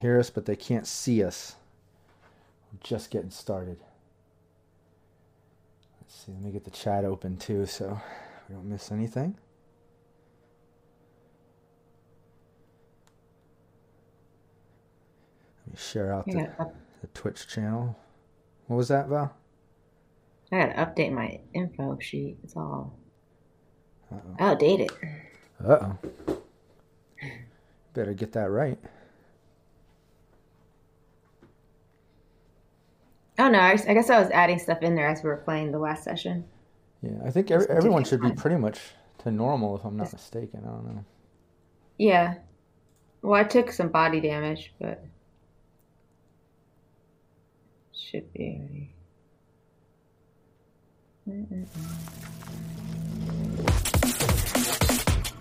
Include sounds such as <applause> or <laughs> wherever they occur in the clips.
Hear us, but they can't see us. We're just getting started. Let's see, let me get the chat open too so we don't miss anything. Let me share out the, the Twitch channel. What was that, Val? I gotta update my info sheet. It's all outdated. Uh oh. Better get that right. Oh no, I, I guess I was adding stuff in there as we were playing the last session. Yeah, I think every, everyone should be pretty much to normal if I'm not mistaken. I don't know. Yeah. Well, I took some body damage, but should be.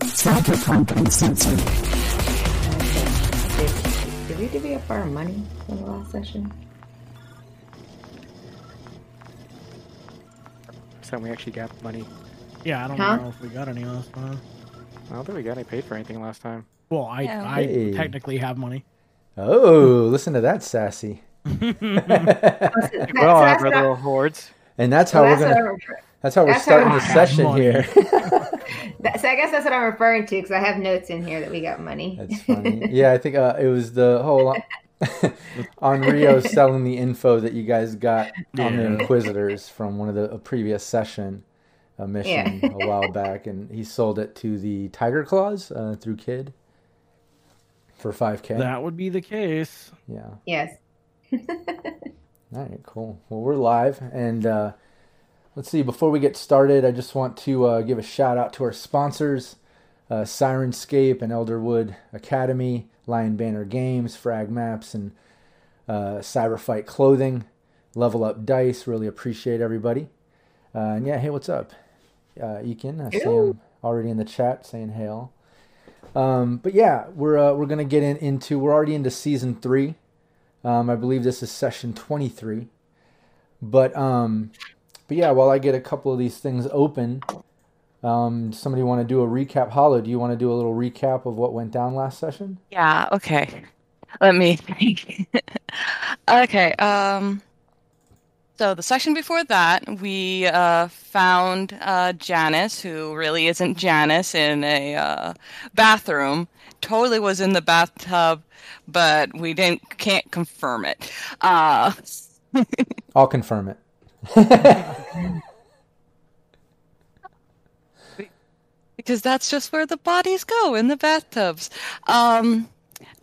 Cyberpunk Uncensored. Did, did we divvy up our money from the last session? So we actually got money. Yeah, I don't Huh? know if we got any last time. I don't think we got any paid for anything last time. Well, I Yeah. I Hey. technically have money. Oh, listen to that sassy. <laughs> Well, I'll so have that's our little hordes. And that's so how we're that's gonna. That's how we're that's starting I the session money. <laughs> here. so I guess that's what I'm referring to because I have notes in here that we got money. That's funny. Yeah, I think uh, it was the whole <laughs> <laughs> Onryu selling the info that you guys got on the Inquisitors from one of the a previous session uh, mission Yeah. a while back, and he sold it to the Tiger Claws uh, through Kid for five k. That would be the case. Yeah. yes. <laughs> All right, cool. Well, we're live, and uh, let's see. Before we get started, I just want to uh, give a shout out to our sponsors: uh, Syrinscape and Elderwood Academy, Lion Banner Games, Frag Maps, and uh, Cyberfight Clothing, Level Up Dice. Really appreciate everybody. Uh, and yeah, hey, what's up, uh, Ekin? I see him already in the chat saying hail. Um, but yeah, we're uh, we're gonna get in, into we're already into season three. Um, I believe this is session 23. But um, but yeah, while I get a couple of these things open, um, somebody want to do a recap? Hollow, do you want to do a little recap of what went down last session? Yeah, okay. Let me think. <laughs> okay, um so the session before that, we uh, found uh, Janice, who really isn't Janice, in a uh, bathroom. Totally was in the bathtub, but we didn't can't confirm it. Uh, <laughs> I'll confirm it. <laughs> because that's just where the bodies go in the bathtubs. Um,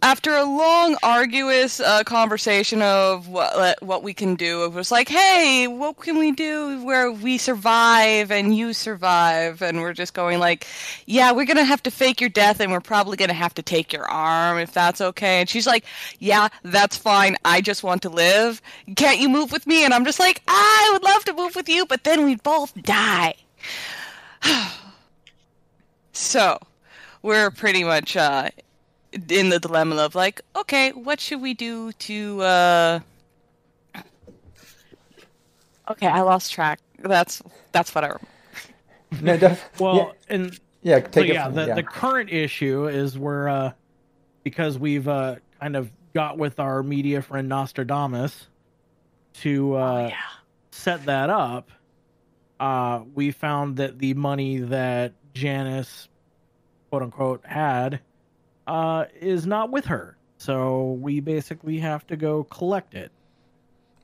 after a long, arduous uh, conversation of what what we can do, it was like, "Hey, what can we do where we survive and you survive?" And we're just going like, "Yeah, we're gonna have to fake your death, and we're probably gonna have to take your arm if that's okay." And she's like, "Yeah, that's fine. I just want to live. Can't you move with me?" And I'm just like, "I would love to move with you, but then we'd both die." <sighs> <sighs> So, we're pretty much uh, in the dilemma of like, okay, what should we do to? Uh... Okay, I lost track. That's that's what I. Remember. <laughs> No, def- Well, and yeah, yeah, so take it yeah, from the, yeah. the current issue is we're uh, because we've uh, kind of got with our media friend Nostradamus to uh, yeah. set that up. Uh, we found that the money that Janice, quote unquote, had uh, is not with her. So we basically have to go collect it,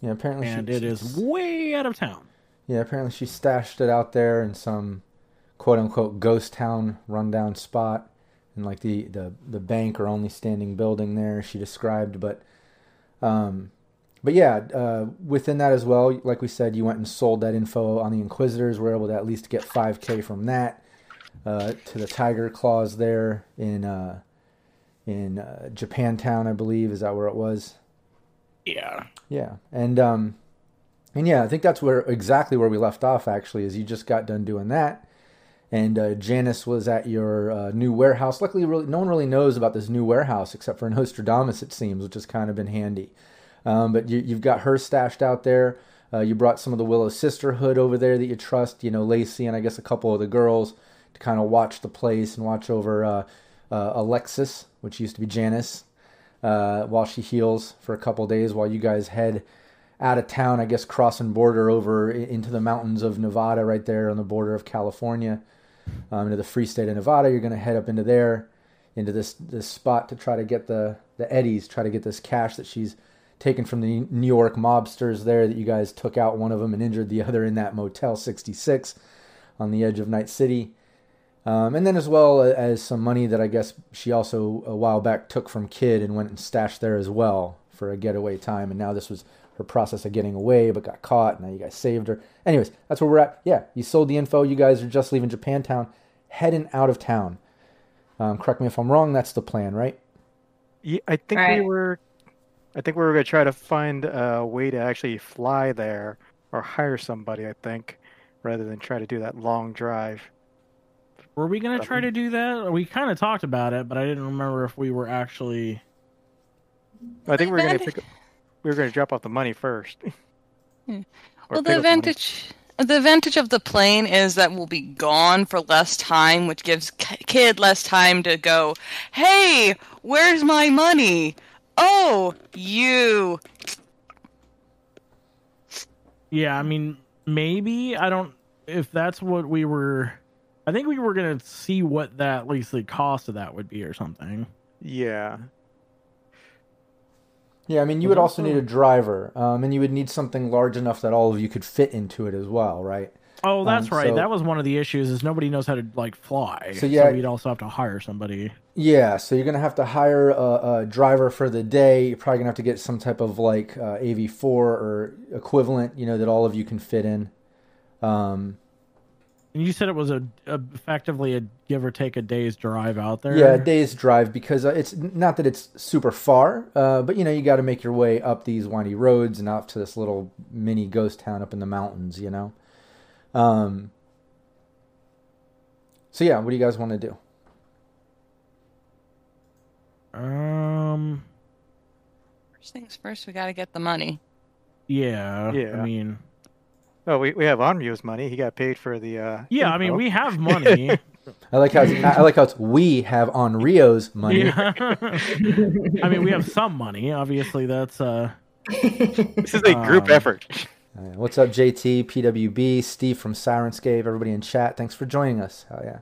yeah, apparently and she, it is way out of town. Yeah, apparently she stashed it out there in some quote unquote ghost town rundown spot in like the, the, the bank or only standing building there she described. But um but yeah, uh, within that as well, like we said, you went and sold that info on the Inquisitors. We're able to at least get 5K from that uh, to the Tiger Claws there in uh, in uh, Japantown, I believe. Is that where it was? Yeah. Yeah, and um, and yeah, I think that's where exactly where we left off. Actually, is you just got done doing that, and uh, Janice was at your uh, new warehouse. Luckily, really, no one really knows about this new warehouse except for <laughs> Nostradamus, it seems, which has kind of been handy. Um, but you, you've got her stashed out there. Uh, you brought some of the Willow sisterhood over there that you trust. You know, Lacey and I guess a couple of the girls to kind of watch the place and watch over uh, uh, Alexis, which used to be Janice, uh, while she heals for a couple days while you guys head out of town. I guess crossing border over into the mountains of Nevada, right there on the border of California, um, into the free state of Nevada. You're going to head up into there, into this this spot to try to get the the eddies, try to get this cash that she's taken from the New York mobsters there that you guys took out one of them and injured the other in that Motel 66 on the edge of Night City. Um, and then as well as some money that I guess she also a while back took from Kid and went and stashed there as well for a getaway time. And now this was her process of getting away, but got caught. Now you guys saved her. Anyways, that's where we're at. Yeah, you sold the info. You guys are just leaving Japantown, heading out of town. Um, correct me if I'm wrong. That's the plan, right? Yeah, I think we were. I think we were gonna try to find a way to actually fly there or hire somebody. I think, rather than try to do that long drive. Were we gonna try to do that? We kind of talked about it, but I didn't remember if we were actually. I think we're gonna pick. Up, we were gonna drop off the money first. Hmm. Or Well, the up money. advantage the advantage of the plane is that we'll be gone for less time, which gives K- kid less time to go. Hey, where's my money? Oh, you. Yeah, I mean, maybe I don't. If that's what we were, I think we were gonna see what that at least the cost of that would be or something. Yeah. Yeah, I mean, you would also also- need a driver, um, and you would need something large enough that all of you could fit into it as well, right? Oh, that's Um, right. so- that was one of the issues is nobody knows how to like fly. So, yeah- you'd also have to hire somebody. Yeah, so you're gonna have to hire a, a driver for the day. You're probably gonna have to get some type of like uh, AV4 or equivalent, you know, that all of you can fit in. Um, And you said it was a, a effectively a give or take a day's drive out there. yeah, a day's drive because uh, it's not that it's super far, uh, but you know, you got to make your way up these windy roads and out to this little mini ghost town up in the mountains, you know. Um, so yeah, what do you guys want to do? Um. First things first, we gotta get the money. Yeah. Yeah. I mean. Oh, we we have Onryu's money. He got paid for the. uh Yeah. I mean, we have <laughs> money. I like how it's, I like how it's we have Onryu's money. yeah. <laughs> I mean, we have some money. Obviously, that's uh. This is a group Um, effort. What's up, JT, PWB, Steve from Syrinscape, everybody in chat? Thanks for joining us. Hell yeah.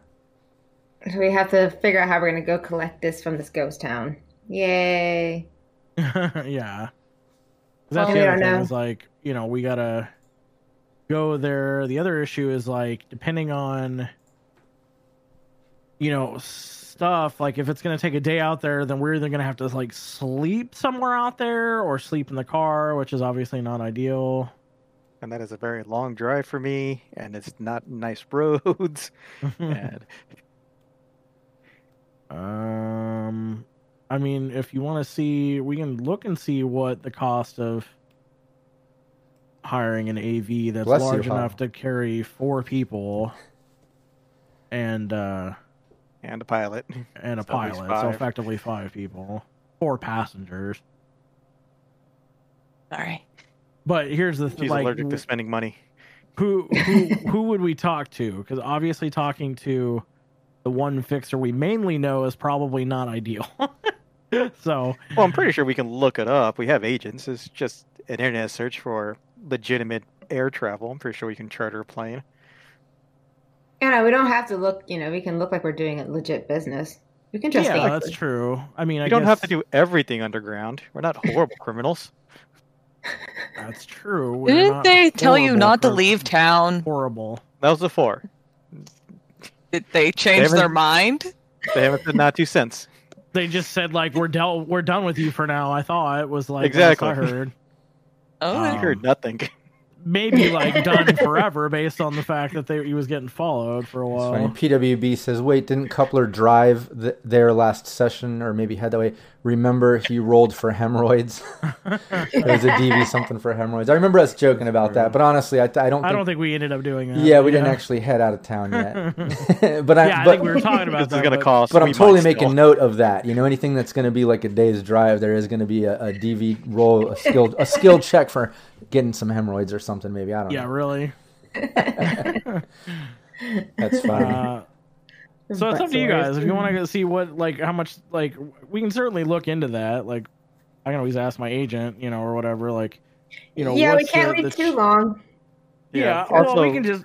So we have to figure out how we're gonna go collect this from this ghost town. Yay! <laughs> yeah. Well, That's we the other thing know. is like, you know, we gotta go there. The other issue is like, depending on, you know, stuff, like if it's gonna take a day out there, then we're either gonna have to like sleep somewhere out there or sleep in the car, which is obviously not ideal. and that is a very long drive for me, and it's not nice <laughs> roads. and <laughs> um, I mean, if you want to see, we can look and see what the cost of hiring an AV that's Bless large Hal. enough to carry four people and uh and a pilot. and a So pilot, so effectively five people, four passengers. Sorry. But here's the She's like, allergic to spending money. who <laughs> who who would we talk to? Because obviously, talking to the one fixer we mainly know is probably not ideal. <laughs> so Well, I'm pretty sure we can look it up. We have agents. It's just an internet search for legitimate air travel. I'm pretty sure we can charter a plane. You know, we don't have to look. You know, we can look like we're doing a legit business. We can just yeah, think. that's true. I mean, I We don't guess have to do everything underground. We're not horrible criminals. <laughs> That's true. We're Didn't not they tell you not to leave town? Horrible. That was the four. Did they change haven't- their mind? They haven't said not two cents. They just said like we're dealt, we're done with you for now. I thought it was like Exactly. I heard. Oh, I Um, heard nothing. <laughs> maybe like <laughs> done forever based on the fact that they, he was getting followed for a while. PWB says, "Wait, didn't Coupler drive th- there last session, or maybe head that way? Remember, he rolled for hemorrhoids. <laughs> it was a DV something for hemorrhoids. I remember us joking about that, but honestly, I, I don't. Think, I don't think we ended up doing that. Yeah, we but didn't actually head out of town yet. <laughs> <laughs> but I, Yeah, I but, think we were talking about This that. is gonna but- cost. but I'm we might totally still. making note of that. You know, anything that's going to be like a day's drive, there is going to be a, a DV roll, a skill, a skilled check for getting some hemorrhoids or something. Maybe I don't know. Yeah, know. really. That's funny. Uh, so it's up to you guys if you want to see what like how much like we can certainly look into that. Like I can always ask my agent, you know, or whatever. Like you know, yeah, we can't the- leave the too ch- long. Yeah, Also- well, we can just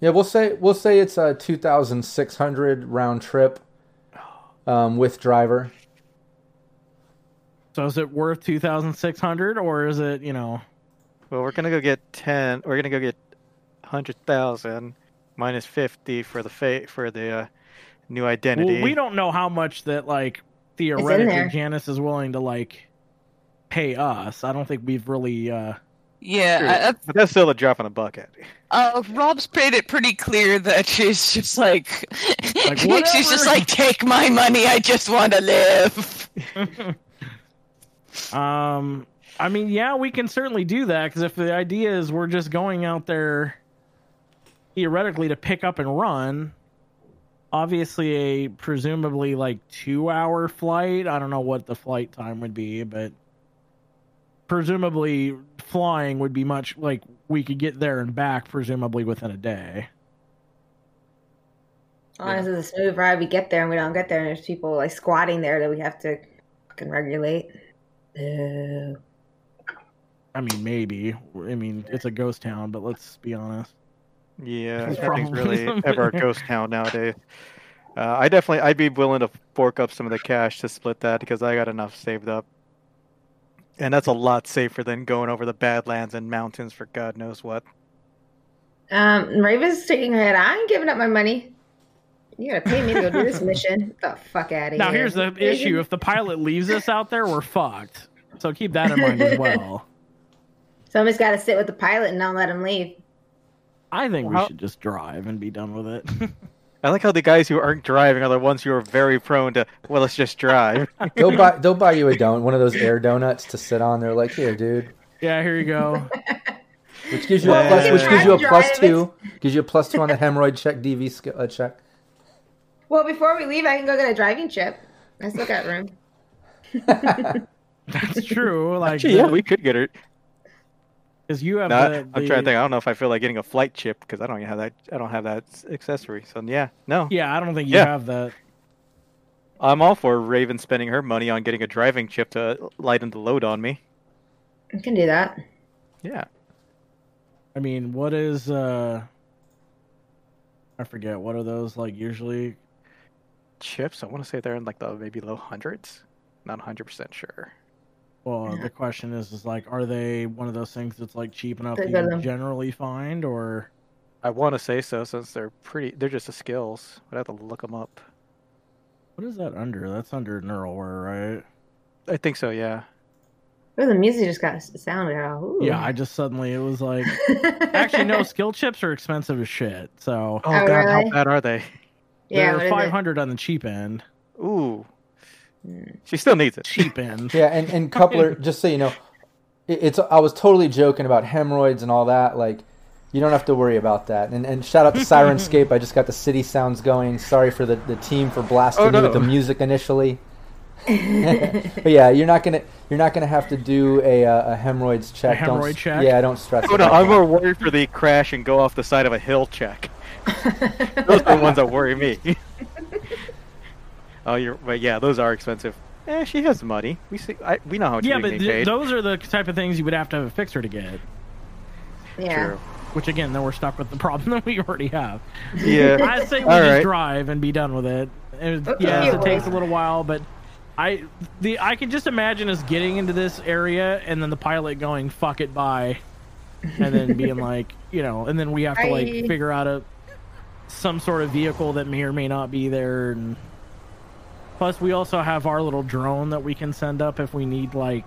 Yeah, we'll say we'll say it's a two thousand six hundred round trip um, with driver. So is it worth two thousand six hundred, or is it you know? Well, we're gonna go get ten. We're gonna go get hundred thousand minus fifty for the fa- for the uh, new identity. Well, we don't know how much that like theoretically Janice is willing to like pay us. I don't think we've really. uh Yeah, I- but that's still a drop in the bucket. Uh, Rob's made it pretty clear that she's just like, Like, <laughs> she's just like, take my money, I just want to live. <laughs> Um, I mean, yeah, we can certainly do that because if the idea is we're just going out there theoretically to pick up and run, obviously a presumably like two hour flight. I don't know what the flight time would be, but presumably flying would be much like we could get there and back presumably within a day. Honestly, it's a smooth ride. We get there and we don't get there, and there's people like squatting there that we have to fucking regulate. Boo. I mean, maybe. I mean, it's a ghost town, but let's be honest. Yeah, That's nothing's really ever a <laughs> ghost town nowadays. Uh, I definitely, I'd be willing to fork up some of the cash to split that because I got enough saved up, and that's a lot safer than going over the Badlands and mountains for God knows what. Um, Raven's shaking her head. I ain't giving up my money. You gotta pay me to go do this <laughs> mission. Get the fuck out of here. Now, here's the issue: if the pilot leaves us out there, we're fucked. So keep that in mind as <laughs> well. Somebody's got to sit with the pilot and not let him leave. I think we How- should just drive and be done with it. <laughs> I like how the guys who aren't driving are the ones who are very prone to, well, let's just drive. <laughs> They'll buy they'll buy you a donut, one of those air donuts to sit on. They're like, here, dude, yeah, here you go. <laughs> which gives you a plus, which gives you a plus drive. two, gives you a plus two on the hemorrhoid check, DV sk- uh, check. Well, before we leave, I can go get a driving chip. I still got room. That's true. Like, Actually, yeah, we could get her. Because you have No, the, I'm the- trying to think. I don't know if I feel like getting a flight chip because I don't have that. I don't have that accessory. So yeah, no. Yeah, I don't think you Yeah. have that. I'm all for Raven spending her money on getting a driving chip to lighten the load on me. I can do that. Yeah. I mean, what is uh? I forget. What are those like usually? Chips. I want to say they're in like the maybe low hundreds. Not 100 percent sure. Well, the question is, is like, are they one of those things that's like cheap enough They to generally find, or I want to say so since they're pretty. They're just the skills. But I have to look them up. what is that under? That's under Neuralware, right? I think so. Yeah. Oh, the music just got sounded out. Ooh. Yeah, I just suddenly it was like, <laughs> actually, no, skill chips are expensive as shit. So Oh, Oh, god, really? how bad are they? yeah, they're five hundred on the cheap end. Ooh. She still needs it. Cheap end. <laughs> Yeah, and and coupler, just so you know, it, it's I was totally joking about hemorrhoids and all that. Like, you don't have to worry about that. And and shout out to Syrinscape. I just got the city sounds going. Sorry for the, the team for blasting Oh, me with the music initially. <laughs> but yeah, you're not gonna you're not gonna have to do a uh, a hemorrhoids check. A Don't hemorrhoid s- check? Yeah, don't stress. Oh no, about I'm more worried for the crash and go off the side of a hill check. <laughs> those are the ones that worry me. Oh, you're but yeah, those are expensive. Eh, she has money. We see. I, we know how much Yeah, but th- paid. those are the type of things you would have to have a fixer to get. Yeah. True. Which again, then we're stuck with the problem <laughs> that we already have. Yeah. I say we All just right. drive and be done with it. And Okay. yes, it takes a little while, but I the I can just imagine us getting into this area and then the pilot going "fuck it, bye," and then being <laughs> like, you know, and then we have to like Bye. figure out a some sort of vehicle that may or may not be there, and plus we also have our little drone that we can send up if we need like,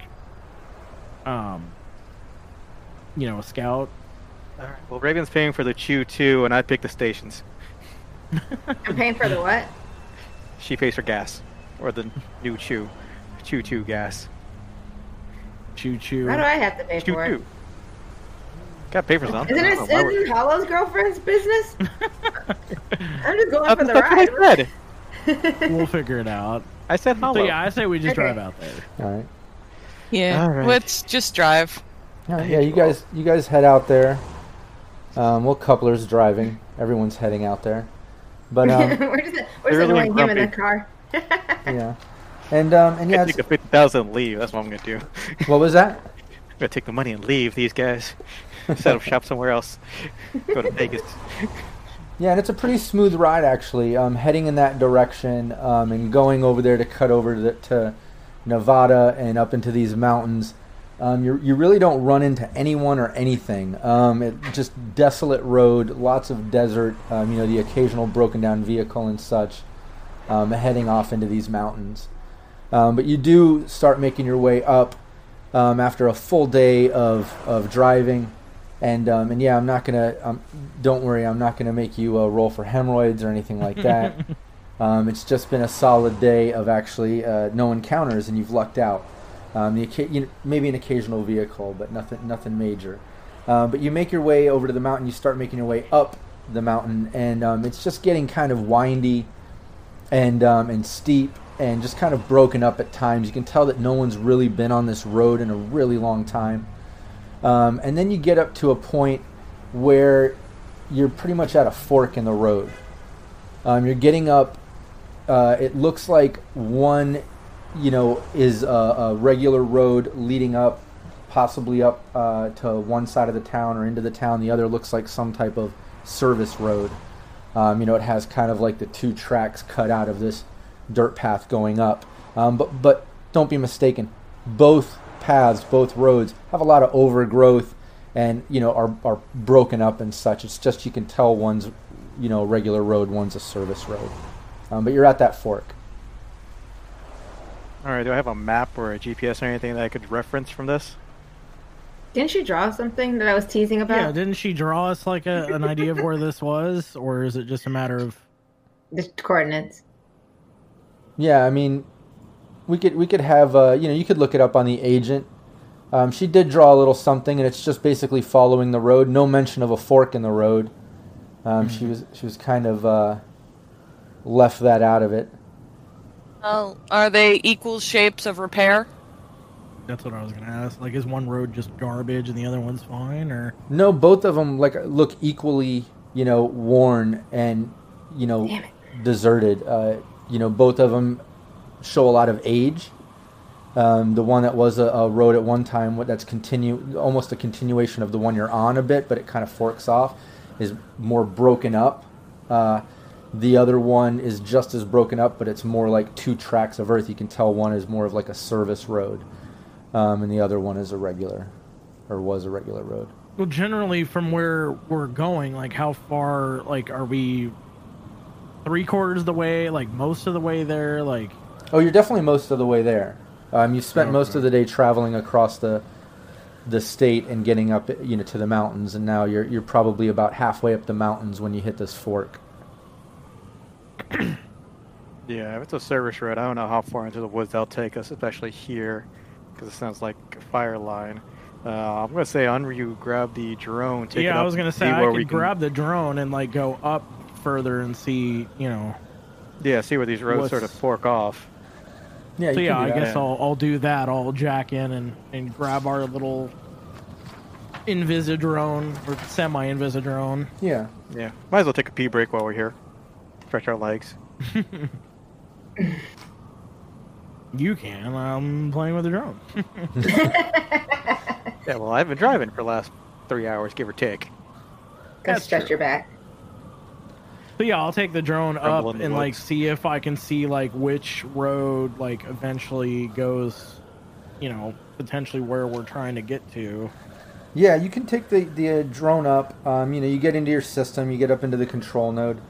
um, you know, a scout. All right. Well, Raven's paying for the chew too, and I pick the stations. <laughs> I'm paying for the what? She pays for gas, or the new chew, chew chew gas. Chew chew. Why do I have to pay Chew for it? chew. Got to pay for something. Isn't I it don't know why we're- isn't Hollow's girlfriend's business? <laughs> I'm just going That's, for the that's ride. What I said. We'll figure it out. I said So hello. yeah, I say we just Okay. drive out there. All right. Yeah. All right. Let's just drive. Yeah, yeah, you guys, you guys head out there. Um, well, Coupler's driving. Everyone's heading out there, but um, We're just we're just annoying him in the car. <laughs> yeah, and um, and I yeah, take the it's- fifty thousand and leave. That's what I'm gonna do. <laughs> What was that? <laughs> I'm gonna take the money and leave these guys. Set up shop somewhere else. Go to Vegas. Yeah, and it's a pretty smooth ride actually. Um, heading in that direction um, and going over there to cut over to, to Nevada and up into these mountains. Um, you really don't run into anyone or anything. Um, it just desolate road, lots of desert. Um, you know, the occasional broken down vehicle and such. Um, heading off into these mountains, but you do start making your way up after a full day of of driving. And um, and yeah, I'm not gonna. Um, don't worry, I'm not gonna make you uh, roll for hemorrhoids or anything like that. <laughs> um, it's just been a solid day of actually uh, no encounters, and you've lucked out. Um, the you know, maybe an occasional vehicle, but nothing nothing major. Um, but you make your way over to the mountain. You start making your way up the mountain, and um, it's just getting kind of windy and um, and steep and just kind of broken up at times. You can tell that no one's really been on this road in a really long time. Um, and then you get up to a point where you're pretty much at a fork in the road. Um, you're getting up. Uh, it looks like one, you know, is a, a regular road leading up, possibly up uh, to one side of the town or into the town. The other looks like some type of service road. Um, you know, it has kind of like the two tracks cut out of this dirt path going up. Um, but but don't be mistaken, both paths, both roads have a lot of overgrowth, and you know are are broken up and such. It's just you can tell one's you know a regular road, one's a service road. Um, but you're at that fork. All right. Do I have a map or a GPS or anything that I could reference from this? Didn't she draw something that I was teasing about? Yeah, didn't she draw us like a, an idea of where this was, or is it just a matter of? the coordinates. Yeah, I mean, we could we could have uh, you know you could look it up on the agent. Um, she did draw a little something, and it's just basically following the road. No mention of a fork in the road. Um, She was she was kind of uh, left that out of it. Well, are they equal shapes of repair? That's what I was gonna ask. Like, is one road just garbage and the other one's fine, or? No, both of them like look equally, you know, worn and you know deserted. Uh, you know, both of them show a lot of age. Um, the one that was a, a road at one time, that's continue almost a continuation of the one you're on a bit, but it kind of forks off, is more broken up. Uh, the other one is just as broken up, but it's more like two tracks of earth. You can tell one is more of like a service road, um, and the other one is a regular, or was a regular road. Well, generally, from where we're going, like, how far? Like, are we three quarters of the way? Like, most of the way there? Like, Oh, you're definitely most of the way there. Um, you spent most of the day traveling across the the state and getting up, you know, to the mountains, and now you're you're probably about halfway up the mountains when you hit this fork. <clears throat> Yeah, if it's a service road, I don't know how far into the woods they'll take us, especially here, because it sounds like a fire line. Uh, I'm gonna say, Onryu, grab the drone. Take it yeah, I was gonna say I could we can- grab the drone and like go up further and see, you know. Yeah, see where these roads sort of fork off. Yeah, So you yeah, can I that. guess I'll I'll do that. I'll jack in and and grab our little Invisidrone or semi Invisidrone. Yeah, Yeah, might as well take a pee break while we're here. Stretch our legs. <laughs> You can. I'm playing with the drone. <laughs> <laughs> Yeah, well, I've been driving for the last three hours, give or take. Go That's stretch true. your back. So yeah, I'll take the drone Rumble up the and like see if I can see like which road like eventually goes, you know, potentially where we're trying to get to. yeah. You can take the the uh, drone up. Um, you know, you get into your system, you get up into the control node.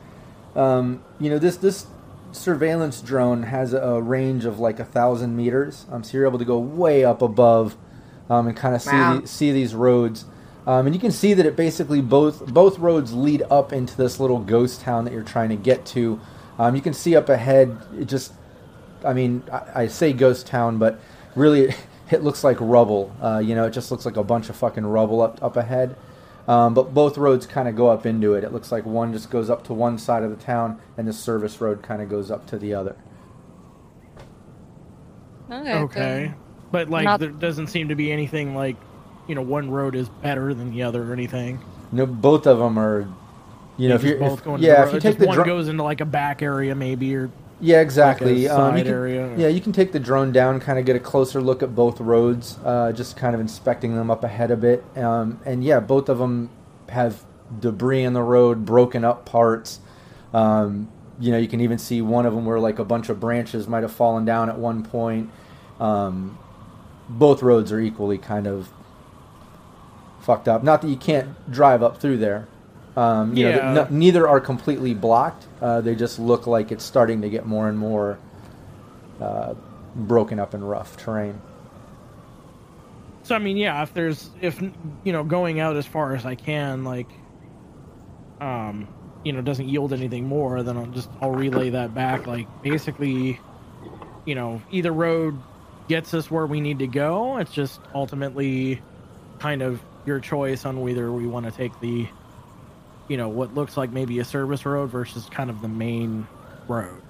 Um, you know, this this surveillance drone has a, a range of like a thousand meters. Um, so you're able to go way up above, um, and kind of see Wow. the, see these roads. Um, and you can see that it basically both both roads lead up into this little ghost town that you're trying to get to. Um, you can see up ahead, it just, I mean, I, I say ghost town, but really <laughs> it looks like rubble. Uh, you know, it just looks like a bunch of fucking rubble up up ahead. Um, but both roads kind of go up into it. It looks like one just goes up to one side of the town, and the service road kind of goes up to the other. Okay. Okay. But like Not- there doesn't seem to be anything like you know one road is better than the other or anything. Know, both of them are. You know, if you're both if, going yeah, to if you take the one dro- goes into like a back area maybe or Yeah, exactly. Like um, you can, area Yeah, you can take the drone down, kind of get a closer look at both roads, uh, just kind of inspecting them up ahead a bit. Um, and yeah, both of them have debris in the road, broken up parts. Um, you know, you can even see one of them where like a bunch of branches might have fallen down at one point. Um, both roads are equally kind of fucked up. Not that you can't drive up through there. Um, you know, Yeah. th- n- neither are completely blocked. Uh, they just look like it's starting to get more and more uh, broken up and rough terrain. So I mean, yeah, if there's if you know going out as far as I can, like, um, you know, doesn't yield anything more, then I'll just I'll relay that back. Like, basically, you know, either road gets us where we need to go. It's just ultimately kind of your choice on whether we want to take the, you know, what looks like maybe a service road versus kind of the main road.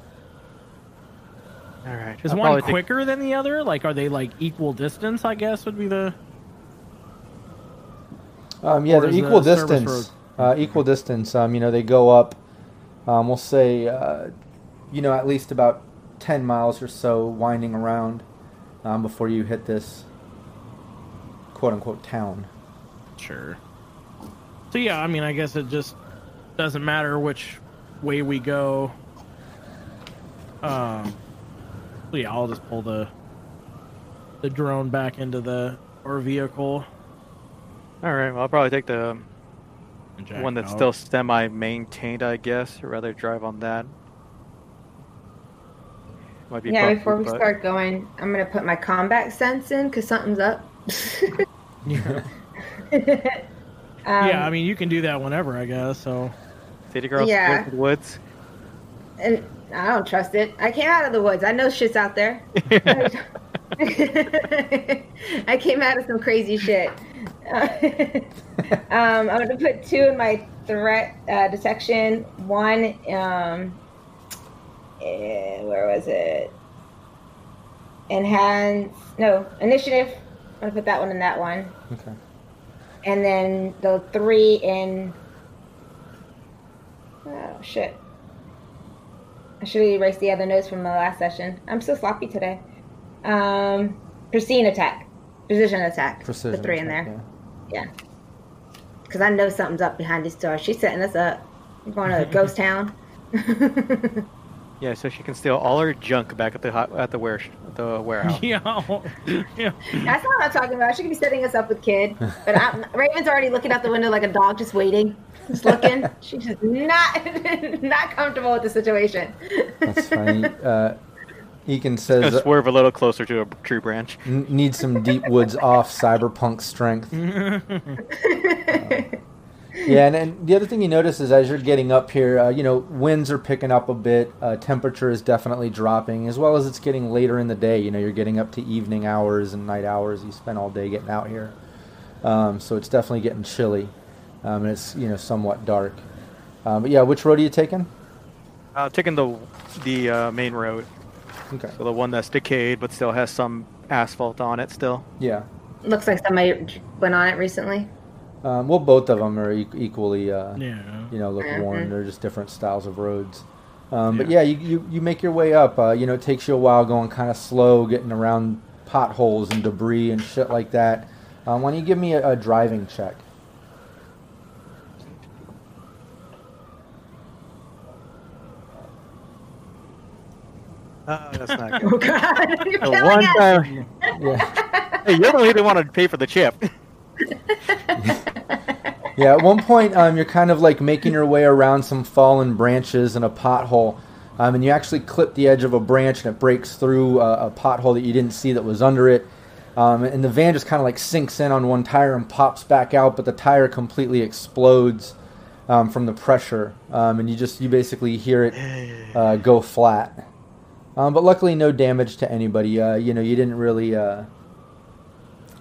All right. Is I'll one probably take- quicker than the other? Like, are they like equal distance? I guess would be the. Um, yeah, Or they're equal the distance. Uh, equal distance. Um, you know, they go up. Um, we'll say, uh, you know, at least about ten miles or so, winding around um, before you hit this quote unquote town. Sure. So yeah, I mean, I guess it just doesn't matter which way we go. Um. So yeah, I'll just pull the the drone back into the our vehicle. All right. Well, I'll probably take the one that's out. still semi-maintained, I guess. Or rather, drive on that. Might be Yeah, bumpy, before we but- start going, I'm gonna put my combat sense in because something's up. <laughs> <laughs> Yeah. <laughs> Um, yeah, I mean, you can do that whenever, I guess. So City girls Yeah. yeah. the woods. and I don't trust it. I came out of the woods. I know shit's out there. <laughs> I came out of some crazy shit. <laughs> um, I'm gonna put two in my threat uh, detection. One, um, eh, where was it? Enhance. No, initiative. I'm gonna put that one in that one, Okay. And then the three in. Oh shit! I should have erased the other notes from the last session. I'm so sloppy today. Um, precision attack, precision attack. Precision. The three in there. Yeah. Because I know something's up behind these doors. She's setting us up. We're going to a ghost <laughs> town. <laughs> Yeah, so she can steal all her junk back at the hot, at the ware the warehouse. <laughs> yeah, yeah. That's not what I'm talking about. She could be setting us up with kid. But I'm, Raven's already looking out the window like a dog, just waiting, just looking. <laughs> She's just not <laughs> not comfortable with the situation. That's funny. Uh, Ekin Gonna says uh, swerve a little closer to a tree branch. n- need some deep woods off cyberpunk strength. Yeah, and, and the other thing you notice is as you're getting up here, uh, you know, winds are picking up a bit. Uh, temperature is definitely dropping, as well as it's getting later in the day. You know, you're getting up to evening hours and night hours. You spend all day getting out here, um, so it's definitely getting chilly, um, and it's you know somewhat dark. Um, but yeah, which road are you taking? Uh, taking the the uh, main road, Okay. so the one that's decayed but still has some asphalt on it still. Yeah. Looks like somebody went on it recently. Um, well, both of them are e- equally, uh, Yeah. you know, look Mhm. worn. They're just different styles of roads. Um, But yeah, you, you, you make your way up. Uh, you know, it takes you a while going kind of slow, getting around potholes and debris and shit like that. Um, why don't you give me a, a driving check? Uh, that's not <laughs> good. Oh God! You're one us. time, Yeah. hey, you're the one who didn't want to pay for the chip. <laughs> <laughs> Yeah, at one point, um, you're kind of like making your way around some fallen branches and a pothole, um, and you actually clip the edge of a branch and it breaks through a, a pothole that you didn't see that was under it. Um, and the van just kind of like sinks in on one tire and pops back out, but the tire completely explodes um, from the pressure, um, and you just you basically hear it uh, go flat. Um, but luckily, no damage to anybody. Uh, you know, you didn't really uh,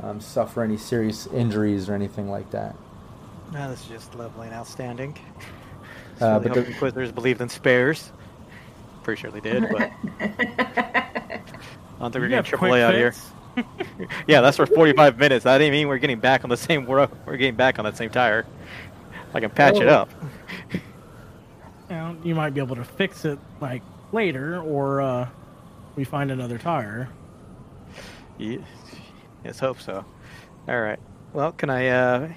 um, suffer any serious injuries or anything like that. No, this is just lovely and outstanding. Uh, Really but the- Inquisitors believed in spares. Pretty sure they did, but I don't think we're You getting have quick AAA out here. <laughs> Yeah, that's for 45 <laughs> minutes. That didn't mean we're getting back on the same ro- We're getting back on that same tire. I can patch it Oh. up. You, might be able to fix it like later, or uh, we find another tire. Ye- Let's hope so. All right. Well, can I? uh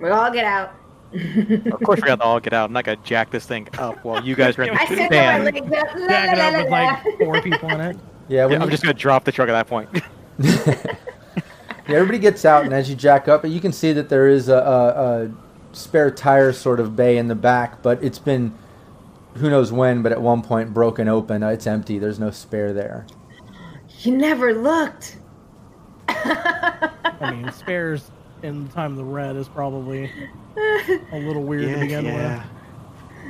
We all get out. <laughs> Of course, we got to all get out. I'm not gonna jack this thing up while you guys are in <laughs> I the said my van. legs up. La, Jack it la, up la, with la, like four people in it. <laughs> Yeah, when Yeah, I'm you- just gonna drop the truck at that point. Yeah, everybody gets out, and as you jack up, you can see that there is a, a, a spare tire sort of bay in the back, but it's been who knows when, but at one point broken open. Uh, It's empty. There's no spare there. You never looked. I mean, spares in the time of the red is probably a little weird to begin with.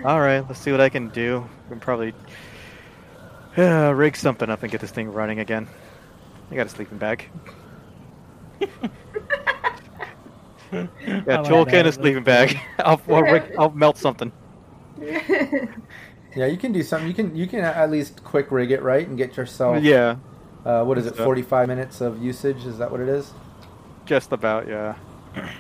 All right, let's see what I can do. We can probably uh, rig something up and get this thing running again. I got a sleeping bag. <laughs> I Yeah, like toolkit and a sleeping bag. <laughs> I'll, I'll, rig, I'll melt something. Yeah, you can do something. You can you can at least quick rig it right and get yourself. Yeah, Uh, what is it? 45 minutes of usage? Is that what it is? just about. Yeah.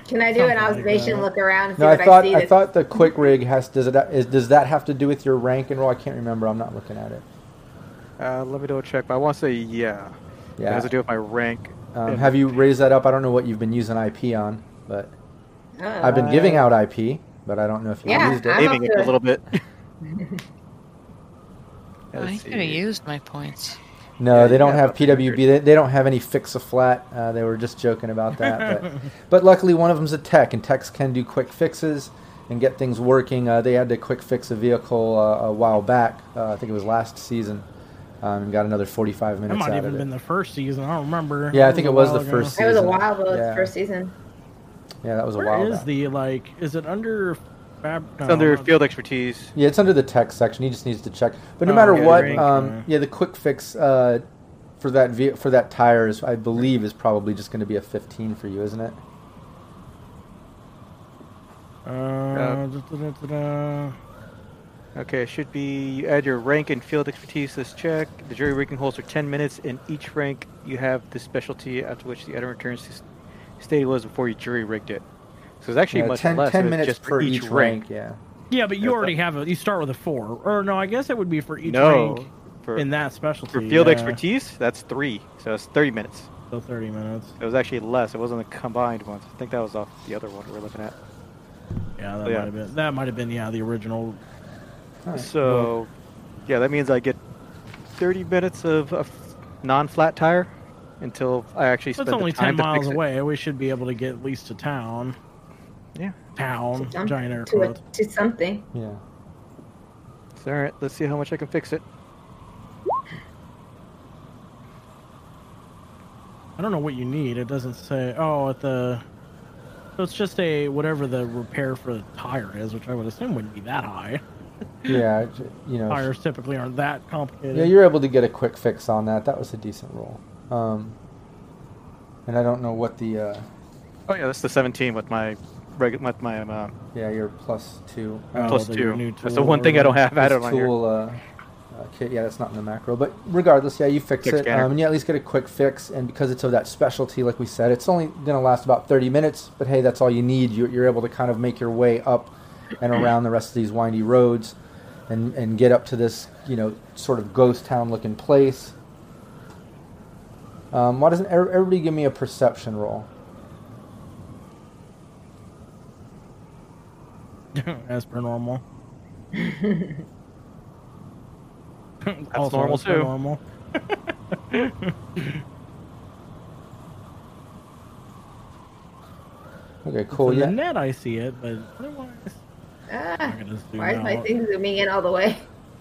Can I do Something an observation that. look around and see No, I what thought see? I thought the quick rig has does it is, does that have to do with your rank and roll? I can't remember. I'm not looking at it. Uh, let me double check, but I want to say yeah. It Yeah. has to do with my rank. Um, have you raised that up? I don't know what you've been using IP on, but Oh. I've been giving out IP, but I don't know if you Yeah, used it. I'm it a little bit. <laughs> <laughs> I Let's could have used my points. No, Yeah, they don't have have up to hundred. PWB. They, they don't have any fix a flat. Uh, they were just joking about <laughs> that, but but luckily one of them's a tech, and techs can do quick fixes and get things working. Uh, they had to quick fix a vehicle uh, a while back. Uh, I think it was last season, um, and got another 45 minutes. That minutes might out even of it. been the first season. I don't remember. Yeah, I That think a it was while the ago. first It was a while ago. Yeah. the first season. yeah, that was a while is back. the like? Is it under? Fab- It's no, under not- field expertise. Yeah, it's under the tech section. He just needs to check. But no Oh, matter okay. what, Rank, um, uh, yeah, the quick fix uh, for that ve- for that tire is, I believe, is probably just going to be a 15 for you, isn't it? Uh, da-da-da-da-da. Okay, it should be you add your rank and field expertise to this check. The jury rigging holds for 10 minutes. In each rank, you have the specialty after which the item returns to state it was before you jury rigged it. So it's actually Yeah, much 10, less. 10 minutes just per for each rank. Yeah. Yeah, but you That's already have a. You start with a four, or no? I guess it would be for each no, rank for, in that specialty. for field yeah. expertise, that's three. So it's 30 minutes. So thirty minutes. It was actually less. It wasn't the combined ones. I think that was off the other one we're looking at. Yeah, that Yeah. might have been. That might have been. Yeah, the original. All right. So, yeah, that means I get 30 minutes of a non-flat tire until I actually spend It's only ten miles to it. away. We should be able to get at least to town. Yeah. Town. Some- Giant air to, a, to something. Yeah. So, all right, let's see how much I can fix it. I don't know what you need. It doesn't say. Oh, at the. So it's just a whatever the repair for the tire is, which I would assume wouldn't be that high. <laughs> Yeah. You know. Tires typically aren't that complicated. Yeah, you're able to get a quick fix on that. That was a decent roll. Um, and I don't know what the uh, Oh yeah, that's the 17 with my reg- with my um, uh, yeah your plus two. Oh, plus the- your two. new That's the one thing I don't have This added on here. tool uh, uh, kit. Yeah, that's not in the macro. But regardless, yeah, you fix Quick it, scanner. um, and you at least get a quick fix. And because it's of that specialty, like we said, it's only gonna last about 30 minutes. But hey, that's all you need. You're, you're able to kind of make your way up and around the rest of these windy roads, and and get up to this you know sort of ghost town looking place. Um, why doesn't everybody give me a perception roll? <laughs> as per normal. <laughs> That's Also normal too. Normal. <laughs> Okay, cool. In Yeah. the net, I see it, but otherwise, Ah, I'm gonna zoom why is my thing zooming in all the way?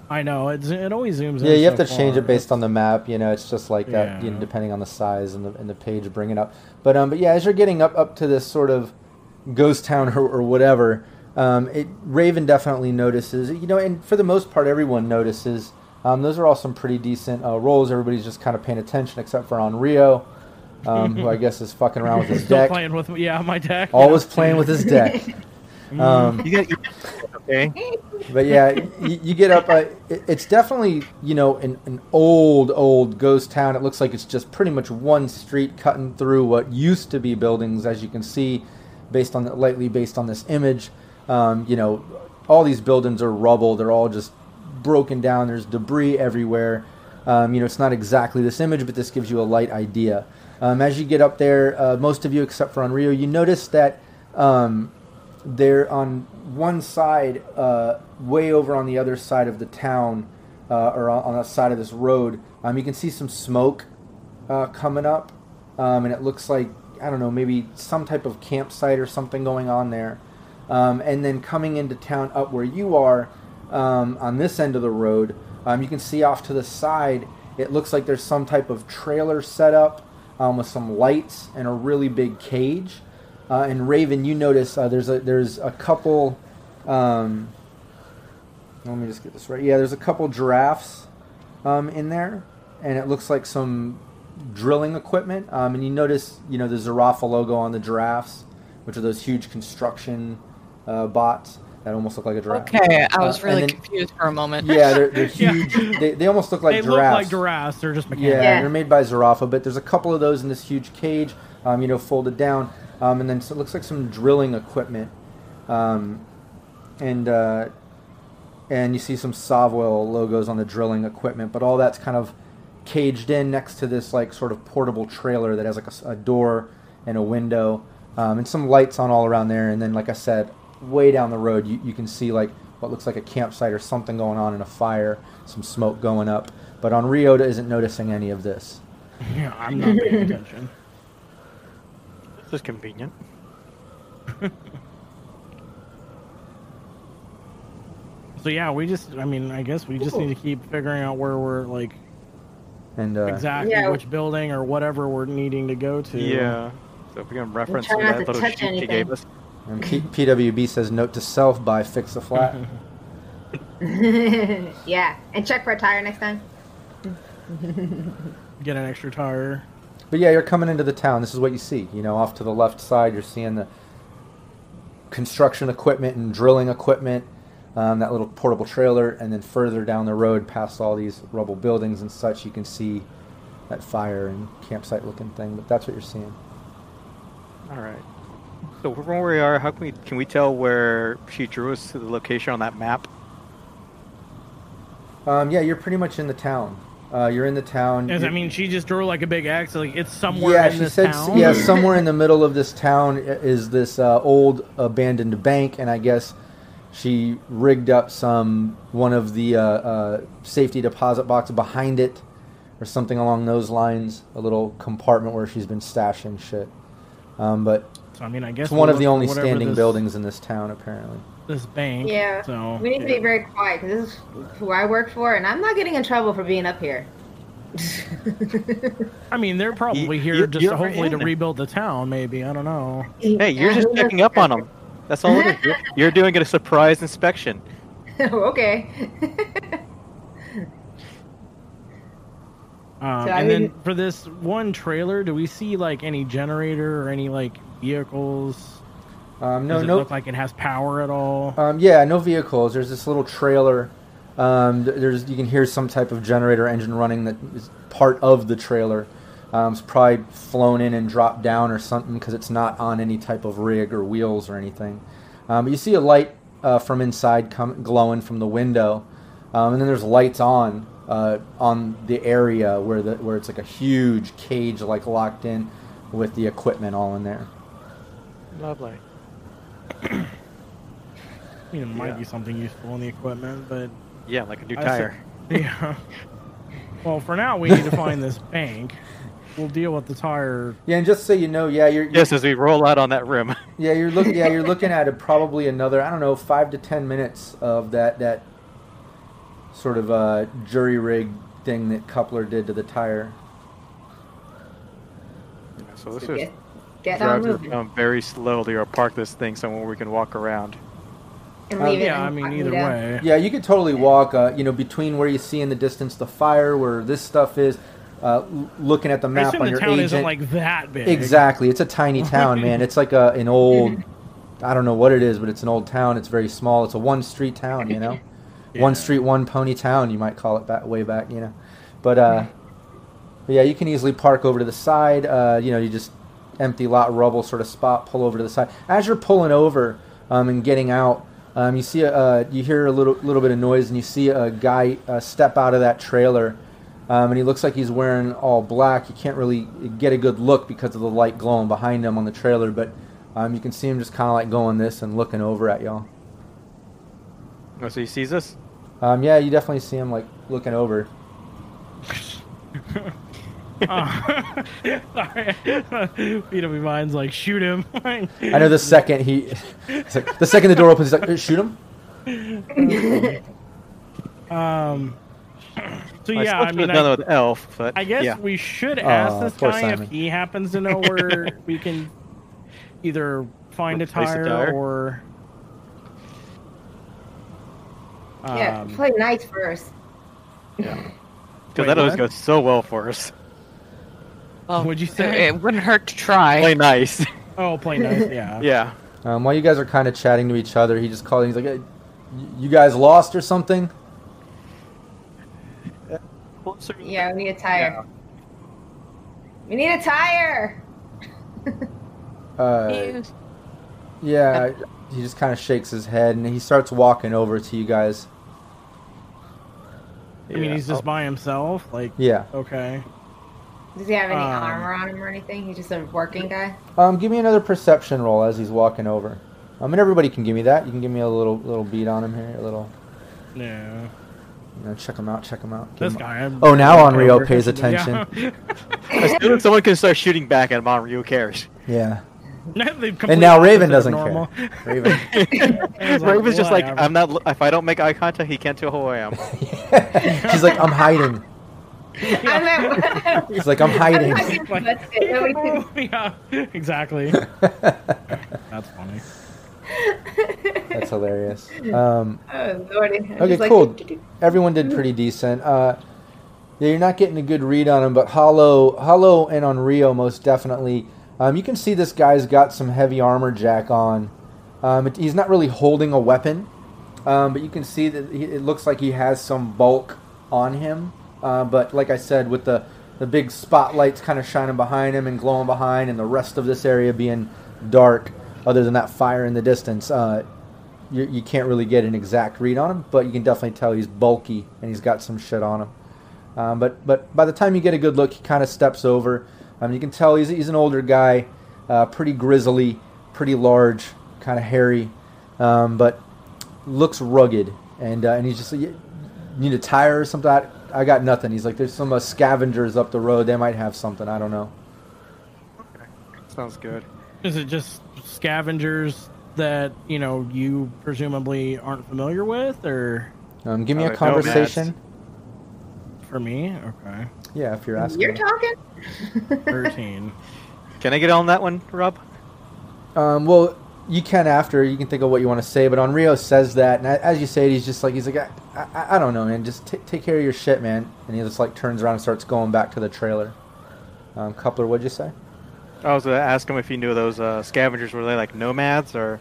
I know it. It always zooms. Yeah, in you have so to change it based on the map. You know, it's just like that, you know, depending on the size and the and the page bring it up. But um, but yeah, as you're getting up up to this sort of ghost town or, or whatever, um, it Raven definitely notices. You know, and for the most part, everyone notices. Um, those are all some pretty decent uh, rolls. Everybody's just kind of paying attention, except for Onryu, um, who I <laughs> guess is fucking around with his Still deck. playing with yeah my deck. Always playing with his <laughs> deck. Um, You got, okay. but yeah, you, you get up. Uh, it, it's definitely you know an, an old old ghost town. It looks like it's just pretty much one street cutting through what used to be buildings, as you can see, based on lightly based on this image. Um, you know, all these buildings are rubble. They're all just broken down. There's debris everywhere. Um, you know, it's not exactly this image, but this gives you a light idea. Um, as you get up there, uh, most of you, except for Onryu, you notice that um, they're on one side, uh, way over on the other side of the town, uh, or on, on the side of this road. Um, you can see some smoke uh, coming up, um, and it looks like I don't know, maybe some type of campsite or something going on there. Um, and then coming into town up where you are, um, on this end of the road, um, you can see off to the side. It looks like there's some type of trailer set up um, with some lights and a really big cage. Uh, and Raven, you notice uh, there's a there's a couple. Um, let me just get this right. Yeah, there's a couple giraffes um, in there, and it looks like some drilling equipment. And you notice, you know, the Zhirafa logo on the giraffes, which are those huge construction uh, bots that almost look like a giraffe. Okay, I was Uh, really then- confused for a moment. Yeah, they're, they're <laughs> Yeah. huge. They, they almost look like they giraffes. look like giraffes. They're just Yeah, mechanical. Yeah. they're made by Zhirafa, but there's a couple of those in this huge cage, um, you know, folded down, um, and then so it looks like some drilling equipment, um, and uh, and you see some SovOil logos on the drilling equipment, but all that's kind of caged in next to this like sort of portable trailer that has like a, s- a door and a window, um, and some lights on all around there, and then like I said, way down the road you, you can see like what looks like a campsite or something going on in a fire, some smoke going up. But Onryu isn't noticing any of this. Yeah, I'm not paying attention. <laughs> This is convenient. <laughs> So yeah, we just. I mean, I guess we just need to keep figuring out where we're like And uh, exactly Yeah. which building or whatever we're needing to go to. Yeah. So if we can reference that to little touch sheet you gave us. And P- PWB says note to self buy fix a flat. <laughs> <laughs> yeah, and check for a tire next time. <laughs> Get an extra tire. But yeah, you're coming into the town. This is what you see. You know, off to the left side, you're seeing the construction equipment and drilling equipment, um, that little portable trailer, and then further down the road, past all these rubble buildings and such, you can see that fire and campsite looking thing. But that's what you're seeing. All right. So from where we are, how can we can we tell where she drew us to the location on that map? Um, yeah, you're pretty much in the town. Uh, you're in the town. Does You're- that mean she just drew like a big X? Like it's somewhere yeah, in she this said town. yeah, somewhere in the middle of this town is this uh, old abandoned bank, and I guess she rigged up some one of the uh, uh, safety deposit boxes behind it, or something along those lines. A little compartment where she's been stashing shit. Um, but So I mean, I guess it's one we'll of the only standing this, buildings in this town, apparently. This bank. Yeah, So we need to be very quiet because this is who I work for, and I'm not getting in trouble for being up here. <laughs> I mean, they're probably here you- just you're hopefully to rebuild the town. Maybe I don't know. Hey, you're just <laughs> checking up on them. That's all it is. You're, you're doing a surprise inspection. <laughs> okay. Um, So I and then for this one trailer, do we see like any generator or any like vehicles? Um, no, Does it no. look like it has power at all? Um, yeah, no vehicles. There's this little trailer. Um, there's you can hear some type of generator engine running that is part of the trailer. Um, it's probably flown in and dropped down or something because it's not on any type of rig or wheels or anything. Um, but you see a light uh, from inside come, glowing from the window, um, and then there's lights on uh, on the area where the where it's like a huge cage like locked in with the equipment all in there. Lovely. I mean, it might Yeah. be something useful in the equipment, but Yeah, like a new I tire. <laughs> yeah. well, for now, we need to find this <laughs> bank. We'll deal with the tire. Yeah, and just so you know, yeah, you're, you're Yes, as we roll out on that rim. <laughs> Yeah, you're looking. Yeah, you're looking at it probably another I don't know five to ten minutes of that that sort of uh, jury rig thing that Coupler did to the tire. So let's So just get, get drive on moving. down very slowly or park this thing somewhere we can walk around. And Uh, leave it Yeah, I mean either way. Yeah, you could totally walk, uh, you know, between where you see in the distance the fire, where this stuff is, uh, looking at the I map assume on the your town agent. isn't like that big. Exactly, it's a tiny <laughs> town, man. It's like a an old, <laughs> I don't know what it is, but it's an old town. It's very small. It's a one street town, you know, <laughs> one street, one pony town. You might call it back way back, you know. But uh, but yeah, you can easily park over to the side. Uh, you know, you just empty lot rubble sort of spot, pull over to the side. As you're pulling over um, and getting out, um, you see a, uh, you hear a little little bit of noise, and you see a guy uh, step out of that trailer. Um, and he looks like he's wearing all black. You can't really get a good look because of the light glowing behind him on the trailer, but um, you can see him just kind of like going this and looking over at y'all. Oh, so he sees us? Um, yeah, you definitely see him like looking over. <laughs> Uh, sorry. PW Mind's like, shoot him. I know the second he, it's like, the second the door opens, he's like, shoot him. Um. So I yeah, suppose I mean, could've done I, it with Elf, but I guess yeah. we should Aw, ask this guy Simon. if he happens to know where <laughs> we can either find a Replace a tire, tire? or. Yeah, Um, play nice first. Yeah, <laughs> Because Wait, that always goes so well for us. Well, What'd you say? It wouldn't hurt to try. Play nice. oh, play nice. <laughs> Yeah. yeah. Um, while you guys are kind of chatting to each other, he just called. He's like, hey, "You guys lost or something?" Yeah, we need a tire. We need a tire. Uh, <laughs> yeah, he just kind of shakes his head and he starts walking over to you guys. I mean, Yeah. he's just by himself. Like, Yeah. okay. Does he have any Um, armor on him or anything? He's just a working guy. Um, give me another perception roll as he's walking over. I mean, everybody can give me that. You can give me a little little beat on him here, a little. No. You know, check him out. Check him out. Give This him guy. I'm- Oh, now I'm Onryu over- pays <laughs> Yeah. attention. As soon as someone can start shooting back at him, Onryu cares. Yeah. And now Raven doesn't normal. care. Raven. <laughs> It's like, <laughs> Raven's just like. I'm not. If I don't make eye contact, he can't tell who I am. She's like, I'm hiding. <laughs> I meant, <laughs> He's like, I'm hiding. That's it. Nobody can- <laughs> yeah, exactly. That's funny. That's hilarious. Um, Oh, Lordy. Okay, just like, cool. Everyone did pretty decent. Uh, yeah, you're not getting a good read on him, but Hollow, Hollow, and Onryu most definitely. Um, you can see this guy's got some heavy armor jack on. Um, it, he's not really holding a weapon, um, but you can see that he, it looks like he has some bulk on him. Uh, but like I said, with the the big spotlights kind of shining behind him and glowing behind, and the rest of this area being dark, other than that fire in the distance, uh, you, you can't really get an exact read on him, but you can definitely tell he's bulky and he's got some shit on him. Um, but but by the time you get a good look, he kind of steps over. Um, you can tell he's, he's an older guy, uh, pretty grizzly, pretty large, kind of hairy, um, but looks rugged. And uh, and he's just "You need a tire or something. I got nothing. He's like, there's some uh, scavengers up the road. They might have something. I don't know. Okay, sounds good. Is it just scavengers that you know you presumably aren't familiar with, or Um, give me Uh, a conversation. for me? Okay, Yeah, if you're asking. You're talking? thirteen. <laughs> Can I get on that one, Rob? Um, well, you can after. You can think of what you want to say. But Onryu says that, and as you say it, he's just like he's like, I, I, I don't know, man. Just t- take care of your shit, man. And he just like turns around and starts going back to the trailer. Um, Coupler, what'd you say? I was gonna ask him if he knew those uh, scavengers were they like nomads or.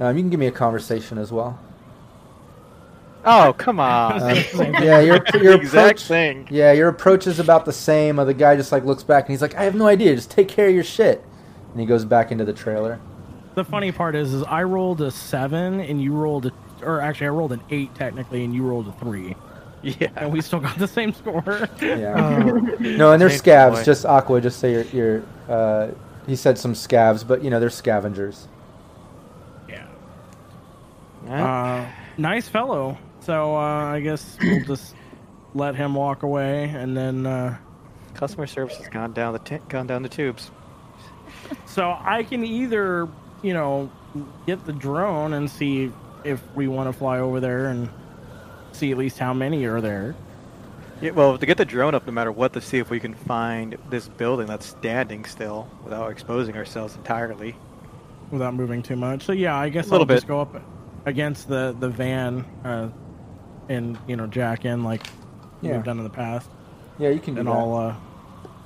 Um, you can give me a conversation as well. Oh come on! <laughs> Um, yeah, your <laughs> your exact approach. thing. Yeah, your approach is about the same. Uh, the guy just like looks back and he's like, I have no idea. Just take care of your shit. And he goes back into the trailer. The funny part is, is I rolled a seven and you rolled a, or actually I rolled an eight technically, and you rolled a three, Yeah. and we still got the same score. Yeah. <laughs> no, and they're Same scavs. boy. Just Aqua. Just say you're. you're uh, he said some scavs, but you know they're scavengers. yeah. Alright. Uh, nice fellow. So uh, I guess we'll just let him walk away, and then. Uh, Customer service has gone down the t- gone down the tubes. So I can either, you know, get the drone and see if we want to fly over there and see at least how many are there. Yeah, well, to get the drone up, no matter what, to see if we can find this building that's standing still without exposing ourselves entirely. without moving too much. So yeah, I guess A little I'll just go up against the the van uh, and you know jack in like Yeah. we've done in the past, Yeah, you can do and that. I'll uh,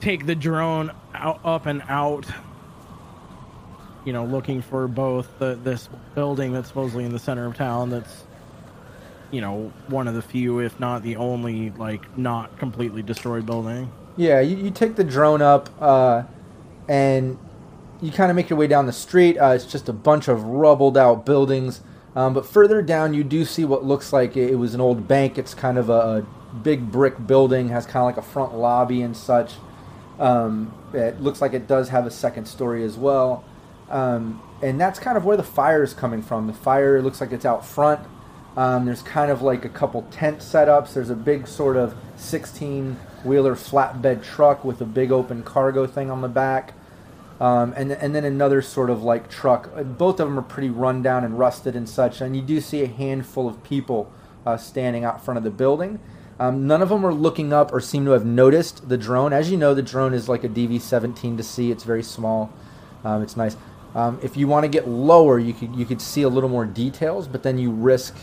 take the drone out up and out. You know, looking for both the this building that's supposedly in the center of town. That's you know one of the few, if not the only, like not completely destroyed building. Yeah, you, you take the drone up, uh, and you kind of make your way down the street. Uh, it's just a bunch of rubbled out buildings. Um, but further down, you do see what looks like it, was an old bank. It's kind of a, a big brick building, has kind of like a front lobby and such. Um, it looks like it does have a second story as well. Um, and that's kind of where the fire is coming from. The fire looks like it's out front. Um, there's kind of like a couple tent setups. There's a big sort of 16 wheeler flatbed truck with a big open cargo thing on the back. Um, and, and then another sort of like truck. Uh, Both of them are pretty run down and rusted and such. And you do see a handful of people uh, standing out front of the building. Um, none of them are looking up or seem to have noticed the drone. As you know, the drone is like a DV-17 to see. It's very small. Um, it's nice. Um, if you want to get lower, you could you could see a little more details, but then you risk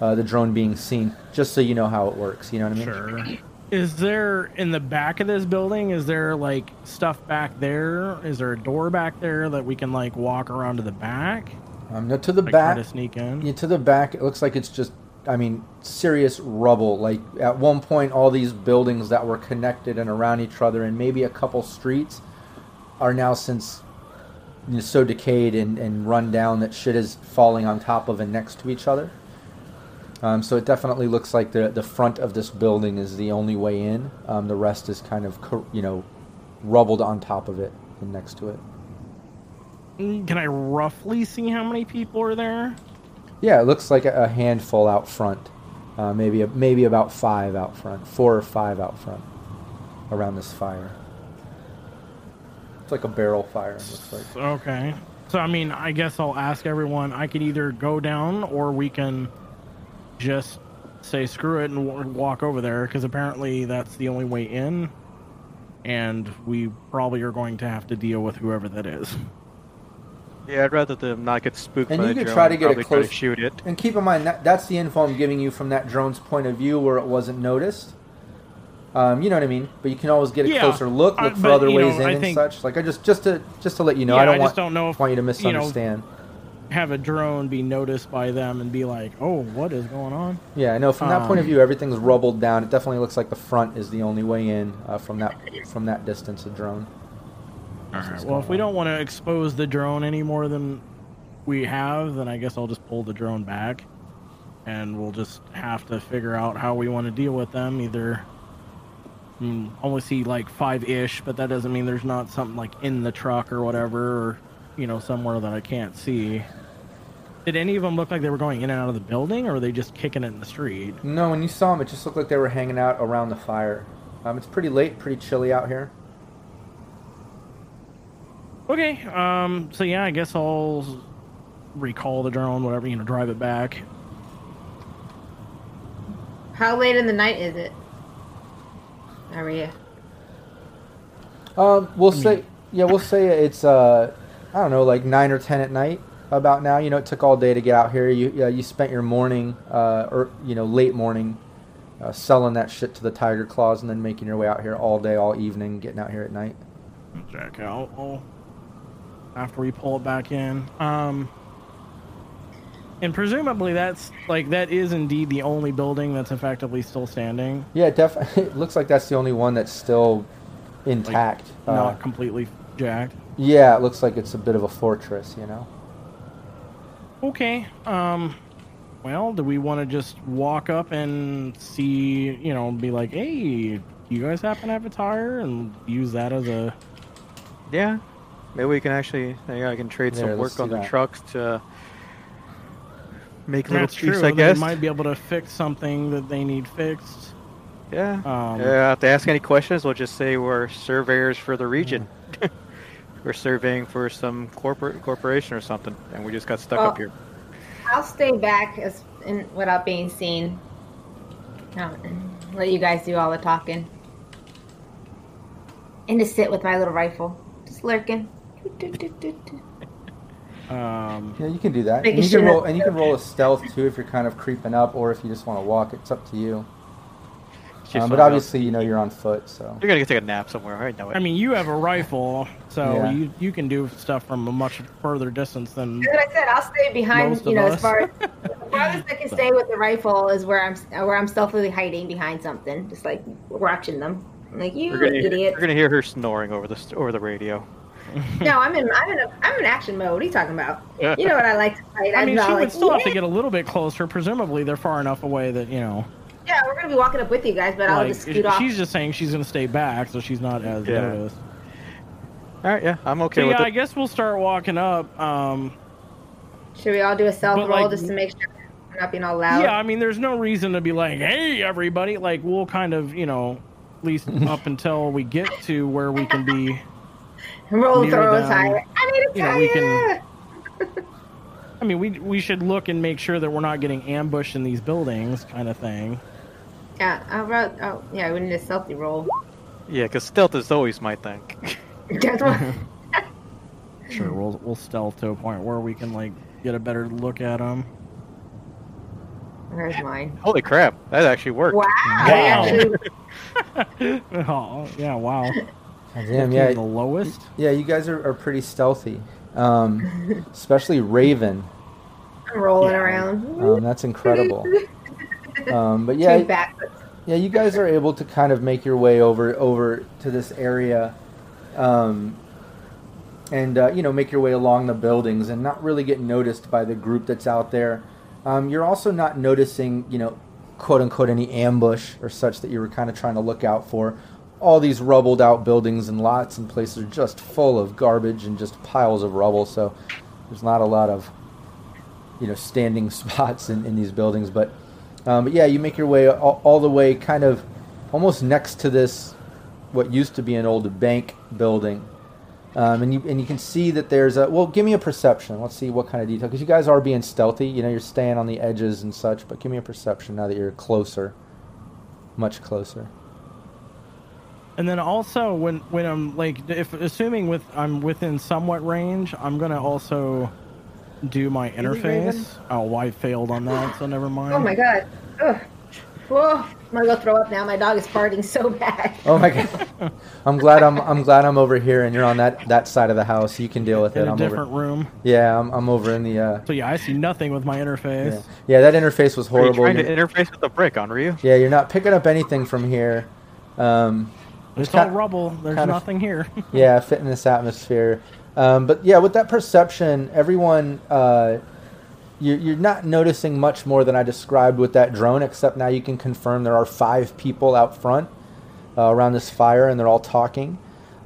uh, the drone being seen, just so you know how it works. You know what I mean? Sure. Is there in the back of this building? Is there like stuff back there? Is there a door back there that we can like walk around to the back? Um, no, to the Like back. try to sneak in. Yeah, to the back, it looks like it's just, I mean, serious rubble. Like at one point, all these buildings that were connected and around each other, and maybe a couple streets, are now since you know, so decayed and, and run down that shit is falling on top of and next to each other. Um, so it definitely looks like the the front of this building is the only way in. Um, the rest is kind of you know rubbled on top of it and next to it. Can I roughly see how many people are there? Yeah, it looks like a, a handful out front. Uh, maybe a, maybe about five out front, four or five out front, around this fire. It's like a barrel fire. It looks like. Okay. So I mean, I guess I'll ask everyone. I could either go down or we can just say screw it and wa- walk over there because apparently that's the only way in, and we probably are going to have to deal with whoever that is. Yeah, I'd rather them not get spooked And by you the could drone try to and get a probably try to close- shoot it. And keep in mind that that's the info I'm giving you from that drone's point of view, where it wasn't noticed. Um, you know what I mean? But you can always get a Yeah, closer look, uh, look for but, other you know, ways in I and think- such. Like I just just to just to let you know, Yeah, I don't I want don't know if, want you to you know, misunderstand. Have a drone be noticed by them and be like, "Oh, what is going on?" Yeah, I know. From that point of Um, view, everything's rubbled down. It definitely looks like the front is the only way in uh, from that from that distance. A drone. All right. Well, if we don't want to expose the drone any more than we have, then I guess I'll just pull the drone back, and we'll just have to figure out how we want to deal with them. Either I mean, only see like five ish, but that doesn't mean there's not something like in the truck or whatever, or you know somewhere that I can't see. Did any of them look like they were going in and out of the building, or were they just kicking it in the street? No, when you saw them, it just looked like they were hanging out around the fire. Um, it's pretty late, pretty chilly out here. Okay. Um. So yeah, I guess I'll recall the drone, whatever you know, drive it back. How late in the night is it? Aria. Um, we'll say, yeah, we'll say it's uh, I don't know, like nine or ten at night. About now, you know, it took all day to get out here. You yeah, you spent your morning, uh, or you know, late morning, uh, selling that shit to the Tiger Claws, and then making your way out here all day, all evening, getting out here at night. Jack out. I'll, after we pull it back in. Um, and presumably that's like that is indeed the only building that's effectively still standing, Yeah, definitely. <laughs> It looks like that's the only one that's still intact. uh, not completely jacked. yeah, it looks like it's a bit of a fortress, you know. Okay. Um, well, do we want to just walk up and see? You know, be like, hey, you guys happen to have a tire, and use that as a Yeah, maybe we can actually. Yeah, I can trade There, some work on see the that. trucks to make a little That's piece, true. I They might be able to fix something that they need fixed. Yeah. Um, yeah. If they ask any questions, we'll just say we're surveyors for the region. <laughs> we're surveying for some corporate corporation or something, and we just got stuck up Oh. here. I'll stay back as in, without being seen. Oh, let you guys do all the talking. And to sit with my little rifle, just lurking. Um, Yeah, you can do that. And you can roll and you can roll a stealth too if you're kind of creeping up, or if you just want to walk. It's up to you. Um, but obviously, you know you're on foot, so You're gonna get take a nap somewhere. I know it. I mean, you have a rifle, so Yeah. you you can do stuff from a much further distance than. As I said, I'll stay behind. You know, us. <laughs> as far as the farthest I can stay with the rifle is where I'm where I'm stealthily hiding behind something, just like watching them. I'm like you We're gonna, hear, idiot. we're gonna hear her snoring over the over the radio. No, I'm in I'm in a, I'm in action mode. What are you talking about? You know what I like to fight. I I'm mean, not she like, would still have to get a little bit closer. Presumably, they're far enough away that you know. Yeah, we're gonna be walking up with you guys, but I'll just scoot off. she's just saying she's going to stay back, so she's not as Yeah. noticed. All right, yeah, I'm okay So with yeah, I guess we'll start walking up. Um, Should we all do a stealth But, roll like, just to make sure we're not being all loud? yeah, I mean, there's no reason to be like, "Hey, everybody!" Like, we'll kind of, you know, at least <laughs> up until we get to where we can be. Roll near throw them. I need to you know, tell we you. can- <laughs> I mean, we we should look and make sure that we're not getting ambushed in these buildings, kind of thing. Yeah, I wrote. Oh, yeah, we need a stealthy roll. Yeah, because stealth is always my thing. <laughs> That's what. <laughs> Sure, we'll we'll stealth to a point where we can like get a better look at them. Where's mine? Holy crap, that actually worked. Wow. Wow. Actually, oh, yeah, wow. Damn, Yeah, yeah, the lowest. yeah. You guys are, are pretty stealthy, um, especially Raven. I'm rolling Yeah. around. Um, that's incredible. Um, but Yeah. yeah, back. yeah, you guys are able to kind of make your way over over to this area, um, and uh, you know make your way along the buildings and not really get noticed by the group that's out there. Um, you're also not noticing, you know, quote unquote, any ambush or such that you were kind of trying to look out for. All these rubbled out buildings and lots and places are just full of garbage and just piles of rubble. So there's not a lot of, you know, standing <laughs> spots in, in these buildings. But, um, but yeah, you make your way all, all the way kind of almost next to this, what used to be an old bank building. Um, and you and you can see that there's a well. Give me a perception. Let's see what kind of detail because you guys are being stealthy. You know, you're staying on the edges and such. But give me a perception now that you're closer, much closer. And then also when when I'm like if assuming with I'm within somewhat range, I'm gonna also do my interface. Oh, I failed on that, so never <laughs> mind. Oh my god. Ugh. Whoa. I'm gonna go throw up now. My dog is farting so <laughs> bad. Oh my god! I'm glad I'm I'm glad I'm over here and you're on that that side of the house. You can deal with it. In a I'm different over. room. Yeah, I'm I'm over in the. Uh, So yeah, I see nothing with my interface. yeah, that interface was Are you horrible. trying to You're- interface with the brick Onryu? yeah, you're not picking up anything from here. Um, It's all rubble. There's kind of- nothing here. <laughs> yeah, fit in this atmosphere. Um, but yeah, with that perception, everyone, uh, you're, you're not noticing much more than I described with that drone, except now you can confirm there are five people out front uh, around this fire, and they're all talking.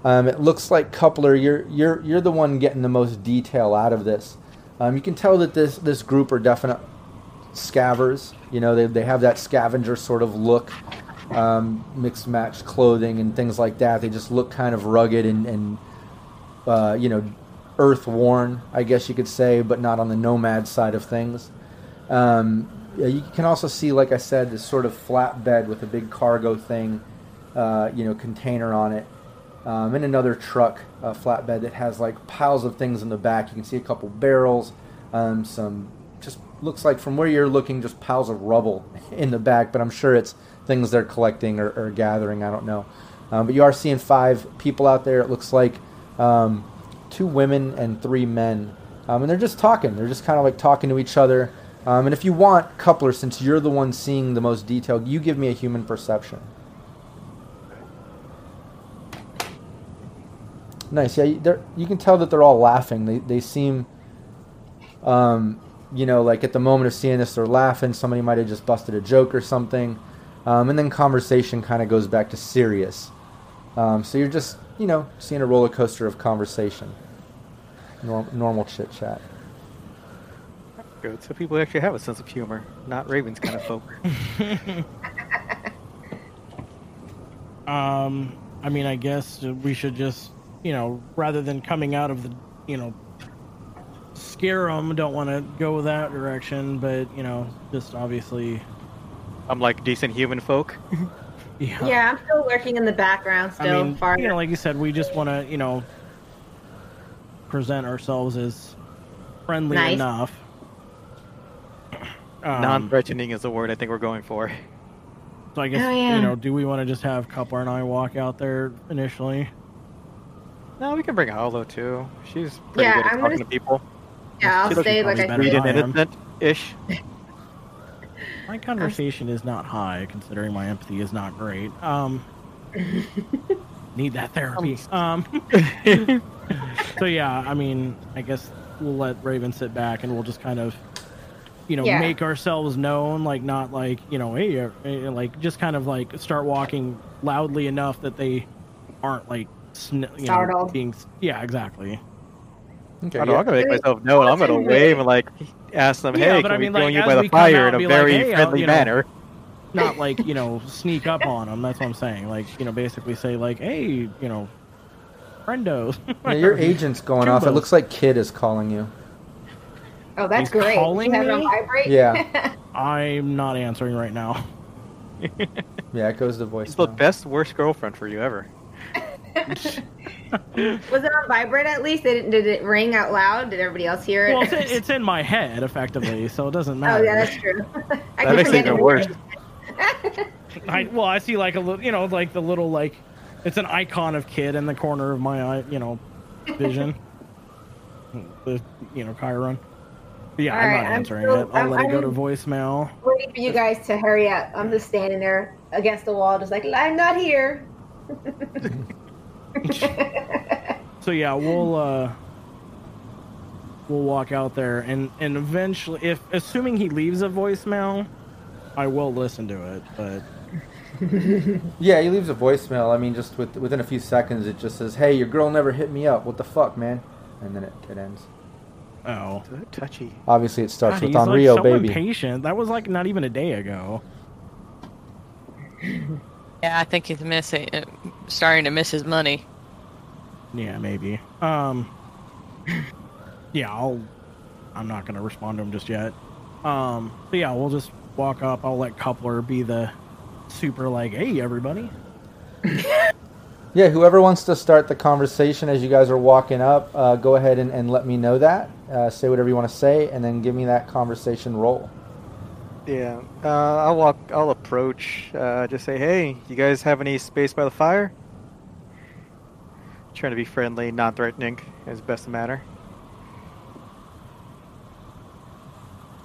Um, it looks like Coupler, you're you're you're the one getting the most detail out of this. Um, you can tell that this this group are definite scavers. You know, they they have that scavenger sort of look, um, mixed match clothing and things like that. They just look kind of rugged and and uh, you know, earth worn, I guess you could say, but not on the nomad side of things. Um, you can also see, like I said, this sort of flatbed with a big cargo thing, uh, you know, container on it, um, and another truck, flatbed that has like piles of things in the back. You can see a couple barrels, um, some just looks like from where you're looking, just piles of rubble <laughs> in the back. But I'm sure it's things they're collecting or, or gathering. I don't know. Um, but you are seeing five people out there. It looks like um, two women and three men, um, and they're just talking. They're just kind of like talking to each other. Um, and if you want, Coupler, since you're the one seeing the most detail, you give me a human perception. Nice. Yeah, you- can tell that they're all laughing. They they seem, um, you know, like at the moment of seeing this, they're laughing. Somebody might have just busted a joke or something, um, and then conversation kind of goes back to serious. Um, so you're just, you know, seeing a roller coaster of conversation, Norm- normal chit chat. Good. So people actually have a sense of humor, not Raven's kind of folk. <laughs> Um, I mean, I guess we should just, you know, rather than coming out of the, you know, scare them. Don't want to go that direction, but you know, just obviously I'm like decent human folk. <laughs> Yeah. Yeah, I'm still lurking in the background. still I mean, far. you know, like you said, we just want to, you know, present ourselves as friendly Nice. enough. Um, Non-threatening is the word I think we're going for. so I guess Oh, yeah. you know, do we want to just have Coupler and I walk out there initially? No, we can bring Hollow too. She's pretty Yeah, good at I'm talking gonna- to people. yeah, I'll she stay like probably I better Sweet said. than <laughs> and I am. innocent-ish. My conversation is not high, considering my empathy is not great. Um, <laughs> need that therapy. Um, <laughs> so yeah, I mean, I guess we'll let Raven sit back, and we'll just kind of, you know, Yeah. make ourselves known, like not like you know, hey, uh, eh, like just kind of like start walking loudly enough that they aren't like, sn- you know, being yeah, exactly. Okay, I don't know, yeah. I'm gonna make myself known. I'm gonna wave and like ask them, "Hey, but can I we mean, join like, you as by the we come fire out, in a be like, very "Hey, friendly you know, manner?" Not like you know, sneak up on them. That's what I'm saying. Like you know, basically say like, hey, you know, friendos. <laughs> Yeah, your agent's going off. It looks like Kid is calling you. Oh, that's He's great. calling you have on me? vibrate? Yeah. <laughs> I'm not answering right now. Yeah, it goes to voice. It's the best worst girlfriend for you ever. <laughs> <laughs> Was it on vibrate at least? Did it, did it ring out loud? Did everybody else hear it? Well, it's in, it's in my head effectively, so it doesn't matter. <laughs> oh yeah, that's true. <laughs> I That makes it even worse. I, well, I see like a little, you know, like the little like, it's an icon of kid in the corner of my eye, you know, vision. the you know Chiron. But yeah, I'm Alright, not I'm answering still- it. I'll I'm- let it go to voicemail. Waiting for you guys to hurry up. I'm just standing there against the wall, just like I'm not here. <laughs> So yeah, we'll uh we'll walk out there and and eventually if assuming he leaves a voicemail, I will listen to it, but <laughs> Yeah, he leaves a voicemail. I mean, just with, within a few seconds, it just says, "Hey, your girl never hit me up. What the fuck, man?" And then it, it ends. oh. Touchy. Obviously, it starts God, with he's "On like Rio, so baby." impatient. That was like not even a day ago. <laughs> Yeah, I think he's missing, uh, starting to miss his money. Yeah, maybe. Um Yeah, I'll I'm not gonna respond to him just yet. Um so yeah, we'll just walk up. I'll let Coupler be the super like, hey everybody. <laughs> Yeah, whoever wants to start the conversation as you guys are walking up, uh, go ahead and, and let me know that. Uh, say whatever you want to say, and then give me that conversation roll. Yeah, uh, I'll walk. I'll approach. Uh, just say, "Hey, you guys have any space by the fire?" Trying to be friendly, non-threatening, as best the matter.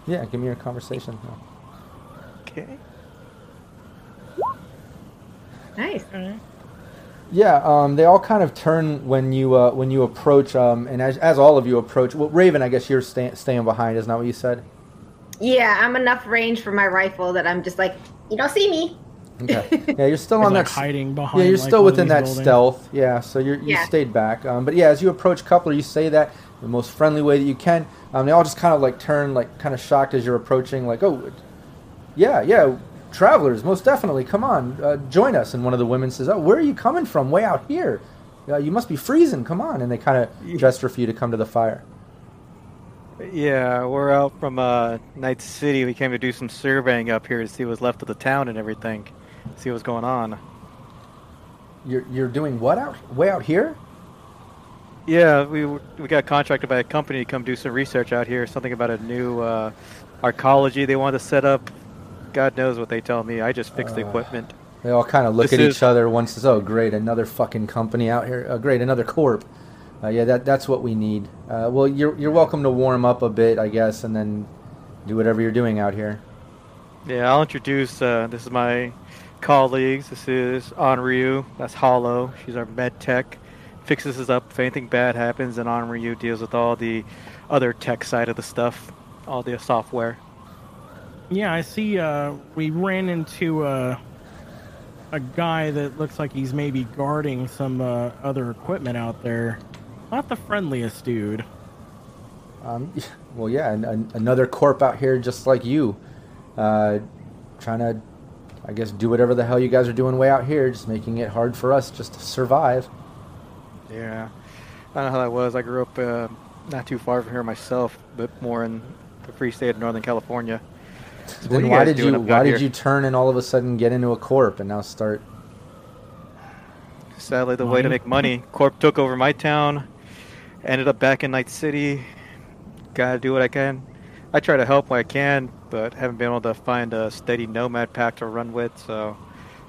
Yeah, give me your conversation. Okay. Nice. Yeah, um, they all kind of turn when you uh, when you approach, um, and as, as all of you approach. Well, Raven, I guess you're sta- staying behind, isn't that what you said? Yeah, I'm enough range for my rifle that I'm just like, you don't see me. Okay. <laughs> Yeah, you're still on like that. hiding behind Yeah, you're like, still within that buildings. stealth. Yeah, so you're, you Yeah. stayed back. Um, but yeah, as you approach Coupler, you say that the most friendly way that you can. Um, they all just kind of like turn, like kind of shocked as you're approaching, like, oh, yeah, yeah, travelers, most definitely, come on, uh, join us. And one of the women says, oh, where are you coming from? Way out here. Uh, you must be freezing. Come on. And they kind of gesture for you to come to the fire. Yeah, we're out from uh, Night City. We came to do some surveying up here to see what's left of the town and everything. See what's going on. You're, you're doing what out? Way out here? Yeah, we we got contracted by a company to come do some research out here. Something about a new uh, arcology they want to set up. God knows what they tell me. I just fix the Uh, equipment. They all kind of look This at is- each other. One says, "Oh, great, another fucking company out here. Uh, great, another corp. Uh, yeah, that that's what we need. Uh, well, you're you're welcome to warm up a bit, I guess, and then do whatever you're doing out here. Yeah, I'll introduce. Uh, this is my colleagues. This is Onryu. That's Hollow. She's our med tech. Fixes us up if anything bad happens, and Onryu deals with all the other tech side of the stuff, all the software. Yeah, I see. Uh, we ran into uh, a guy that looks like he's maybe guarding some uh, other equipment out there. Not the friendliest dude. Um, <laughs> well, yeah, an, an, another corp out here just like you, uh, trying to, I guess, do whatever the hell you guys are doing way out here, just making it hard for us just to survive. Yeah, I don't know how that was. I grew up uh, not too far from here myself, but more in the free state of Northern California. <laughs> what Then why did you why did here? you turn and all of a sudden get into a corp and now start? Sadly, the way to make money. Corp took over my town. Ended up back in Night City. Gotta do what I can. I try to help when I can, but haven't been able to find a steady nomad pack to run with. So,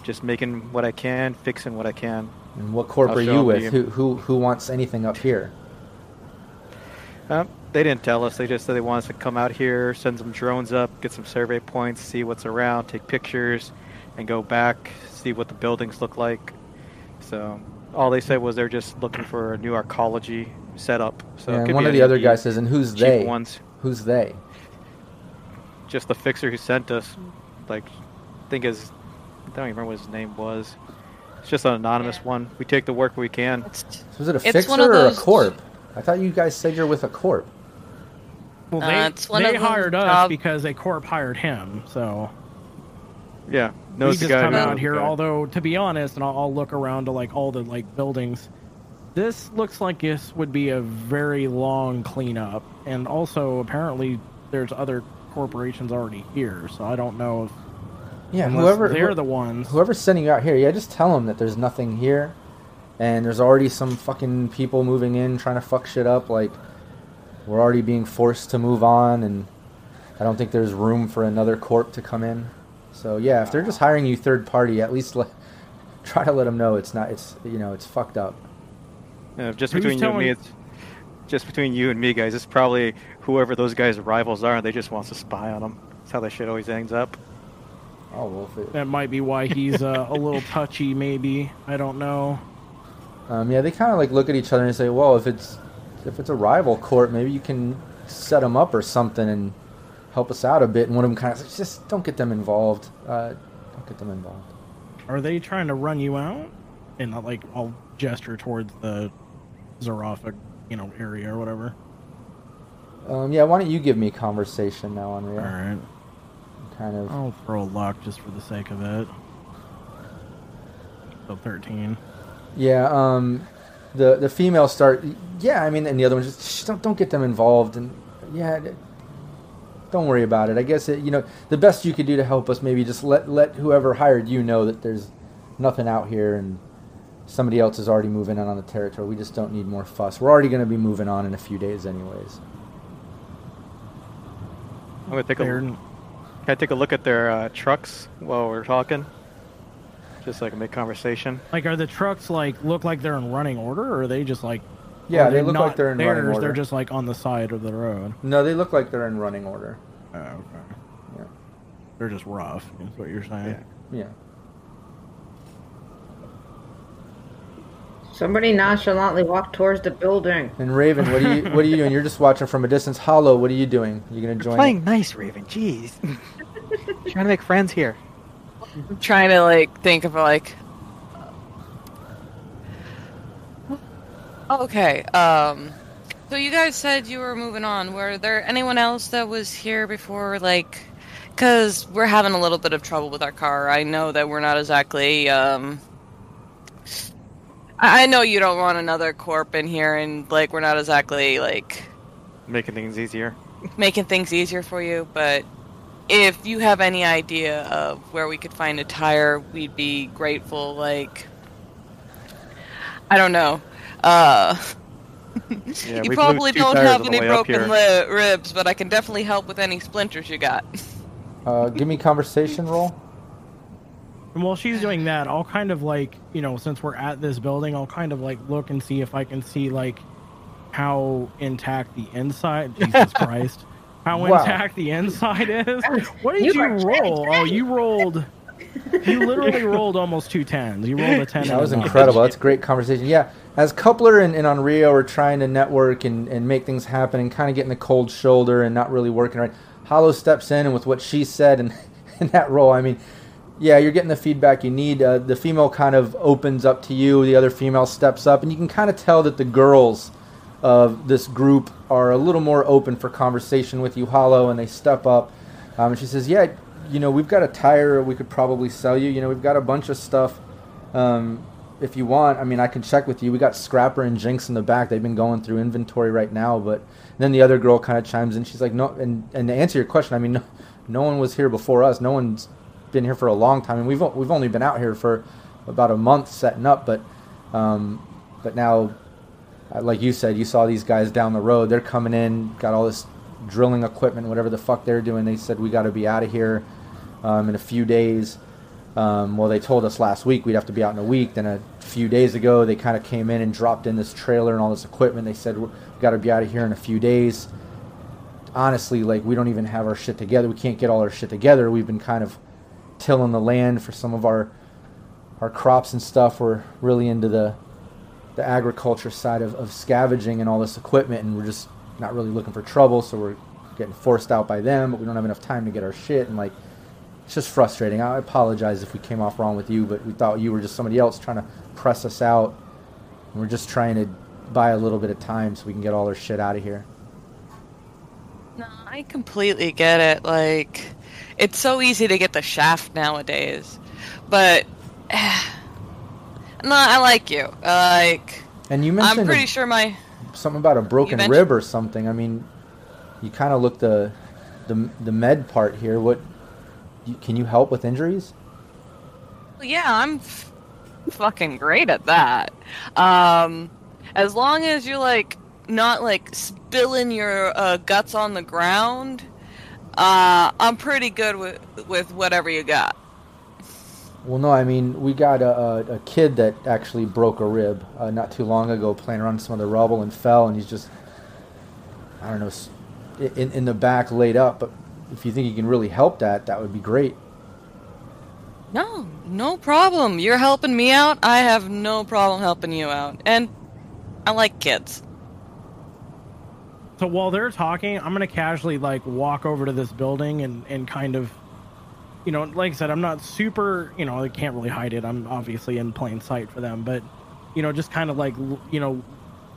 just making what I can, fixing what I can. And what corp I'll are you with? Who who who wants anything up here? Um, they didn't tell us. They just said they want us to come out here, send some drones up, get some survey points, see what's around, take pictures, and go back, see what the buildings look like. So all they said was they're just looking for a new arcology setup. So it yeah, could one be of the other of guys says, and who's cheap they? ones. Who's they? Just the fixer who sent us. Like, I think his, I don't even remember what his name was. It's just an anonymous one. We take the work we can. So was it a It's fixer one of or a corp? I thought you guys said you're with a corp. Well, Uh, they, it's one they of those hired us job- because a corp hired him. So Yeah, we just guy. come who out here. guy. Although, to be honest, and I'll, I'll look around to like all the like buildings. This looks like this would be a very long cleanup, and also apparently there's other corporations already here. So I don't know if Yeah, whoever they're who- the ones. whoever's sending you out here, yeah, just tell them that there's nothing here, and there's already some fucking people moving in trying to fuck shit up. Like we're already being forced to move on, and I don't think there's room for another corp to come in. So yeah, if they're just hiring you third party, at least let, <laughs> try to let them know it's not. It's you know it's fucked up. Yeah, just Who's between you and me, it's just between you and me, guys. It's probably whoever those guys' rivals are. They just wants to spy on them. That's how that shit always ends up. Oh well, it, That might be why he's uh, a little touchy. Maybe I don't know. Um, yeah, they kind of like look at each other and say, "Well, if it's if it's a rival court, maybe you can set them up or something and help us out a bit." And one of them kind of says, "Just don't get them involved. Uh, don't get them involved." Are they trying to run you out? And uh, like I'll gesture towards the Zarafik, you know, area or whatever. Um, yeah, why don't you give me conversation now, Onryu? All right. Kind of. I'll throw a luck just for the sake of it. So thirteen. Yeah. Um, the the females start. Yeah, I mean, and the other ones just don't don't get them involved. And yeah, don't worry about it. I guess it, you know the best you could do to help us maybe just let let whoever hired you know that there's nothing out here and somebody else is already moving in on the territory. We just don't need more fuss. We're already going to be moving on in a few days, anyways. I'm gonna take a. They're- Can I take a look at their uh, trucks while we're talking? Just so I can make conversation. Like, are the trucks like look like they're in running order, or are they just like? Yeah, oh, they they're look like they're in running order. They're just like on the side of the road. No, they look like they're in running order. Oh, okay. Yeah. They're just rough. Is what you're saying. Yeah. Yeah. Somebody nonchalantly walked towards the building. And Raven, what are you what are you doing? You're just watching from a distance. Hollow, what are you doing? You gonna join? Playing nice, Raven. Jeez. <laughs> Trying to make friends here. I'm trying to like think of like. Okay. Um. So you guys said you were moving on. Were there anyone else that was here before, like? Because we're having a little bit of trouble with our car. I know that we're not exactly. Um. I I know you don't want another corp in here, and like we're not exactly like Making things easier. making things easier for you, but if you have any idea of where we could find a tire, we'd be grateful. Like, I don't know. Uh, Yeah, <laughs> you probably don't have any broken li- ribs, but I can definitely help with any splinters you got. <laughs> Uh, give me conversation roll. And while she's doing that, I'll kind of like, you know, since we're at this building, I'll kind of like look and see if I can see like how intact the inside. <laughs> Jesus Christ, how Wow. intact the inside is. What did You you, roll? Oh, you rolled. <laughs> You literally rolled almost two tens. You rolled a ten. That was incredible. That's a great conversation. Yeah, as Coupler and, and Onryu are trying to network and, and make things happen and kind of getting the cold shoulder and not really working right, Hollow steps in and with what she said and <laughs> in that role, I mean, yeah, you're getting the feedback you need. Uh, the female kind of opens up to you. The other female steps up, and you can kind of tell that the girls of this group are a little more open for conversation with you, Hollow, and they step up. Um, and she says, "Yeah, you know, we've got a tire we could probably sell you. You know, we've got a bunch of stuff. Um, if you want, I mean, I can check with you. We got Scrapper and Jinx in the back. They've been going through inventory right now. But then the other girl kind of chimes in. She's like, "No," and and to answer your question, I mean, <laughs> no, no one was here before us. No one's been here for a long time, and we've we've only been out here for about a month setting up. But um, but now, uh, like you said, you saw these guys down the road. They're coming in, got all this drilling equipment, whatever the fuck they're doing. They said we got to be out of here um, in a few days. Um, well, they told us last week we'd have to be out in a week. Then a few days ago, they kind of came in and dropped in this trailer and all this equipment. They said we got to be out of here in a few days. Honestly, like we don't even have our shit together. We can't get all our shit together. We've been kind of tilling the land for some of our our crops and stuff. We're really into the the agriculture side of, of scavenging and all this equipment, and we're just not really looking for trouble. So we're getting forced out by them, but we don't have enough time to get our shit and like it's just frustrating. I apologize if we came off wrong with you, but we thought you were just somebody else trying to press us out. And we're just trying to buy a little bit of time so we can get all our shit out of here. No, I completely get it. Like, it's so easy to get the shaft nowadays. But, <sighs> no, I like you. Like, And you mentioned I'm a- pretty sure my. Something about a broken mentioned- rib or something. I mean, you kind of look the the the med part here. What can you help with injuries? Yeah, I'm f- fucking great at that. Um, as long as you're like not like spilling your uh, guts on the ground, uh, I'm pretty good with with whatever you got. Well, no, I mean we got a, a, a kid that actually broke a rib uh, not too long ago, playing around some of the rubble and fell, and he's just I don't know, in, in the back laid up. But if you think you can really help that, that would be great. No, no problem. You're helping me out. I have no problem helping you out. And I like kids. So while they're talking, I'm gonna casually like walk over to this building and and kind of, you know, like I said, I'm not super, you know, I can't really hide it. I'm obviously in plain sight for them, but you know, just kind of like you know,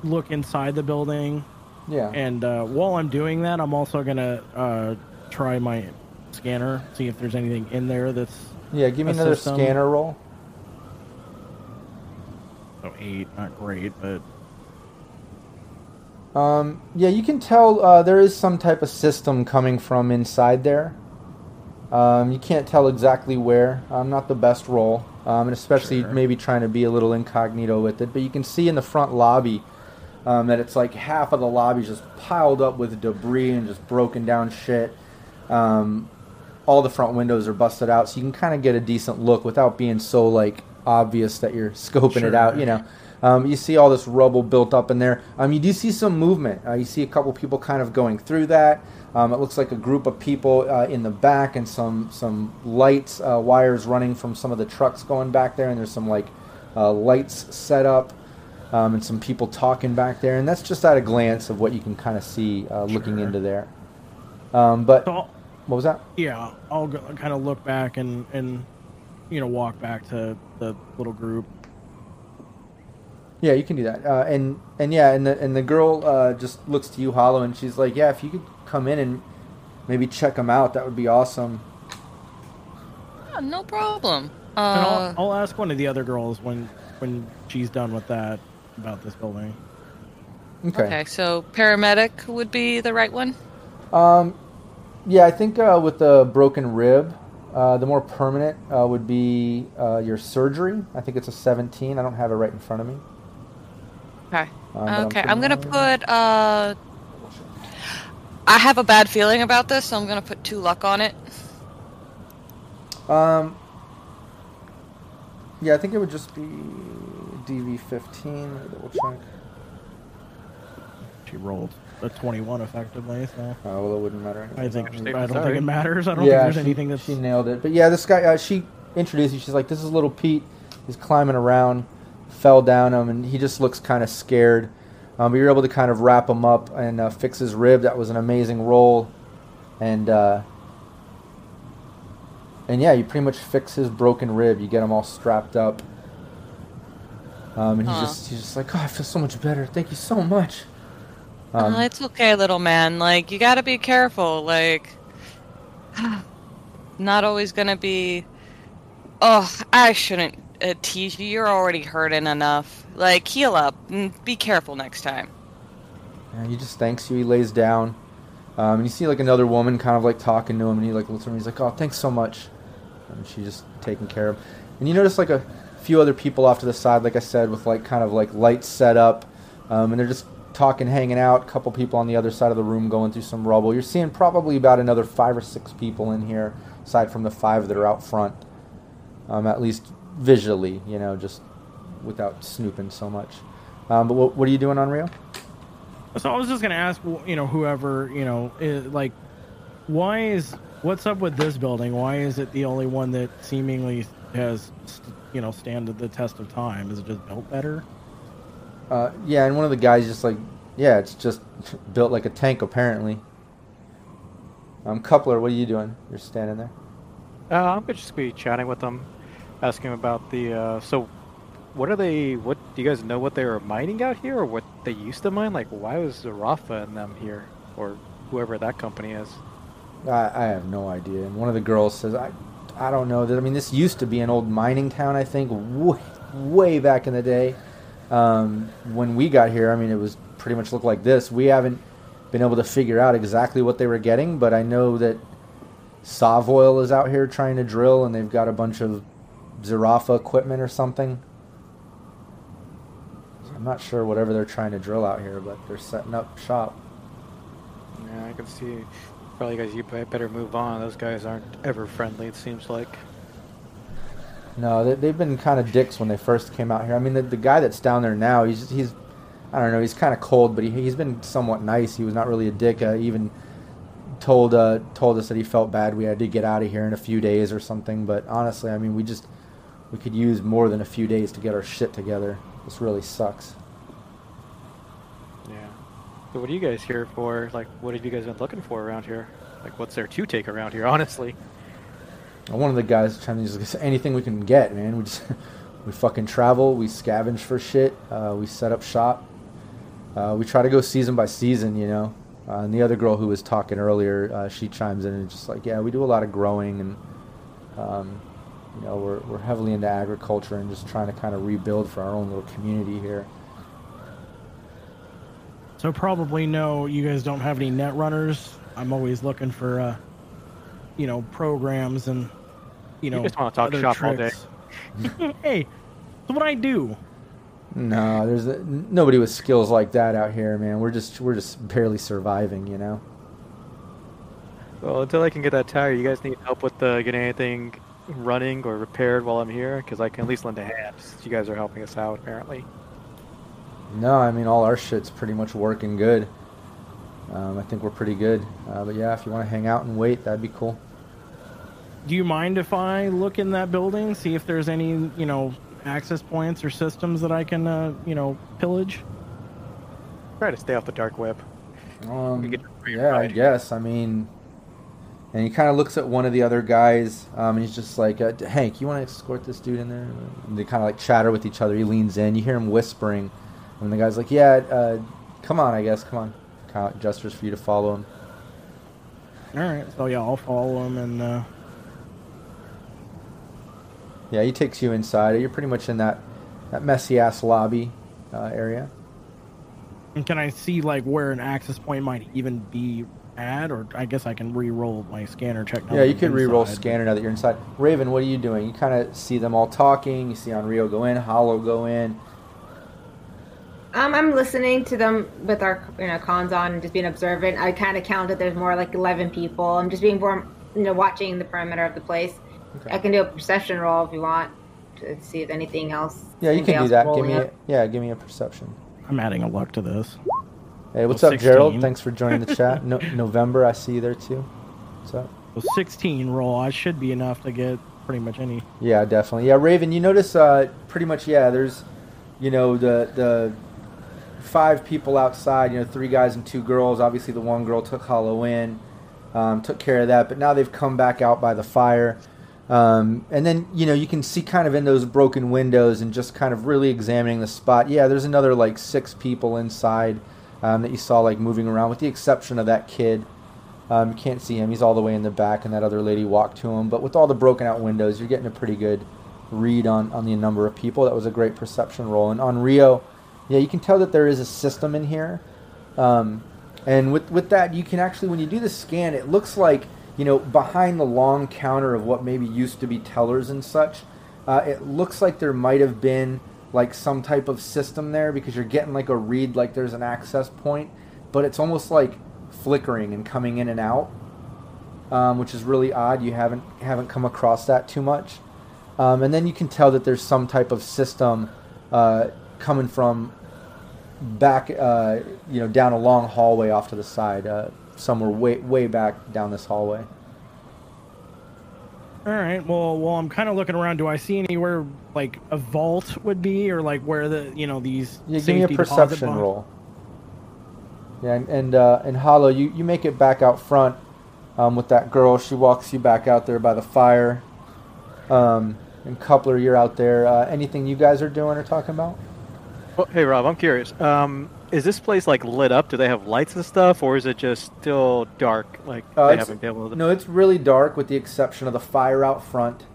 look inside the building. Yeah. And uh, while I'm doing that, I'm also gonna uh, try my scanner, see if there's anything in there that's Yeah, give me another system. scanner roll. oh, eight, not great, but Um, yeah, you can tell uh, there is some type of system coming from inside there. Um, you can't tell exactly where. Um, not the best roll, um, and especially Sure. maybe trying to be a little incognito with it. But you can see in the front lobby um, that it's like half of the lobby just piled up with debris and just broken down shit. Um, all the front windows are busted out, so you can kind of get a decent look without being so like obvious that you're scoping it out. You know. Um, you see all this rubble built up in there. Um, you do see some movement. Uh, you see a couple people kind of going through that. Um, it looks like a group of people uh, in the back and some some lights, uh, wires running from some of the trucks going back there. And there's some like uh, lights set up um, and some people talking back there. And that's just at a glance of what you can kind of see uh, looking Sure. into there. Um, but so what was that? yeah, I'll go, kind of look back and and you know walk back to the little group. Yeah, you can do that. Uh, and and yeah, and the and the girl uh, just looks to you, Hollow, and she's like, "Yeah, if you could come in and maybe check them out, that would be awesome." Yeah, no problem. And Uh, I'll, I'll ask one of the other girls when when she's done with that about this building. Okay. okay, so paramedic would be the right one? Um, yeah, I think uh, with the broken rib, uh, the more permanent uh, would be uh, your surgery. I think it's a 17. I don't have it right in front of me. Okay. Um, but I'm okay, I'm gonna put. Uh, I have a bad feeling about this, so I'm gonna put two luck on it. Um, yeah, I think it would just be DV15. Let me double check. She rolled a 21 effectively, so Oh, well, it wouldn't matter. Anyway. I think I don't think it matters. I don't yeah, think there's she, anything that's she nailed it. But yeah, this guy, uh, she introduced you. She's like, "This is little Pete. He's climbing around, fell down him, and he just looks kind of scared." Um, but you're able to kind of wrap him up and uh, fix his rib. That was an amazing roll, and uh, and yeah, you pretty much fix his broken rib. You get him all strapped up, um, and he's Aw. just he's just like, "Oh, I feel so much better. Thank you so much." Um, it's okay, little man. Like you gotta be careful. Like, <sighs> not always gonna be. Oh, I shouldn't uh, tease you. You're already hurting enough. Like, heal up and be careful next time. And he just thanks you. He lays down. Um, and you see like another woman kind of like talking to him, and he like looks at him. He's like, "Oh, thanks so much," and she's just taking care of. Him. And you notice like a few other people off to the side, like I said, with like kind of like lights set up, um, and they're just talking, hanging out. A couple people on the other side of the room going through some rubble. You're seeing probably about another five or six people in here, aside from the five that are out front. Um, at least visually, you know, just without snooping so much. Um, but what, what are you doing Onryu? So I was just gonna ask, you know, whoever, you know, is, like, why is what's up with this building? Why is it the only one that seemingly has, you know, stand the test of time? Is it just built better? Uh, yeah, and one of the guys just like, yeah, it's just <laughs> built like a tank apparently. Um, Coupler, what are you doing? You're standing there. Uh, I'm gonna just be chatting with them, asking about the. Uh, so, what are they? What do you guys know? What they were mining out here, or what they used to mine? Like, why was Rafa and them here, or whoever that company is? I, I have no idea. And one of the girls says, I, I don't know. I mean, this used to be an old mining town. I think way, way back in the day. Um, when we got here, I mean, it was pretty much looked like this. We haven't been able to figure out exactly what they were getting, but I know that SovOil is out here trying to drill, and they've got a bunch of Zhirafa equipment or something. I'm not sure whatever they're trying to drill out here, but they're setting up shop. Yeah, I can see. Probably guys, you better move on. Those guys aren't ever friendly. It seems like. No, they, they've been kind of dicks when they first came out here. I mean, the, the guy that's down there now, he's he's, I don't know, he's kind of cold, but he he's been somewhat nice. He was not really a dick. Uh, even told uh, told us that he felt bad. We had to get out of here in a few days or something. But honestly, I mean, we just we could use more than a few days to get our shit together. This really sucks. Yeah. So what are you guys here for? Like, what have you guys been looking for around here? Like, what's there to take around here? <laughs> Honestly. One of the guys trying to use anything we can get, man. We just <laughs> we fucking travel. We scavenge for shit. Uh, we set up shop. Uh, we try to go season by season, you know. Uh, and the other girl who was talking earlier, uh, she chimes in and just like, yeah, we do a lot of growing and, um, you know, we're, we're heavily into agriculture and just trying to kind of rebuild for our own little community here. So probably no, you guys don't have any net runners. I'm always looking for, uh, you know, programs and, you know, you just want to talk other shop tricks. all day. <laughs> hey, that's what I do. No, there's a, nobody with skills like that out here, man. We're just we're just barely surviving, you know. Well, until I can get that tire, you guys need help with uh, getting anything running or repaired while I'm here, because I can at least lend a hand. You guys are helping us out, apparently. No, I mean all our shit's pretty much working good. Um, I think we're pretty good. Uh, but yeah, if you want to hang out and wait, that'd be cool. Do you mind if I look in that building, see if there's any, you know, access points or systems that I can, uh, you know, pillage? Try to stay off the dark web. Um, You get free yeah, I guess. I mean, and he kind of looks at one of the other guys, um, and he's just like, uh, "Hank, you want to escort this dude in there?" And they kind of like chatter with each other. He leans in. You hear him whispering, and the guy's like, "Yeah, uh, come on, I guess, come on." Kind of gestures for you to follow him. All right, so yeah, I'll follow him and. Uh, Yeah, he takes you inside. You're pretty much in that that messy ass lobby uh, area. And can I see like where an access point might even be at, or I guess I can re-roll my scanner check. now Yeah, you I'm can re-roll scanner now that you're inside. Raven, what are you doing? You kind of see them all talking. You see Onryu go in, Hollow go in. Um, I'm listening to them with our you know cons on and just being observant. I kind of counted there's more like 11 people. I'm just being more you know watching the perimeter of the place. Okay. I can do a perception roll if you want to see if anything else. Yeah, you can do that. Give rolling me a, yeah, give me a perception. I'm adding a luck to this. Hey, what's Well, up, Gerald? Thanks for joining the chat. No, <laughs> November, I see you there too. What's up? So 16 roll, I should be enough to get pretty much any. Yeah, definitely. Yeah, Raven, you notice uh, pretty much. Yeah, there's, you know, the the five people outside. You know, three guys and two girls. Obviously, the one girl took Hollow in, um, took care of that. But now they've come back out by the fire. Um, and then you know you can see kind of in those broken windows and just kind of really examining the spot. Yeah, there's another like six people inside um, that you saw like moving around, with the exception of that kid. Um, you can't see him; he's all the way in the back, and that other lady walked to him. But with all the broken out windows, you're getting a pretty good read on on the number of people. That was a great perception roll. And Onryu, yeah, you can tell that there is a system in here. Um, And with with that, you can actually when you do the scan, it looks like you know behind the long counter of what maybe used to be tellers and such. Uh, it looks like there might have been like some type of system there because you're getting like a read like there's an access point, but it's almost like flickering and coming in and out, um, which is really odd. You haven't haven't come across that too much, um, and then you can tell that there's some type of system uh, coming from back, uh, you know, down a long hallway off to the side, uh, somewhere way way back down this hallway. All right. Well, well, I'm kind of looking around. Do I see anywhere like a vault would be, or like where the you know these? Yeah, give me a perception roll. Yeah, and and, uh, and Hollow, you, you make it back out front um, with that girl. She walks you back out there by the fire. Um, and Coupler, you're out there. Uh, anything you guys are doing or talking about? Well, hey Rob, I'm curious. Um, is this place like lit up? Do they have lights and stuff, or is it just still dark? Like Uh, they haven't been able to. No, it's really dark with the exception of the fire out front.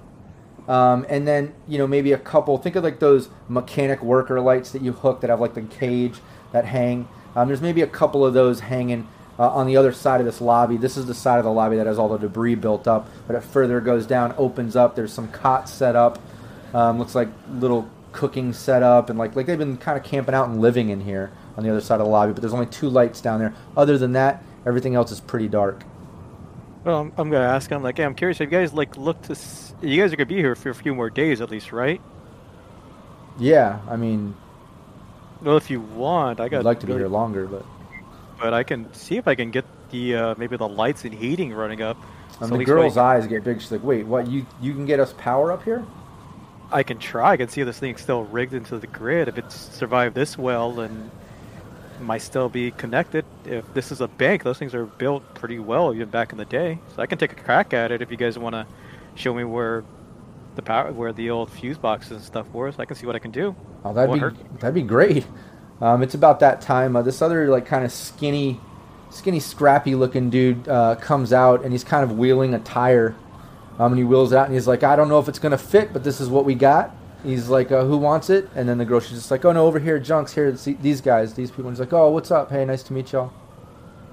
Um, and then, you know, maybe a couple, think of like those mechanic worker lights that you hook that have like the cage that hang. Um, there's maybe a couple of those hanging uh, on the other side of this lobby. This is the side of the lobby that has all the debris built up. But it further goes down, opens up. There's some cots set up. Um, looks like little cooking set up. And like, like they've been kind of camping out and living in here on the other side of the lobby. But there's only two lights down there. Other than that, everything else is pretty dark. Well, I'm, I'm gonna ask I'm Like, hey, I'm curious. Have you guys like looked to? S- you guys are gonna be here for a few more days at least, right? Yeah, I mean, Well, if you want, I got. I'd like to be here longer, but but I can see if I can get the uh, maybe the lights and heating running up. um, So the girl's I, eyes get big. She's like, "Wait, what? You you can get us power up here?" I can try. I can see if this thing's still rigged into the grid. If it's survived this well, then might still be connected. If this is a bank, those things are built pretty well even back in the day. So I can take a crack at it if you guys want to show me where the power, where the old fuse boxes and stuff were. So I can see what I can do. Oh, that'd Won't be hurt. that'd be great. Um, it's about that time. Uh, this other like kind of skinny, skinny, scrappy looking dude uh, comes out and he's kind of wheeling a tire. Um, and he wheels it out and he's like, "I don't know if it's gonna fit, but this is what we got." He's like, uh, "Who wants it?" And then the girl she's just like, "Oh no, over here, Junks here. See, these guys, these people." And he's like, "Oh, what's up? Hey, nice to meet y'all."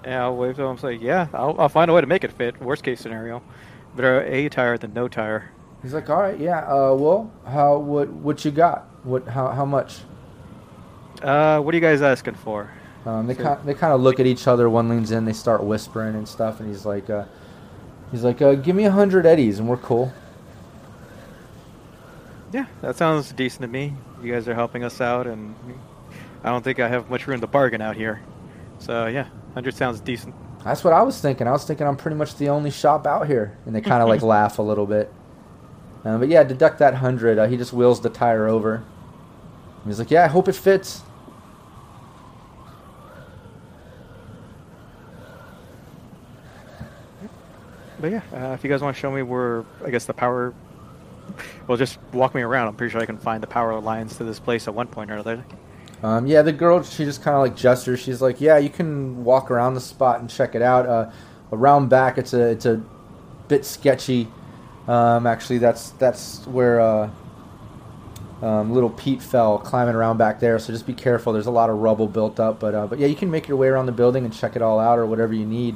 Yeah, I'll wave to him and say, yeah, I'll, I'll find a way to make it fit. Worst case scenario, better a tire than no tire. He's like, "All right, yeah. Uh, well, how what what you got? What how how much?" Uh, what are you guys asking for? Um, they kind they kind of look at each other. One leans in, they start whispering and stuff, and he's like, uh, he's like, uh, "Give me a hundred eddies, and we're cool." Yeah, that sounds decent to me. You guys are helping us out, and I don't think I have much room to bargain out here. So yeah, hundred sounds decent. That's what I was thinking. I was thinking I'm pretty much the only shop out here, and they kind of like <laughs> laugh a little bit. Uh, but yeah, deduct that hundred. Uh, he just wheels the tire over. He's like, "Yeah, I hope it fits." But yeah, uh, if you guys want to show me where, I guess the power, <laughs> well, just walk me around. I'm pretty sure I can find the power lines to this place at one point or another. Um, yeah, the girl, she just kind of like gestures. She's like, "Yeah, you can walk around the spot and check it out. Uh, around back, it's a it's a bit sketchy. Um, actually, that's that's where uh, um, little Pete fell climbing around back there. So just be careful. There's a lot of rubble built up, but uh, but yeah, you can make your way around the building and check it all out or whatever you need.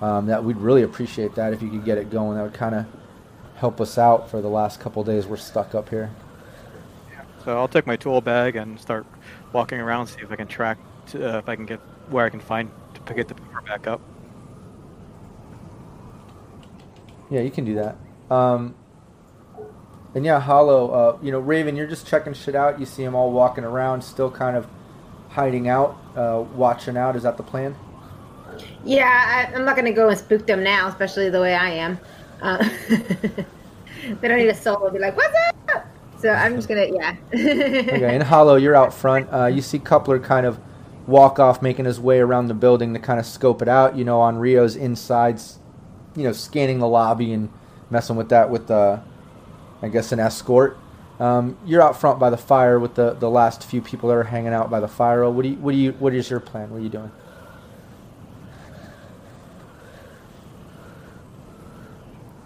Um, that we'd really appreciate that if you could get it going. That would kind of help us out for the last couple days we're stuck up here. So I'll take my tool bag and start walking around, see if I can track, to, uh, if I can get where I can find to pick- get the power back up. Yeah, you can do that. Um, and yeah, Hollow, uh, you know, Raven, you're just checking shit out. You see them all walking around, still kind of hiding out, uh, watching out. Is that the plan? Yeah, I, I'm not gonna go and spook them now, especially the way I am. Uh, <laughs> they don't need a soul be like, "What's up?" So I'm just gonna, yeah. <laughs> Okay, and Hollow, you're out front. Uh, you see Coupler kind of walk off, making his way around the building to kind of scope it out. You know, Onryu's insides, you know, scanning the lobby and messing with that with, uh, I guess, an escort. Um, you're out front by the fire with the, the last few people that are hanging out by the fire. What do you what do you what is your plan? What are you doing?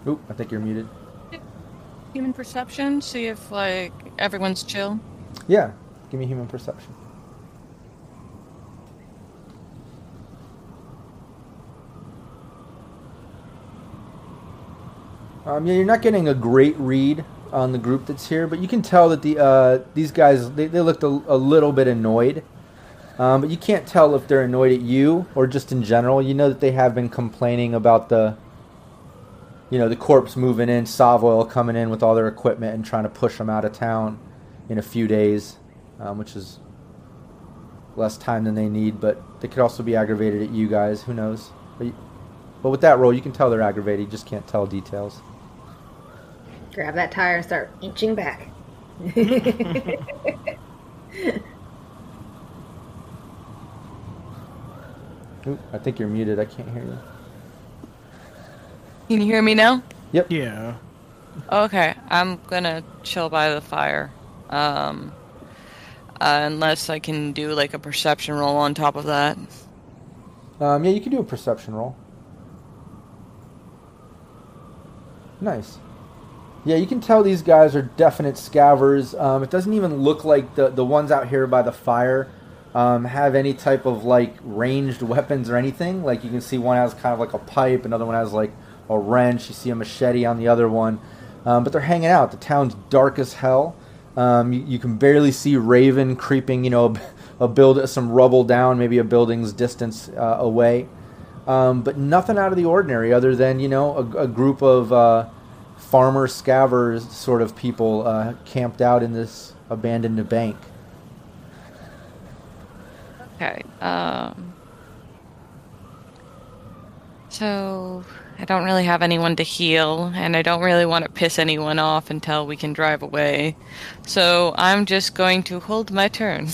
Oop, I think you're muted. Human perception, see if like everyone's chill. Yeah, give me human perception. Um, yeah, you're not getting a great read on the group that's here, but you can tell that the uh, these guys they, they looked a, a, little bit annoyed. Um, but you can't tell if they're annoyed at you or just in general. You know that they have been complaining about the you know, the corpse moving in, SovOil coming in with all their equipment and trying to push them out of town in a few days, um, which is less time than they need. But they could also be aggravated at you guys. Who knows? But, you, but with that roll, you can tell they're aggravated. You just can't tell details. Grab that tire and start inching back. <laughs> Oop, I think you're muted. I can't hear you. Can you hear me now? Yep. Yeah. Okay, I'm gonna chill by the fire. Um, uh, unless I can do like a perception roll on top of that. Um, yeah, you can do a perception roll. Nice. Yeah, you can tell these guys are definite scavers. Um, it doesn't even look like the the ones out here by the fire um, have any type of like ranged weapons or anything. Like you can see one has kind of like a pipe, another one has like a wrench. You see a machete on the other one, um, but they're hanging out. The town's dark as hell. Um, you, you, can barely see Raven creeping, you know, <laughs> a, build some rubble down, maybe a building's distance uh, away. Um, but nothing out of the ordinary, other than you know a, a group of uh, farmer scavers sort of people uh, camped out in this abandoned bank. Okay. Um, so I don't really have anyone to heal, and I don't really want to piss anyone off until we can drive away. So I'm just going to hold my turn.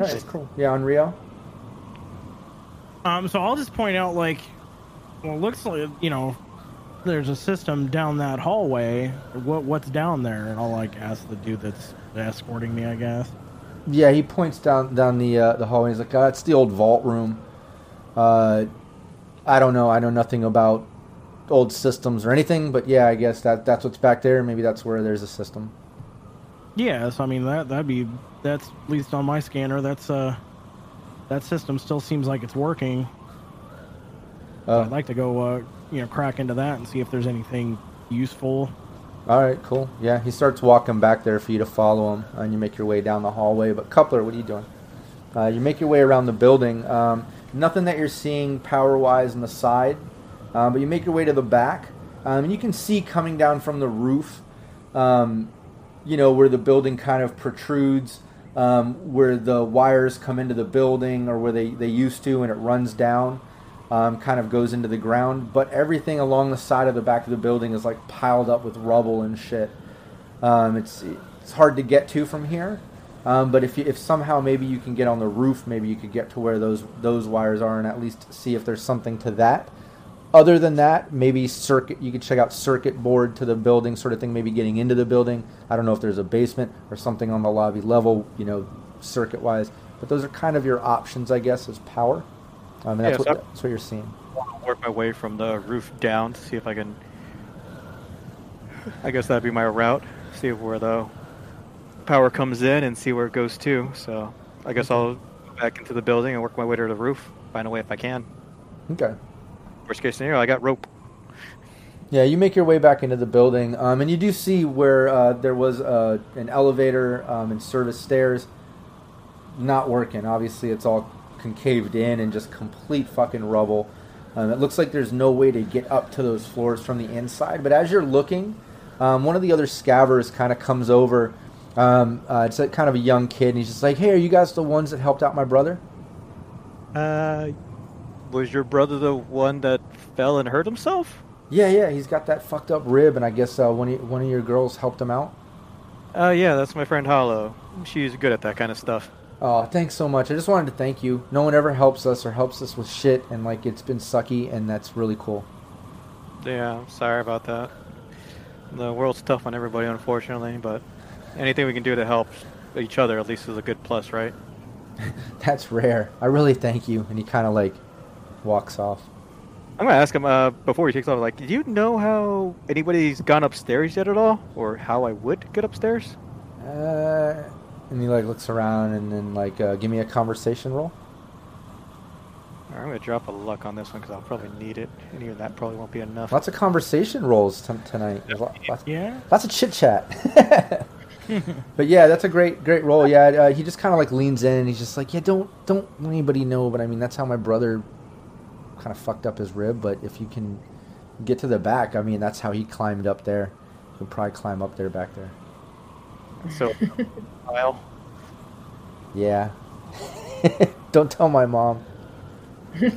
Alright, cool. Yeah, Onryu. Um, so I'll just point out, like, well, it looks like you know, there's a system down that hallway. What what's down there? And I'll like ask the dude that's escorting me, I guess. Yeah, he points down down the uh, the hallway. He's like, oh, "That's the old vault room." Uh, I don't know. I know nothing about old systems or anything, but yeah, I guess that that's what's back there. Maybe that's where there's a system. Yeah, so I mean that that'd be that's at least on my scanner. That's uh that system still seems like it's working. Uh, I'd like to go uh, you know crack into that and see if there's anything useful. All right, cool. Yeah, he starts walking back there for you to follow him, and you make your way down the hallway. But Coupler, what are you doing? Uh, you make your way around the building. Um, nothing that you're seeing power-wise on the side, um, but you make your way to the back, um, and you can see coming down from the roof, um, you know, where the building kind of protrudes, um, where the wires come into the building, or where they, they used to, and it runs down um, kind of goes into the ground, but everything along the side of the back of the building is like piled up with rubble and shit. Um, it's it's hard to get to from here, um, but if you, if somehow maybe you can get on the roof, maybe you could get to where those those wires are and at least see if there's something to that. Other than that, maybe circuit you could check out circuit board to the building sort of thing. Maybe getting into the building. I don't know if there's a basement or something on the lobby level, you know, circuit wise. But those are kind of your options, I guess, as power. I mean, that's, Yeah, what, that's what you're seeing. I Work my way from the roof down to see if I can. I guess that'd be my route. See if where the power comes in and see where it goes to. So I guess I'll go back into the building and work my way to the roof. Find a way if I can. Okay. Worst case scenario, I got rope. Yeah, you make your way back into the building, um, and you do see where uh, there was uh, an elevator um, and service stairs not working. Obviously, it's all concaved in and just complete fucking rubble. Um, it looks like there's no way to get up to those floors from the inside. But as you're looking, um, one of the other scavers kind of comes over. Um, uh, it's a, kind of a young kid, and he's just like, "Hey, are you guys the ones that helped out my brother?" Uh, was your brother the one that fell and hurt himself? Yeah, yeah. He's got that fucked up rib, and I guess uh, one of, one of your girls helped him out. Uh, yeah, that's my friend Hollow. She's good at that kind of stuff. Oh, thanks so much. I just wanted to thank you. No one ever helps us or helps us with shit, and like it's been sucky, and that's really cool. Yeah, sorry about that. The world's tough on everybody, unfortunately, but anything we can do to help each other at least is a good plus, right? <laughs> That's rare. I really thank you. And he kind of like walks off. I'm gonna ask him uh, before he takes off. Like, do you know how anybody's gone upstairs yet at all, or how I would get upstairs? Uh, and he like looks around and then like uh, give me a conversation roll. All I'm gonna drop a luck on this one because I'll probably need it, and even that probably won't be enough. Lots of conversation rolls t- tonight. Lots, Yeah. lots of chit chat. <laughs> <laughs> but yeah, that's a great great role. Yeah, uh, he just kind of like leans in and he's just like, yeah, don't don't let anybody know. But I mean, that's how my brother kind of fucked up his rib. But if you can get to the back, I mean, that's how he climbed up there. You can probably climb up there back there. So, Kyle, Yeah. <laughs> don't tell my mom. <laughs> you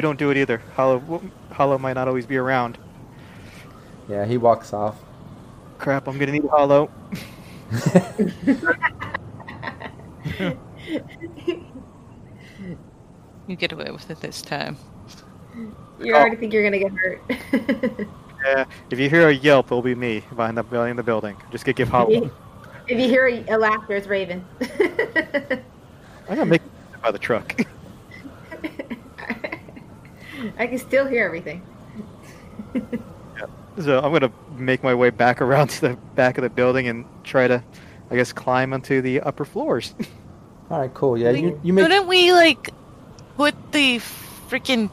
don't do it either. Hollow, Hollow might not always be around. Yeah, he walks off. Crap, I'm gonna need Hollow. <laughs> You get away with it this time. You already oh. think you're gonna get hurt. <laughs> Yeah, if you hear a yelp, it'll be me behind the behind the building. Just gonna give Hollow. if you hear a, a laughter, it's Raven. <laughs> I'm gonna make it by the truck. I can still hear everything. So I'm gonna make my way back around <laughs> to the back of the building and try to, I guess, climb onto the upper floors. <laughs> All right, cool. Yeah, you you make Couldn't we like put the freaking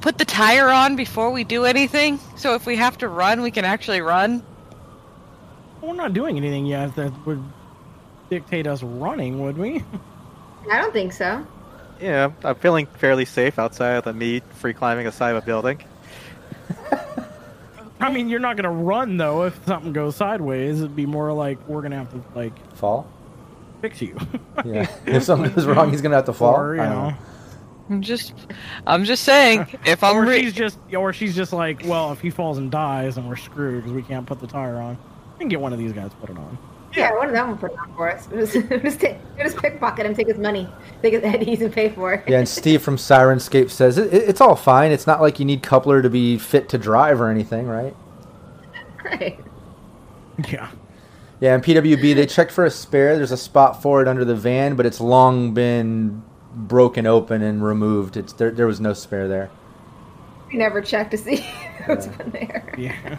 put the tire on before we do anything? So if we have to run, we can actually run. We're not doing anything yet that would dictate us running, would we? <laughs> I don't think so. yeah, I'm feeling fairly safe outside of the me free climbing a side of a building. I mean, you're not gonna run though if something goes sideways. It'd be more like we're gonna have to like fall. fix you. <laughs> Yeah, if something goes wrong, he's gonna have to fall. Or, you I don't know, I'm just, I'm just saying. If I'm or re- she's just, or she's just like, well, if he falls and dies, then we're screwed because we can't put the tire on. We can get one of these guys to put it on. Yeah, one of them will put it on for us. We'll <laughs> just, we'll just, take, we'll just pickpocket him, take his money, take his Eddie's, <laughs> and pay for it. Yeah, and Steve from Syrinscape says it, it, it's all fine. It's not like you need coupler to be fit to drive or anything, right? <laughs> right. Yeah. Yeah, and PWB they checked for a spare. There's a spot for it under the van, but it's long been broken open and removed. It's there. There was no spare there. We never checked to see who's been there. Yeah.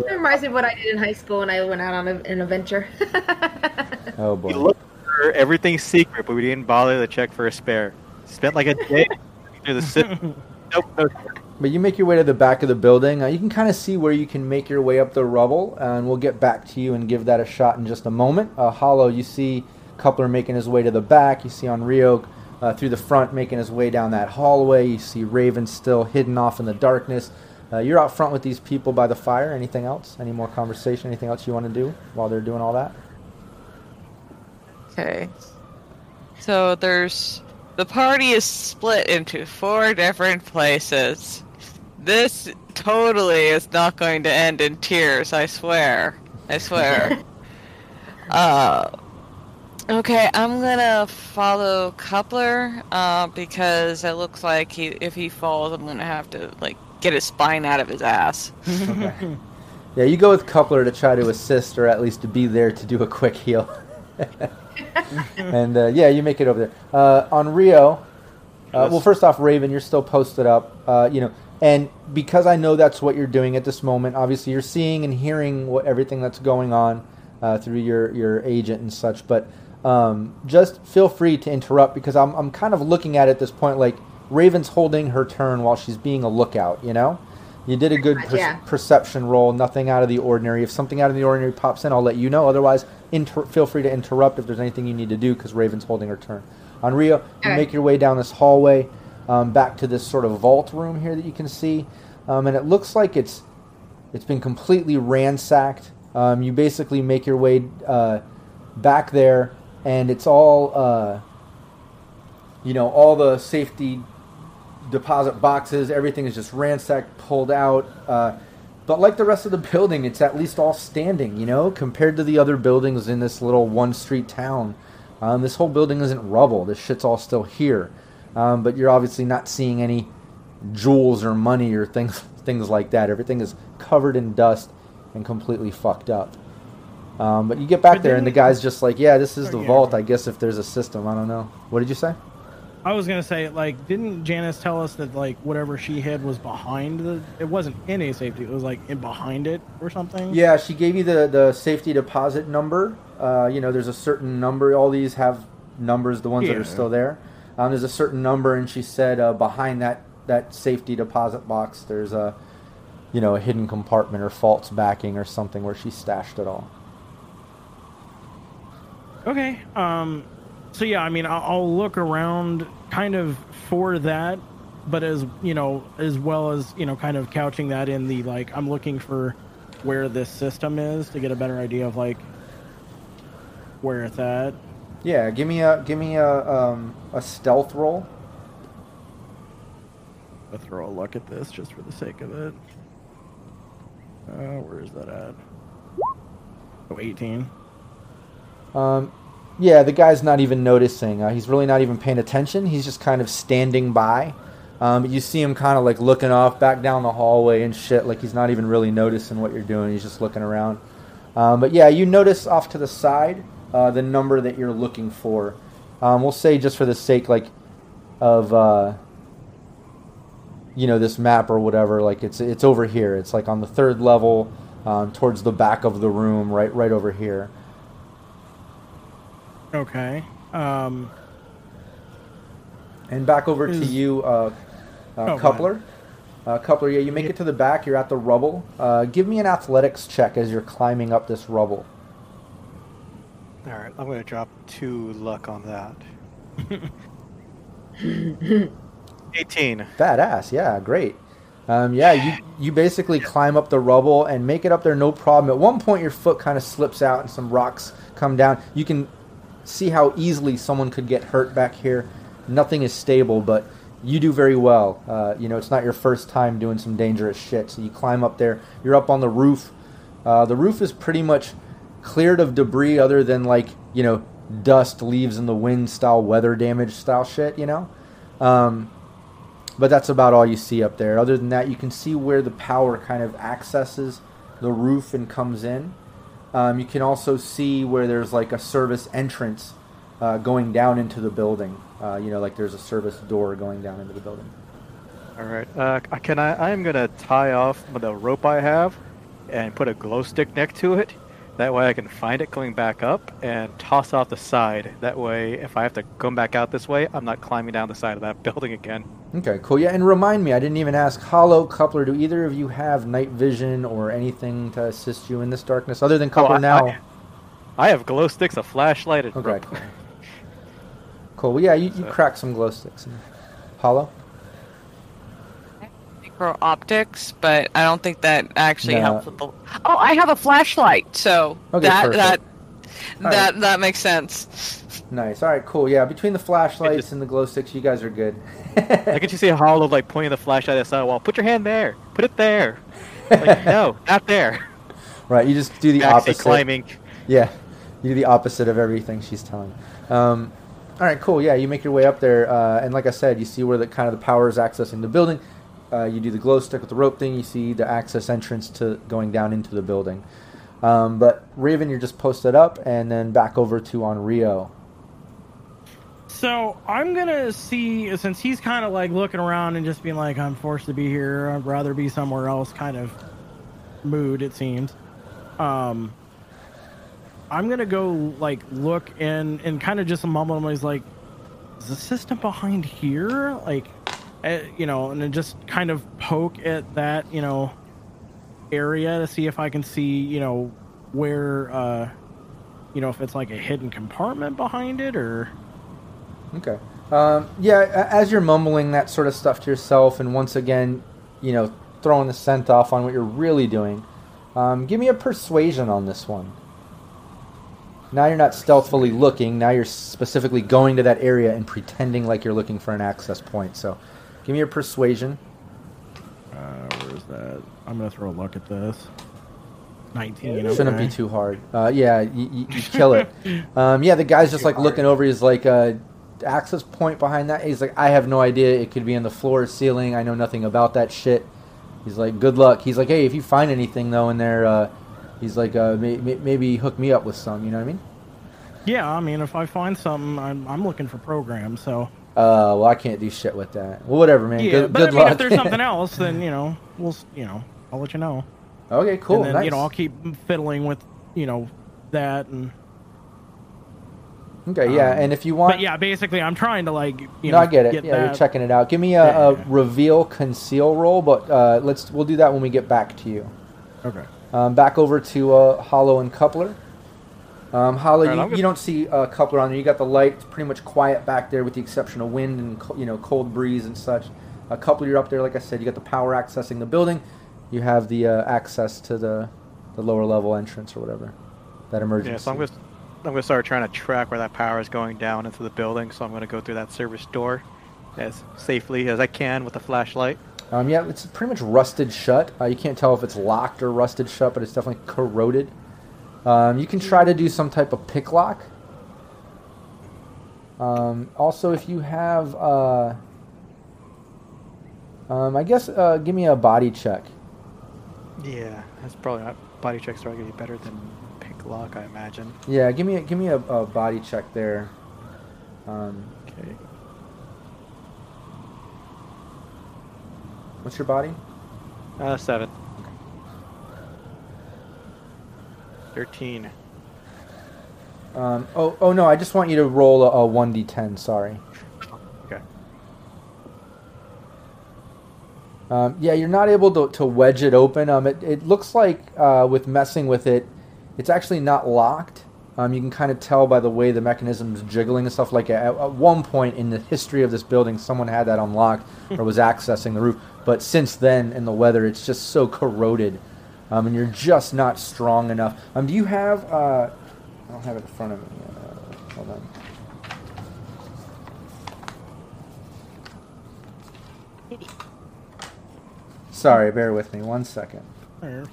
It reminds me of what I did in high school when I went out on a, an adventure. <laughs> Oh boy! We looked for everything secret, but we didn't bother to check for a spare. Spent like a day <laughs> through the city. Nope, no spare. But you make your way to the back of the building. Uh, you can kind of see where you can make your way up the rubble, and we'll get back to you and give that a shot in just a moment. Uh, Hollow, you see Coupler making his way to the back. You see Onryu uh, through the front making his way down that hallway. You see Raven still hidden off in the darkness. Uh, you're out front with these people by the fire. Anything else? Any more conversation? Anything else you want to do while they're doing all that? Okay. So there's the party is split into four different places. This totally is not going to end in tears, I swear. I swear. <laughs> uh Okay, I'm gonna follow Coupler, uh, because it looks like he if he falls I'm gonna have to like get his spine out of his ass. Okay. <laughs> yeah, you go with Coupler to try to assist, or at least to be there to do a quick heal. <laughs> and uh, yeah, you make it over there. Uh, Onryu, uh, well, first off, Raven, you're still posted up. Uh, you know, and because I know that's what you're doing at this moment, obviously you're seeing and hearing what everything that's going on uh, through your your agent and such. But um, just feel free to interrupt because I'm I'm kind of looking at it at this point like Raven's holding her turn while she's being a lookout. You know. You did a good per- yeah. perception roll, nothing out of the ordinary. If something out of the ordinary pops in, I'll let you know. Otherwise, inter- feel free to interrupt if there's anything you need to do because Raven's holding her turn. Onryu, you make your way down this hallway um, back to this sort of vault room here that you can see, um, and it looks like it's it's been completely ransacked. Um, you basically make your way uh, back there, and it's all uh, you know all the safety deposit boxes. Everything is just ransacked, pulled out. Uh, but like the rest of the <laughs> building, it's at least all standing. You know, compared to the other buildings in this little one street town, um, this whole building isn't rubble. This shit's all still here. Um, but you're obviously not seeing any jewels or money or things <laughs> things like that. Everything is covered in dust and completely fucked up. Um, but you get back there, and the guy's just like, "Yeah, this is the vault. I guess if there's a system, I don't know." What did you say? I was gonna say, like, didn't Janice tell us that like whatever she hid was behind the? It wasn't in a safety. It was like in behind it or something. Yeah, she gave you the, the safety deposit number. Uh, you know, there's a certain number. All these have numbers, the ones that are still there. Um, there's a certain number, and she said uh, behind that that safety deposit box, there's a you know a hidden compartment or false backing or something where she stashed it all. Okay. Um. So yeah, I mean, I'll, I'll look around kind of for that, but as you know, as well as you know, kind of couching that in the like, I'm looking for where this system is to get a better idea of like where it's at. Yeah, give me a give me a um, a stealth roll. I'll throw a look at this just for the sake of it. Uh, where is that at? Oh, 18. Um, yeah, the guy's not even noticing. Uh, he's really not even paying attention. He's just kind of standing by. Um, you see him kind of like looking off back down the hallway and shit. Like he's not even really noticing what you're doing. He's just looking around. Um, but yeah, you notice off to the side uh, the number that you're looking for. Um, we'll say just for the sake like of uh, you know this map or whatever. Like it's it's over here. It's like on the third level, um, towards the back of the room, right right over here. Okay. Um. And back over to you, uh, uh, Oh, Coupler. Uh, Coupler, yeah, you make it to the back. You're at the rubble. Uh, give me an athletics check as you're climbing up this rubble. All right, I'm going to drop two luck on that. <laughs> 18. Badass, yeah, great. Um, yeah, you you basically climb up the rubble and make it up there no problem. At one point, your foot kind of slips out and some rocks come down. You can see how easily someone could get hurt back here. Nothing is stable, but you do very well. Uh, you know, it's not your first time doing some dangerous shit. So you climb up there. You're up on the roof. Uh, the roof is pretty much cleared of debris, other than like you know dust, leaves in the wind style, weather damage style shit. You know. Um, but that's about all you see up there. Other than that, you can see where the power kind of accesses the roof and comes in. Um, you can also see where there's like a service entrance uh, going down into the building. Uh, you know, like there's a service door going down into the building. All right. Uh, can I? I'm gonna tie off the rope I have, and put a glow stick next to it. That way I can find it coming back up and toss off the side. That way, if I have to come back out this way, I'm not climbing down the side of that <laughs> building again. Okay, cool. Yeah, and remind me, I didn't even ask. Hollow Coupler, do either of you have night vision or anything to assist you in this darkness other than oh, Coupler I, now? I, I have glow sticks, a flashlight, and Okay, cool. <laughs> Cool. Well, yeah, you, you crack some glow sticks. Hollow. Micro optics, but I don't think that actually No. helps with the. Oh, I have a flashlight, so Okay, that perfect. that All that right. that makes sense. Nice. All right, cool. Yeah, between the flashlights just- and the glow sticks, you guys are good. <laughs> I can just see a Hollow like pointing the flashlight at the side wall. Put your hand there. Put it there. Like, <laughs> no, not there. right, you just do the opposite. climbing. Yeah, you do the opposite of everything she's telling. Um, all right, cool. Yeah, you make your way up there, uh, and like I said, you see where the kind of the power is accessing the building. Uh, you do the glow stick with the rope thing. You see the access entrance to going down into the building. Um, but Raven, you're just posted up, and then back over to Onryu. So I'm gonna see since he's kind of like looking around and just being like, "I'm forced to be here. I'd rather be somewhere else." Kind of mood it seems. Um, I'm gonna go like look and and kind of just mumble. He's like, "Is the system behind here?" Like, uh, you know, and then just kind of poke at that you know area to see if I can see you know where uh you know if it's like a hidden compartment behind it or. Okay. Um, yeah, as you're mumbling that sort of stuff to yourself, and once again, you know, throwing the scent off on what you're really doing, um, give me a persuasion on this one. Now you're not stealthily looking. Now you're specifically going to that area and pretending like you're looking for an access point. So, give me your persuasion. Uh, where's that? I'm gonna throw a look at this. Nineteen. Shouldn't be too hard. Uh, yeah, you, you, you kill it. <laughs> Um, yeah, the guy's just like looking over. He's like, uh, access point behind that. He's like, I have no idea. It could be in the floor, or ceiling. I know nothing about that shit. He's like, good luck. He's like, hey, if you find anything though in there, uh, he's like, uh, may, may, maybe hook me up with some. You know what I mean? Yeah, I mean, if I find something, I'm, I'm looking for programs. So Uh, well, I can't do shit with that. Well, whatever, man. yeah, good but good I mean, luck. if there's <laughs> something else, then you know, we'll s- you know, I'll let you know. okay, cool. And then nice. you know, I'll keep fiddling with you know that and Okay, yeah, Um, and if you want, But yeah, basically, I'm trying to like you no, know I get it. yeah, that- you're checking it out. Give me a, Yeah, a yeah, yeah. reveal conceal roll, but uh, let's we'll do that when we get back to you. Okay. Um, back over to uh, Hollow and Coupler. Um, Hollow, Alright, you, I'm you don't see uh, Coupler on there. You got the light. It's pretty much quiet back there, with the exception of wind and co- you know cold breeze and such. Uh, Coupler, you're up there. Like I said, you got the power accessing the building. You have the uh, access to the the lower level entrance or whatever. That emergency. Yeah, so I'm gonna I'm gonna start trying to track where that power is going down into the building. So I'm gonna go through that service door as safely as I can with the flashlight. Um, yeah, it's pretty much rusted shut. Uh, you can't tell if it's locked or rusted shut, but it's definitely corroded. Um, you can try to do some type of pick lock. Um, also, if you have, uh, um, I guess, uh, give me a body check. Yeah, that's probably not body checks are gonna be better than lock, I imagine. Yeah, give me a, give me a, a body check there. Um, Okay. what's your body? Uh, seven. Thirteen. Um, oh, oh no, I just want you to roll a, a 1d10, sorry. Okay. Um, yeah, you're not able to, to wedge it open. Um, it, it looks like uh, with messing with it, it's actually not locked. Um, you can kind of tell by the way the mechanism's jiggling and stuff. Like at, at one point in the history of this building, someone had that unlocked or was accessing the roof. But since then, in the weather, it's just so corroded, um, and you're just not strong enough. Um, do you have? Uh, I don't have it in front of me. Uh, hold on. Sorry, bear with me one second. There.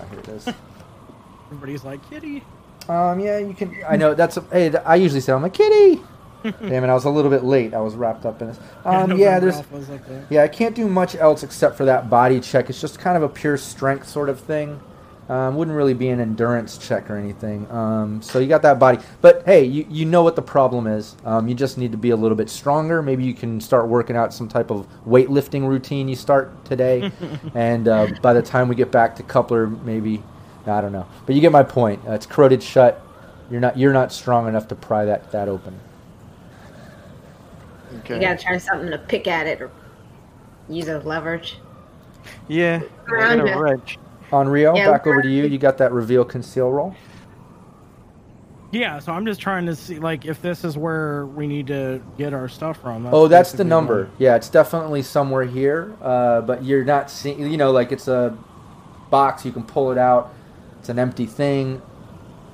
Oh, here it is. <laughs> Everybody's like kitty. Um, yeah, you can. I know that's. A, hey, I usually say I'm a kitty. <laughs> Damn it, I was a little bit late. I was wrapped up in this. <laughs> Um, yeah, there's. Like. Yeah, I can't do much else except for that body check. It's just kind of a pure strength sort of thing. Um, wouldn't really be an endurance check or anything. Um, so you got that body, but hey, you, you know what the problem is. Um, you just need to be a little bit stronger. Maybe you can start working out some type of weightlifting routine you start today, <laughs> and uh, by the time we get back to coupler, maybe I don't know. But you get my point. Uh, it's corroded shut. You're not you're not strong enough to pry that that open. Okay. You gotta try something to pick at it or use a leverage. Yeah. Around I'm gonna ya. wrench. Onryu, Yeah, back over to you. You got that reveal conceal roll. Yeah, so I'm just trying to see like if this is where we need to get our stuff from. Oh, that's the number. what- Yeah, it's definitely somewhere here. Uh, but you're not seeing. You know, like it's a box. You can pull it out. It's an empty thing.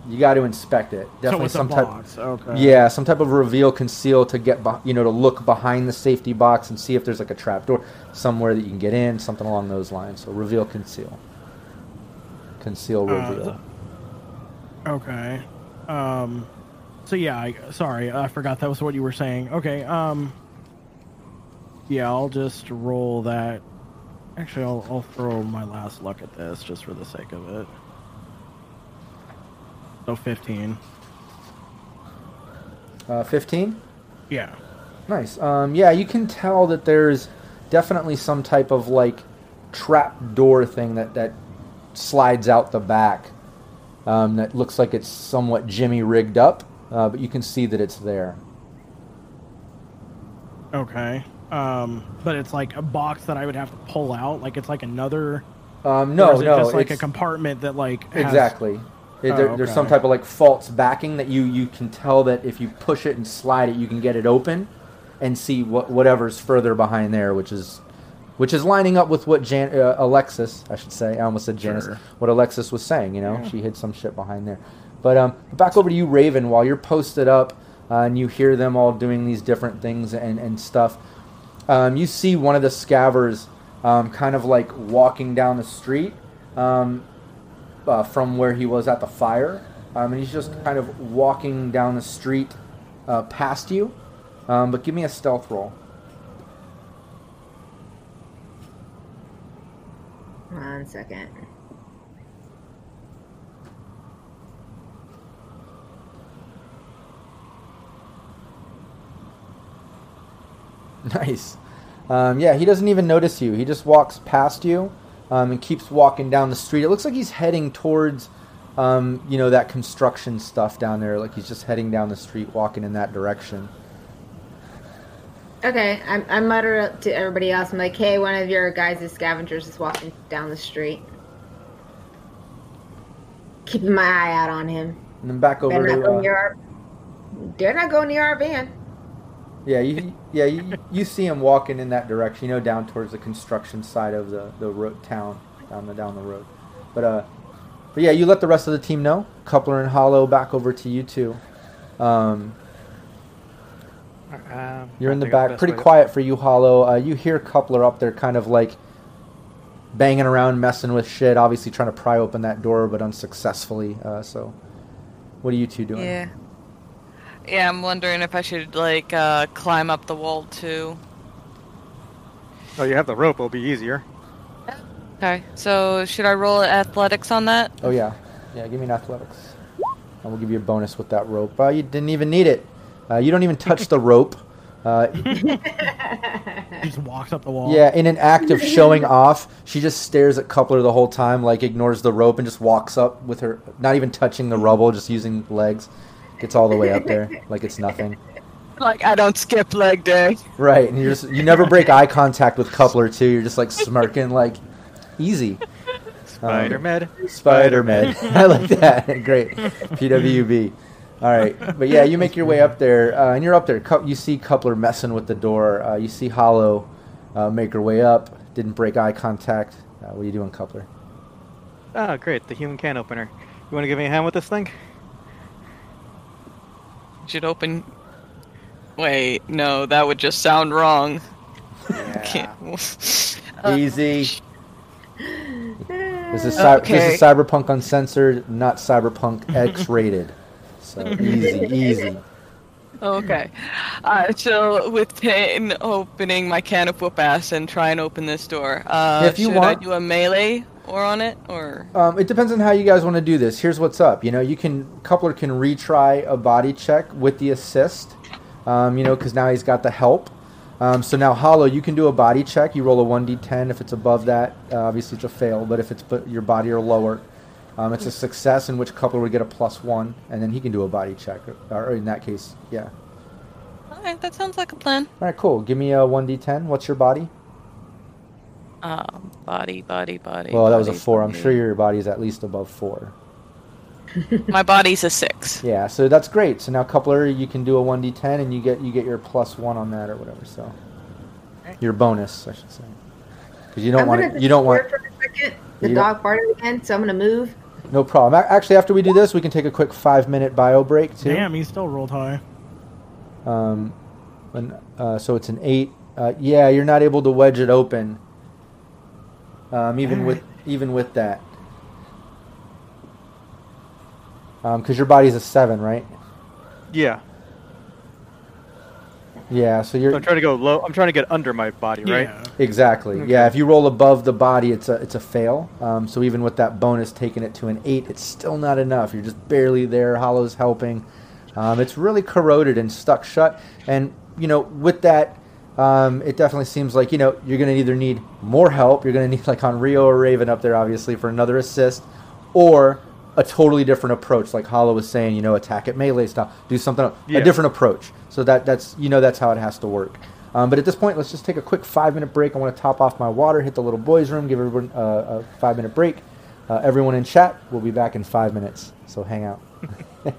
You got to inspect it. So Definitely it's a some type. box. Okay. Yeah, some type of reveal conceal to get, beh- you know, to look behind the safety box and see if there's like a trap door somewhere that you can get in, something along those lines. So reveal conceal. Conceal Uh, reveal. Okay. Um. So yeah, I, sorry, I forgot that was what you were saying. Okay. Um. Yeah, I'll just roll that. Actually, I'll I'll throw my last luck at this just for the sake of it. So fifteen. Uh, 15? Yeah. Nice. Um, yeah, you can tell that there's definitely some type of like trap door thing that that slides out the back. Um, that looks like it's somewhat jimmy rigged up, uh, but you can see that it's there. Okay. Um. But it's like a box that I would have to pull out. Like it's like another. Um, no, is it no, just like a compartment that like has- exactly. It- Oh, there- There's some type of like false backing that you you can tell that if you push it and slide it, you can get it open, and see what whatever's further behind there, which is. Which is lining up with what Jan- uh, Alexis, I should say, I almost said Janice, Sure. what Alexis was saying. You know, she hid some shit behind there. But um, back over to you, Raven. While you're posted up uh, and you hear them all doing these different things and, and stuff, um, you see one of the scavers um, kind of like walking down the street um, uh, from where he was at the fire. Um, and he's just kind of walking down the street uh, past you. Um, but give me a stealth roll. One second. <laughs> Nice. Um, yeah, he doesn't even notice you. He just walks past you um, and keeps walking down the street. It looks like he's heading towards um, you know, that construction stuff down there. Like he's just heading down the street, walking in that direction. Okay, I, I mutter to everybody else. I'm like, hey, one of your guys' is scavengers is walking down the street. Keeping my eye out on him. And then back over Better not to. go Uh, our. Dare not go near our van. yeah, you yeah you, you see him walking in that direction. You know, down towards the construction side of the the road, town down the down the road. But uh, but yeah, you let the rest of the team know. Coupler and Hollow back over to you two. Um, Um, You're in the back, pretty quiet for you, Hollow. Uh, you hear Coupler up there, kind of like banging around, messing with shit. Obviously, trying to pry open that door, but unsuccessfully. Uh, so, what are you two doing? Yeah. Yeah, I'm wondering if I should like uh, climb up the wall too. Oh, you have the rope. It'll be easier. Okay, so should I roll athletics on that? Oh yeah, yeah. Give me an athletics, and we'll give you a bonus with that rope. Uh, you didn't even need it. Uh, you don't even touch the rope. Uh, He just walks up the wall. yeah, in an act of showing off, she just stares at Coupler the whole time, like ignores the rope and just walks up with her, not even touching the rubble, just using legs. Gets all the way up there, like it's nothing. Like I don't skip leg day. Right, and you just you never break eye contact with Coupler too. You're just like smirking, like easy. Spider Med. Spider Man. <laughs> I like that. <laughs> Great. PWB. All right, but yeah, you make your way up there, uh, and you're up there. You see Coupler messing with the door. Uh, you see Hollow uh, make her way up. Didn't break eye contact. Uh, what are you doing, Coupler? Ah, great. The human can opener. You want to give me a hand with this thing? Should open. Wait, no, that would just sound wrong. Can't. <laughs> Easy. <laughs> This is cy- this is Cyberpunk uncensored, not Cyberpunk X-rated. So easy, <laughs> easy. Okay. Uh, so with Tane opening my can of whoop ass and try and open this door, uh, If you should want- I do a melee or on it or? Um, it depends on how you guys want to do this. Here's what's up. You know, you can Coupler can retry a body check with the assist. Um, you know, because now he's got the help. Um, so now Hollow, you can do a body check. You roll a one d10. If it's above that, uh, obviously it's a fail. But if it's but your body or lower, um, it's a success. In which Coupler would get a plus one, and then he can do a body check. Or, or in that case, yeah. Alright, that sounds like a plan. All right, cool. Give me a one d10. What's your body? Um, body, body, body. Well, that was a body, four. I'm body. sure your body is at least above four. <laughs> My body's a six. Yeah, so that's great. So now coupler, you can do a one d10, and you get you get your plus one on that or whatever. So your bonus, I should say, because you don't I'm want gonna it. You don't want disappear for a second. The You dog farted again, so I'm gonna move. No problem. A- Actually, after we do this, we can take a quick five minute bio break too. Damn, he still rolled high. Um, and, uh, so it's an eight. Uh, yeah, you're not able to wedge it open. Um, even with even with that, because your body's a seven, right? Yeah. Yeah, so So you're I'm trying to go low. I'm trying to get under my body, right? Yeah. Exactly. Okay. Yeah, if you roll above the body, it's a it's a fail. Um, so even with that bonus, taking it to an eight, it's still not enough. You're just barely there. Hollow's helping. Um, it's really corroded and stuck shut. And you know, with that, um, it definitely seems like you know you're going to either need more help. You're going to need like Onryu or Raven up there, obviously, for another assist, or a totally different approach. Like Hollow was saying, you know, attack it melee style, do something Yeah. a different approach. So that that's you know that's how it has to work. Um, but at this point, let's just take a quick five minute break. I want to top off my water, hit the little boys' room, give everyone uh, a five minute break. Uh, everyone in chat, we'll be back in five minutes. So hang out. <laughs>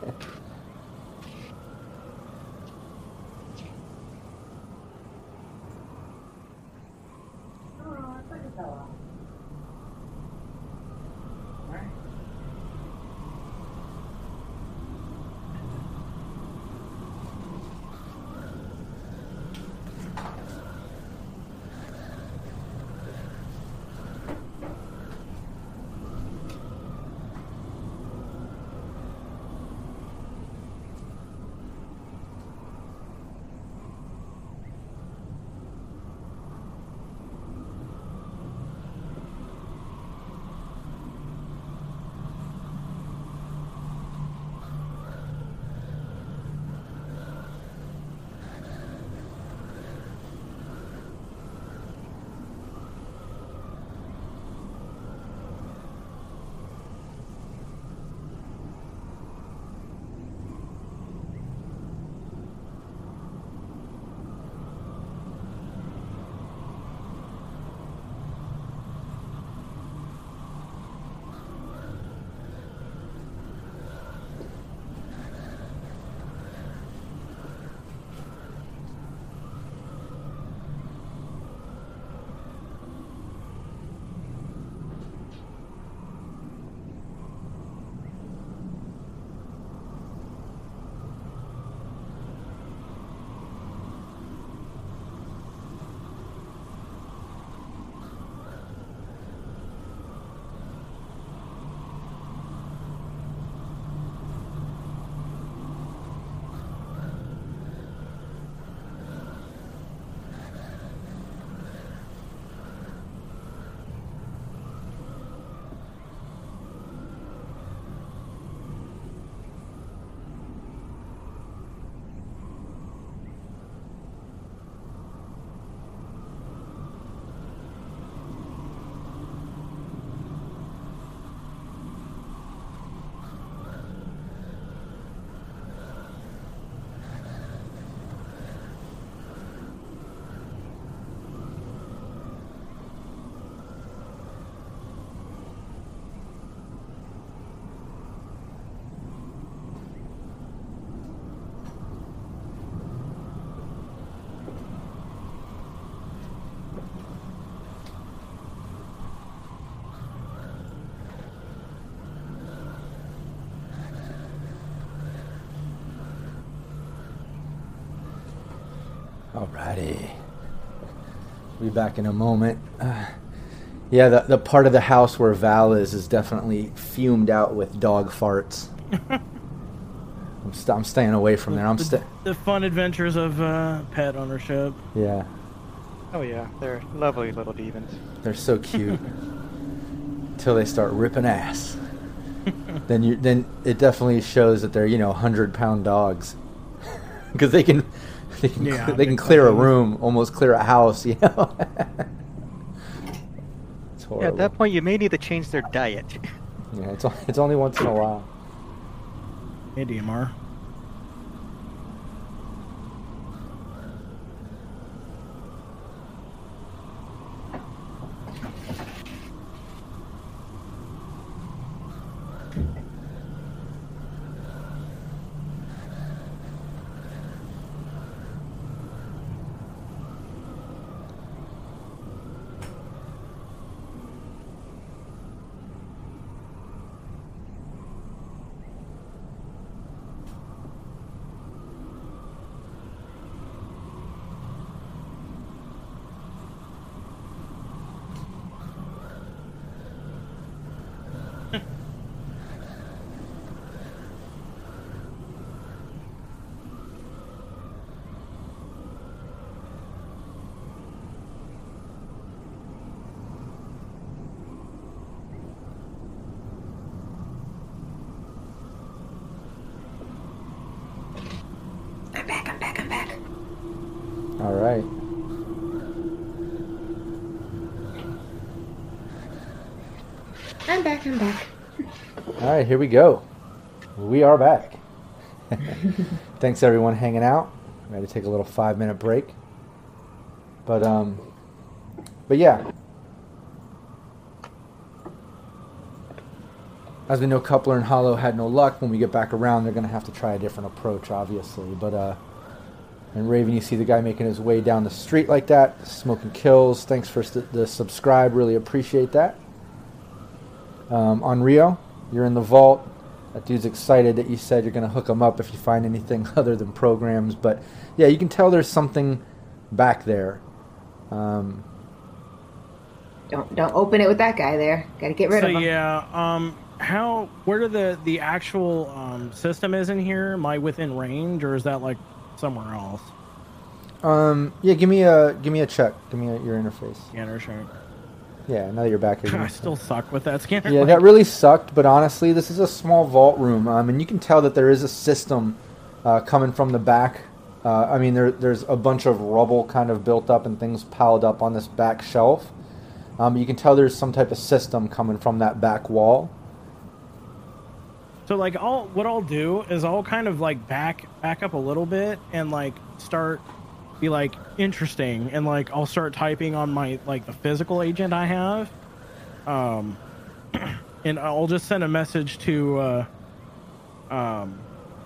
Alrighty. Be back in a moment. Uh, yeah, the, the part of the house where Val is is definitely fumed out with dog farts. <laughs> I'm, st- I'm staying away from there. I'm the, sta- the fun adventures of uh, pet ownership. Yeah, Oh yeah, they're lovely little demons. they're so cute. <laughs> Till they start ripping ass. <laughs> then you then it definitely shows that they're you know hundred pound dogs because they can they can Yeah, cl- they can clear a room almost clear a house <laughs> you know. it's horrible. Yeah, at that point you may need to change their diet. Yeah, it's it's only once in a while. Hey, DMR. I'm back, I'm back, I'm back. All right. I'm back, I'm back. All right, here we go. We are back. <laughs> Thanks everyone hanging out. We had to take a little five minute break. But um but yeah. As we know Coupler and Hollow had no luck, when we get back around they're gonna have to try a different approach, obviously. But uh and Raven, you see the guy making his way down the street like that, smoking kills. Thanks for st- the subscribe, really appreciate that. Um, Onryu, you're in the vault. That dude's excited that you said you're going to hook him up if you find anything <laughs> other than programs. But yeah, you can tell there's something back there. Um, Don't don't open it with that guy there. Gotta get rid so of him. yeah, um, how where the the actual um, system is in here? Am I within range, or is that like somewhere else? um, yeah, give me a give me a check. Give me a, your interface. Scanner check. Yeah, now that you're back here. <laughs> me still suck with that scanner. Yeah, that really sucked. But honestly, this is a small vault room, um, and you can tell that there is a system uh, coming from the back. Uh, I mean, there, there's a bunch of rubble kind of built up and things piled up on this back shelf. Um, you can tell there's some type of system coming from that back wall. So like I'll what I'll do is I'll kind of like back back up a little bit and like start be like interesting and like I'll start typing on my like the physical agent I have. Um <clears throat> and I'll just send a message to uh um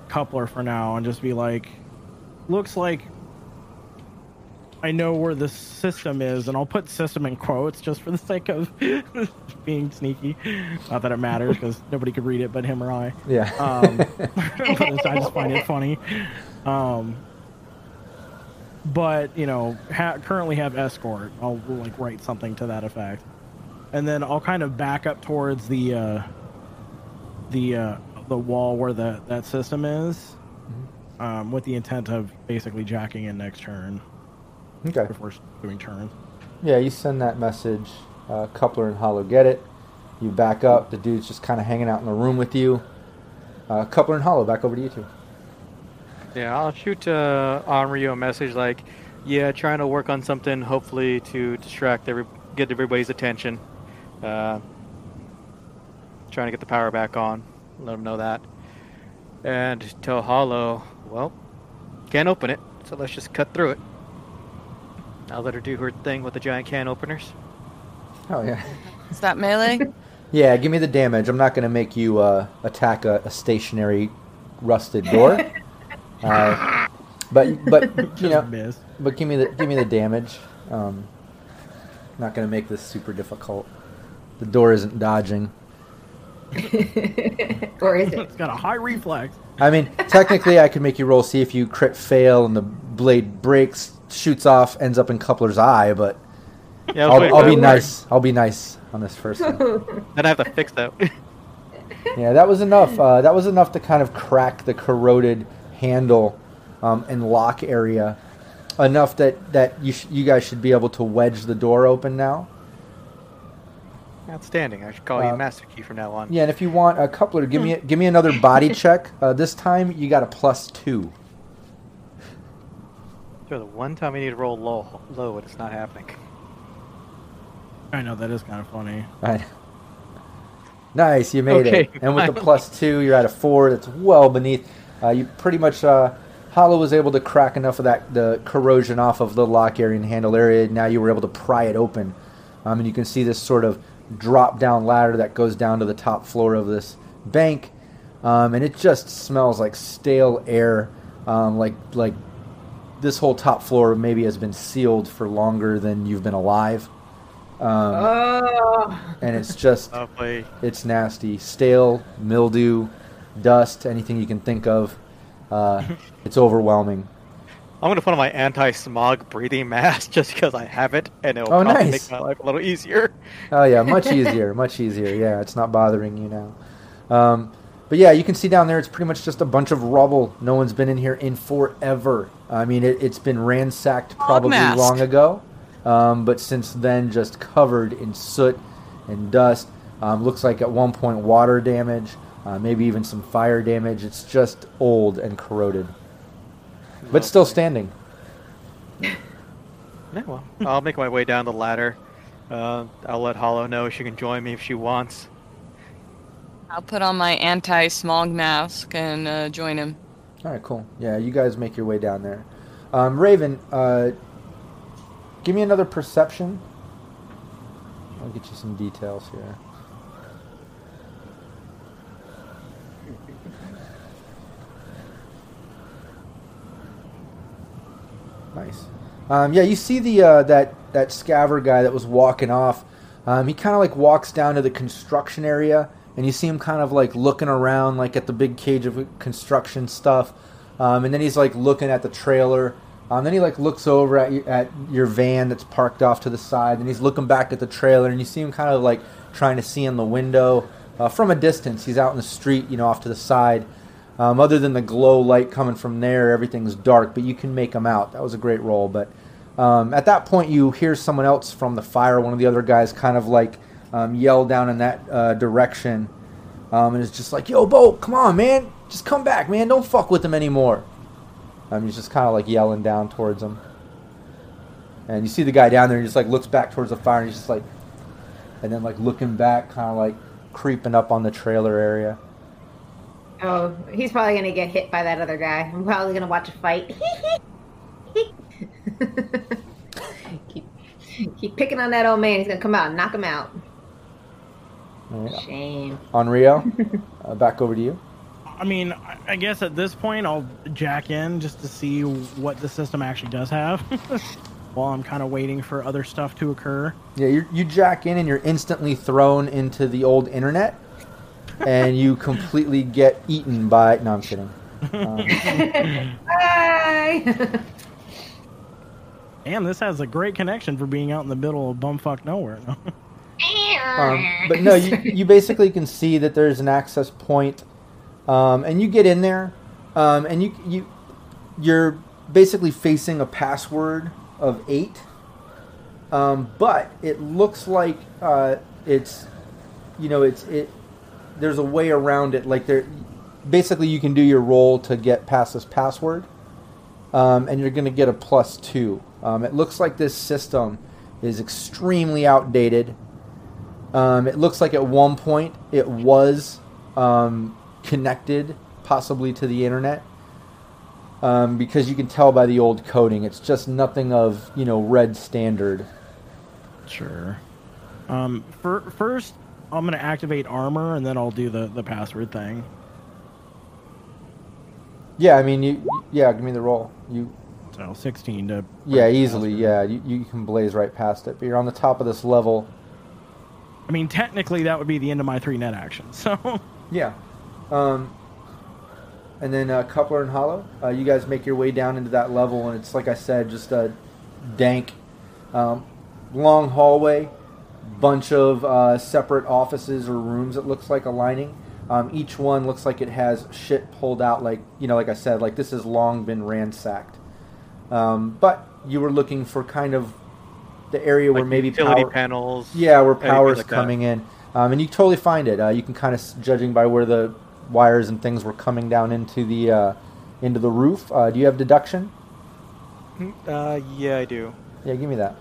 coupler for now and just be like looks like I know where the system is, and I'll put system in quotes just for the sake of <laughs> being sneaky. Not that it matters because nobody could read it but him or I. Yeah. Um, <laughs> I just find it funny. Um, but you know, ha- currently have escort. I'll like write something to that effect, and then I'll kind of back up towards the uh, the uh, the wall where the that system is, um, with the intent of basically jacking in next turn okay. if we're doing turns. Yeah, you send that message. Uh, Coupler and Hollow get it. You back up. The dude's just kind of hanging out in the room with you. Uh, Coupler and Hollow, back over to you two. Yeah, I'll shoot uh, Onryu a message like, yeah, trying to work on something, hopefully to distract every, get everybody's attention. Uh, trying to get the power back on. Let them know that. And tell Hollow, well, can't open it, so let's just cut through it. I'll let her do her thing with the giant can openers. Oh yeah. <laughs> Is that melee? <laughs> Yeah, give me the damage. I'm not going to make you uh, attack a, a stationary rusted door. <laughs> uh, <laughs> but but you know, miss. but give me the give me the damage. Um, not going to make this super difficult. The door isn't dodging. <laughs> or is it? It's got a high reflex. I mean, technically, I could make you roll see if you crit fail and the blade breaks. shoots off, ends up in Coupler's eye, but Yeah, I was waiting I'll, I'll be that. nice. I'll be nice on this first one. <laughs> Then I have to fix that. Yeah, that was enough. Uh, that was enough to kind of crack the corroded handle um, and lock area, enough that that you sh- you guys should be able to wedge the door open now. Outstanding. I should call Uh, you Master Key from now on. Yeah, and if you want a coupler, give me give me another body <laughs> check. Uh, this time you got a plus two. So the one time I need to roll low, low, and it's not happening. I know that is kind of funny. Right. Nice, you made Okay, it. And with the <laughs> plus two, you're at a four. That's well beneath. Uh, you pretty much. Uh, Hollow was able to crack enough of that the corrosion off of the lock area and handle area. Now you were able to pry it open, um, and you can see this sort of drop down ladder that goes down to the top floor of this bank, um, and it just smells like stale air. Um, like like this whole top floor maybe has been sealed for longer than you've been alive. Um, Oh. and it's just <laughs> Lovely. it's nasty. Stale, mildew, dust, anything you can think of. Uh, it's overwhelming. I'm gonna put on my anti-smog breathing mask <laughs> just because I have it, and it'll Oh, probably nice. make my life a little easier. Oh yeah, much easier, <laughs> much easier. Yeah, it's not bothering you now. Um, but yeah, you can see down there. It's pretty much just a bunch of rubble. No one's been in here in forever. I mean, it, it's been ransacked probably mask. long ago, um, but since then, just covered in soot and dust. Um, looks like at one point water damage, uh, maybe even some fire damage. It's just old and corroded, but still standing. <laughs> Yeah, well, I'll make my way down the ladder. Uh, I'll let Hollow know she can join me if she wants. I'll put on my anti-smog mask and uh, join him. All right, cool. Yeah, you guys make your way down there. Um, Raven, uh, give me another perception. I'll get you some details here. Nice. Um, yeah, you see the uh, that that scaver guy that was walking off. Um, he kind of like walks down to the construction area, and you see him kind of like looking around, like at the big cage of construction stuff. Um, and then he's like looking at the trailer. Um, then he like looks over at you, at your van that's parked off to the side, and he's looking back at the trailer, and you see him kind of like trying to see in the window uh, from a distance. He's out in the street, you know, off to the side. Um, other than the glow light coming from there, everything's dark, but you can make them out. That was a great roll. But um, at that point, you hear someone else from the fire. One of the other guys kind of like um, yell down in that uh, direction, um, and it's just like, "Yo, Bo, come on, man, just come back, man. Don't fuck with him anymore." Um, he's just kind of like yelling down towards him, and you see the guy down there. He just like looks back towards the fire, and he's just like, and then like looking back, kind of like creeping up on the trailer area. Oh, he's probably gonna get hit by that other guy. I'm probably gonna watch a fight. <laughs> keep, keep picking on that old man. He's gonna come out and knock him out. All right. Shame. Onryu, uh, <laughs> back over to you. I mean, I- I guess at this point I'll jack in just to see what the system actually does have, <laughs> while I'm kind of waiting for other stuff to occur. Yeah, you you jack in and you're instantly thrown into the old internet, and you completely get eaten by. No, I'm kidding. Um, <laughs> Bye. Damn, this has a great connection for being out in the middle of bumfuck nowhere. <laughs> um, but no, you, you basically can see that there's an access point, um, and you get in there, um, and you you you're basically facing a password of eight, um, but it looks like uh, it's you know it's it there's a way around it like there basically you can do your roll to get past this password um, and you're going to get a plus two. Um, it looks like this system is extremely outdated. Um, it looks like at one point it was um, connected possibly to the internet um, because you can tell by the old coding. It's just nothing of you know red standard. Sure. Um, fir- first, I'm gonna activate armor, and then I'll do the the password thing. yeah i mean you yeah give me the roll you So 16 to. Yeah, easily. Yeah, you, you can blaze right past it. But you're on the top of this level. I mean, technically, that would be the end of my three net action. So <laughs> Yeah. Um, and then uh, Coupler and Hollow. Uh, you guys make your way down into that level, and it's like I said, just a dank, um, long hallway, bunch of uh, separate offices or rooms. It looks like aligning. Um, each one looks like it has shit pulled out, like you know, like I said, like this has long been ransacked. Um, but you were looking for kind of the area where maybe utility power, panels. yeah, where anything power's like that. coming in, um, and you totally find it. Uh, you can kind of judging by where the wires and things were coming down into the uh, into the roof. Uh, do you have deduction? Uh, yeah, I do. Yeah, give me that.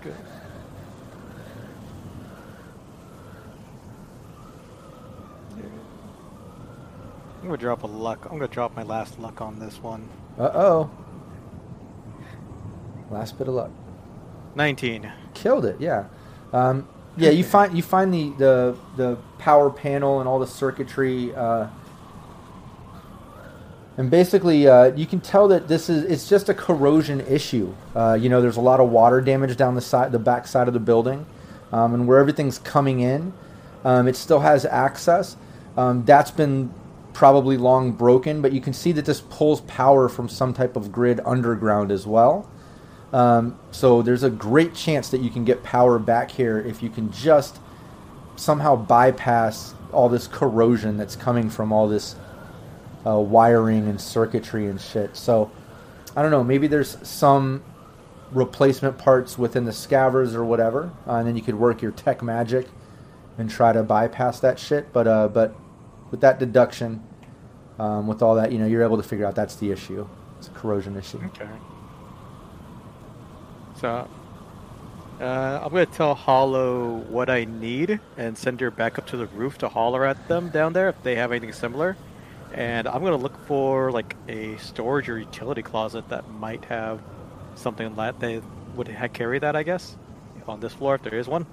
Good. I'm gonna drop a luck. I'm gonna drop my last luck on this one. Uh oh. Last bit of luck. 19. Killed it. Yeah. Um, yeah. You find you find the, the the power panel and all the circuitry. Uh, and basically, uh, you can tell that this is it's just a corrosion issue. Uh, you know, there's a lot of water damage down the side, the back side of the building, um, and where everything's coming in, um, it still has access. Um, that's been probably long broken, but you can see that this pulls power from some type of grid underground as well. Um, so there's a great chance that you can get power back here if you can just somehow bypass all this corrosion that's coming from all this uh, wiring and circuitry and shit. So I don't know. Maybe there's some replacement parts within the scavers or whatever, uh, and then you could work your tech magic and try to bypass that shit. But uh, but with that deduction, um, with all that, you know, you're able to figure out that's the issue. It's a corrosion issue. Okay. So, uh, I'm gonna tell Hollow what I need and send her back up to the roof to holler at them down there if they have anything similar. And I'm gonna look for like a storage or utility closet that might have something that they would carry that, I guess, on this floor if there is one.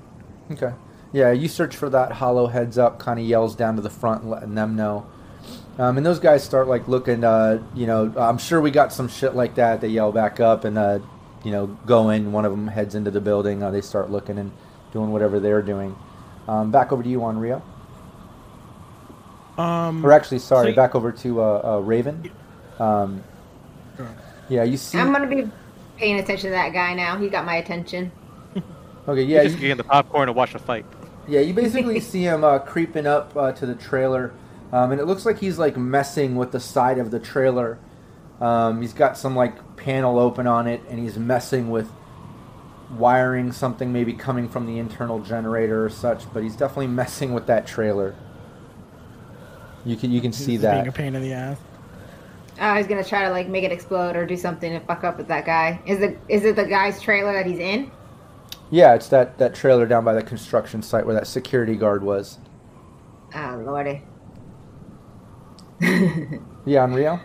Okay. Yeah, you search for that hollow heads up, kind of yells down to the front, letting them know. Um, and those guys start like looking. Uh, you know, I'm sure we got some shit like that. They yell back up and uh, you know go in. One of them heads into the building. Uh, they start looking and doing whatever they're doing. Um, back over to you Onryu. Um, Or actually, sorry, so- back over to uh, uh, Raven. Um, yeah, you see. I'm gonna be paying attention to that guy now. He got my attention. <laughs> Okay, Yeah, yeah, just you, getting the popcorn and watch the fight. Yeah, you basically see him uh, creeping up uh, to the trailer, um, and it looks like he's like messing with the side of the trailer. Um, he's got some like panel open on it, and he's messing with wiring something maybe coming from the internal generator or such. But he's definitely <laughs> messing with that trailer. You can you can see He's that. being a pain in the ass. Oh, he's gonna try to like make it explode or do something to fuck up with that guy. Is it is it the guy's trailer that he's in? Yeah, it's that that trailer down by the construction site where that security guard was. Oh lordy. <laughs> Yeah, Rio.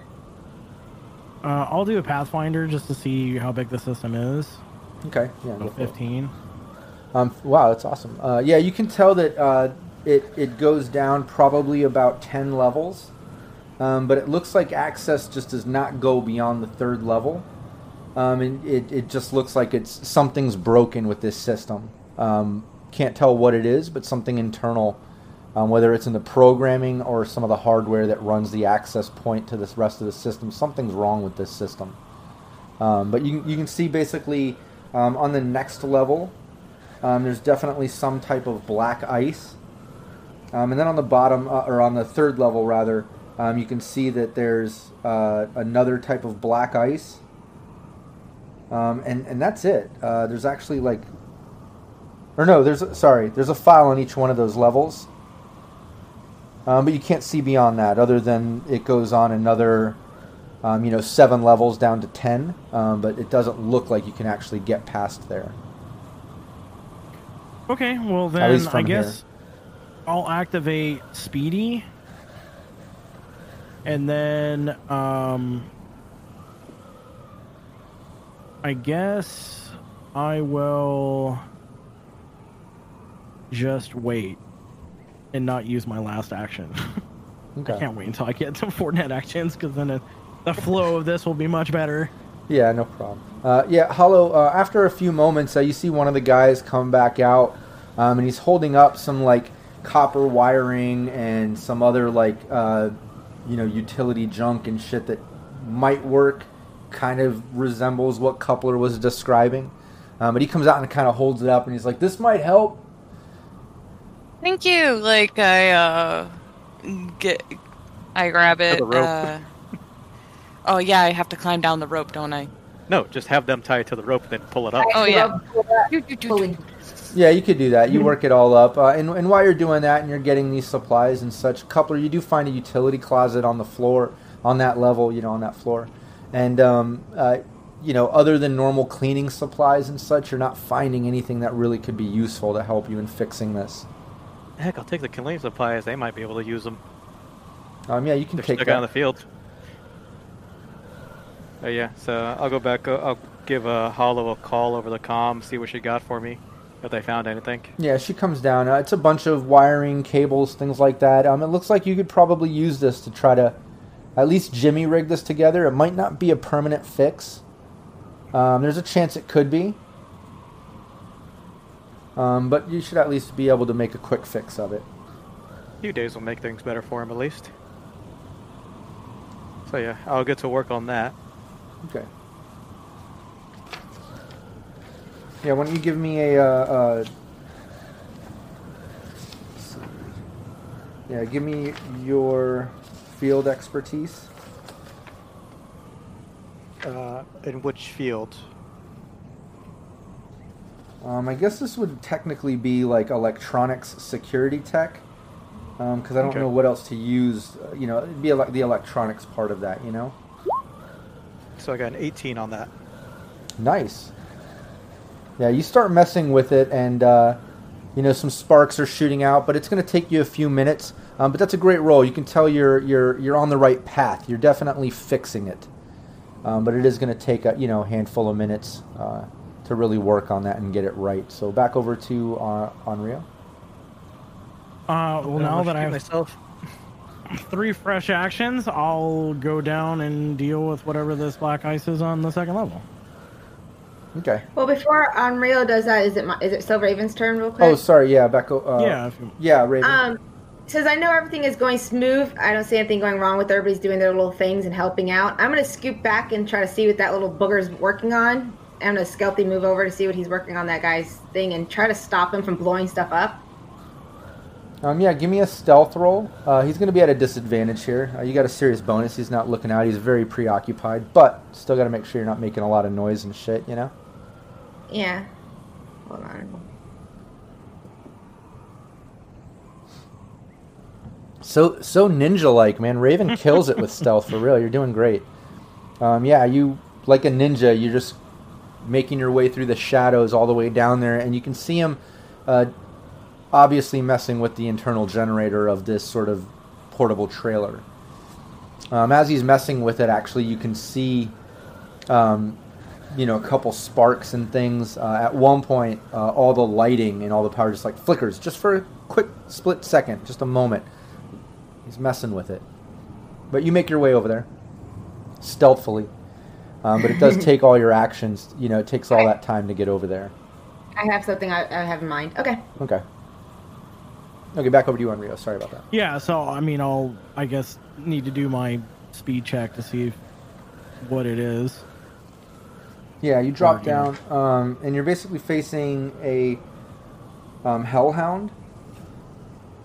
Uh, I'll do a Pathfinder just to see how big the system is. Okay, yeah. So go for it. 15. Um, wow, that's awesome. Uh, yeah, you can tell that uh, it it goes down probably about ten levels, um, but it looks like access just does not go beyond the third level, um, and it it just looks like it's something's broken with this system. Um, can't tell what it is, but something internal, um, whether it's in the programming or some of the hardware that runs the access point to this rest of the system. Something's wrong with this system. Um, but you you can see basically um, on the next level. Um, there's definitely some type of black ice. Um, and then on the bottom, uh, or on the third level rather, um, you can see that there's uh, another type of black ice. And, and that's it. Uh, there's actually like. Or no, there's sorry, there's a file on each one of those levels. Um, but you can't see beyond that, other than it goes on another, um, you know, seven levels down to ten. Um, but it doesn't look like you can actually get past there. Okay, well then I guess I'll activate Speedy. And then um I guess I will just wait and not use my last action. <laughs> Okay. I can't wait until I get to four net actions because then it, the flow of this will be much better. Yeah, no problem. Uh, yeah, Hollow, uh, after a few moments, uh, you see one of the guys come back out, um, and he's holding up some, like, copper wiring and some other, like, uh, you know, utility junk and shit that might work. Kind of resembles what Coupler was describing. Um, but he comes out and kind of holds it up and he's like, "This might help." Thank you. Like I uh get I grab it. Uh, oh yeah, I have to climb down the rope, don't I? No, just have them tie it to the rope and then pull it up. Oh yeah. Fully. Fully. Yeah, you could do that. You work it all up, uh, and and while you're doing that, and you're getting these supplies and such, coupler, you do find a utility closet on the floor, on that level, you know, on that floor, and um, uh, you know, other than normal cleaning supplies and such, you're not finding anything that really could be useful to help you in fixing this. Heck, I'll take the cleaning supplies. They might be able to use them. Um, yeah, you can They're take stuck that. in the field. Oh yeah, so I'll go back. uh, I'll give a Hollow a call over the comm, see what she got for me, if they found anything. Yeah, she comes down. Uh, it's a bunch of wiring, cables, things like that. Um, it looks like you could probably use this to try to at least jimmy rig this together. It might not be a permanent fix. Um, there's a chance it could be. Um, but you should at least be able to make a quick fix of it. A few days will make things better for him at least. So yeah, I'll get to work on that. Okay. Yeah, why don't you give me a. Uh, uh, yeah, give me your field expertise. Uh, in which field? Um, I guess this would technically be like electronics security tech, because I don't Okay. know what else to use. uh, You know, it'd be like the electronics part of that. You know. So I got an 18 on that. Nice. Yeah, you start messing with it, and uh, you know some sparks are shooting out, but it's going to take you a few minutes. Um, but that's a great roll. You can tell you're you're you're on the right path. You're definitely fixing it. Um, but it is going to take a you know handful of minutes uh, to really work on that and get it right. So back over to uh, Onryu. Uh, well, now that I have myself. three fresh actions, I'll go down and deal with whatever this black ice is on the second level. Okay. Well, before Unreal does that, is it my, is it still Raven's turn, real quick? Oh, sorry. Yeah, back. Uh, yeah, if you, Yeah, Raven. Um, since I know everything is going smooth, I don't see anything going wrong with everybody's doing their little things and helping out. I'm gonna scoop back and try to see what that little booger's working on. I'm gonna stealthy move over to see what he's working on that guy's thing and try to stop him from blowing stuff up. Um, yeah, give me a stealth roll. Uh, he's going to be at a disadvantage here. Uh, you got a serious bonus. He's not looking out. He's very preoccupied, but still got to make sure you're not making a lot of noise and shit. You know. Yeah. Hold on. So so ninja like, man. Raven kills it with <laughs> stealth for real. You're doing great. Um, yeah, you like a ninja. You're just making your way through the shadows all the way down there, and you can see him, uh, obviously messing with the internal generator of this sort of portable trailer. Um, as he's messing with it, actually, you can see, um, you know, a couple sparks and things. Uh, at one point, uh, all the lighting and all the power just like flickers, just for a quick split second, just a moment. He's messing with it. But you make your way over there, stealthily. Um, but it does <laughs> take all your actions. You know, it takes all that time to get over there. I have something I, I have in mind. Okay. Okay. Okay, back over to you Onryu Sorry about that. yeah. So I mean, I'll I guess need to do my speed check to see what it is. Yeah, you drop Or, down, um, and you're basically facing a um, hellhound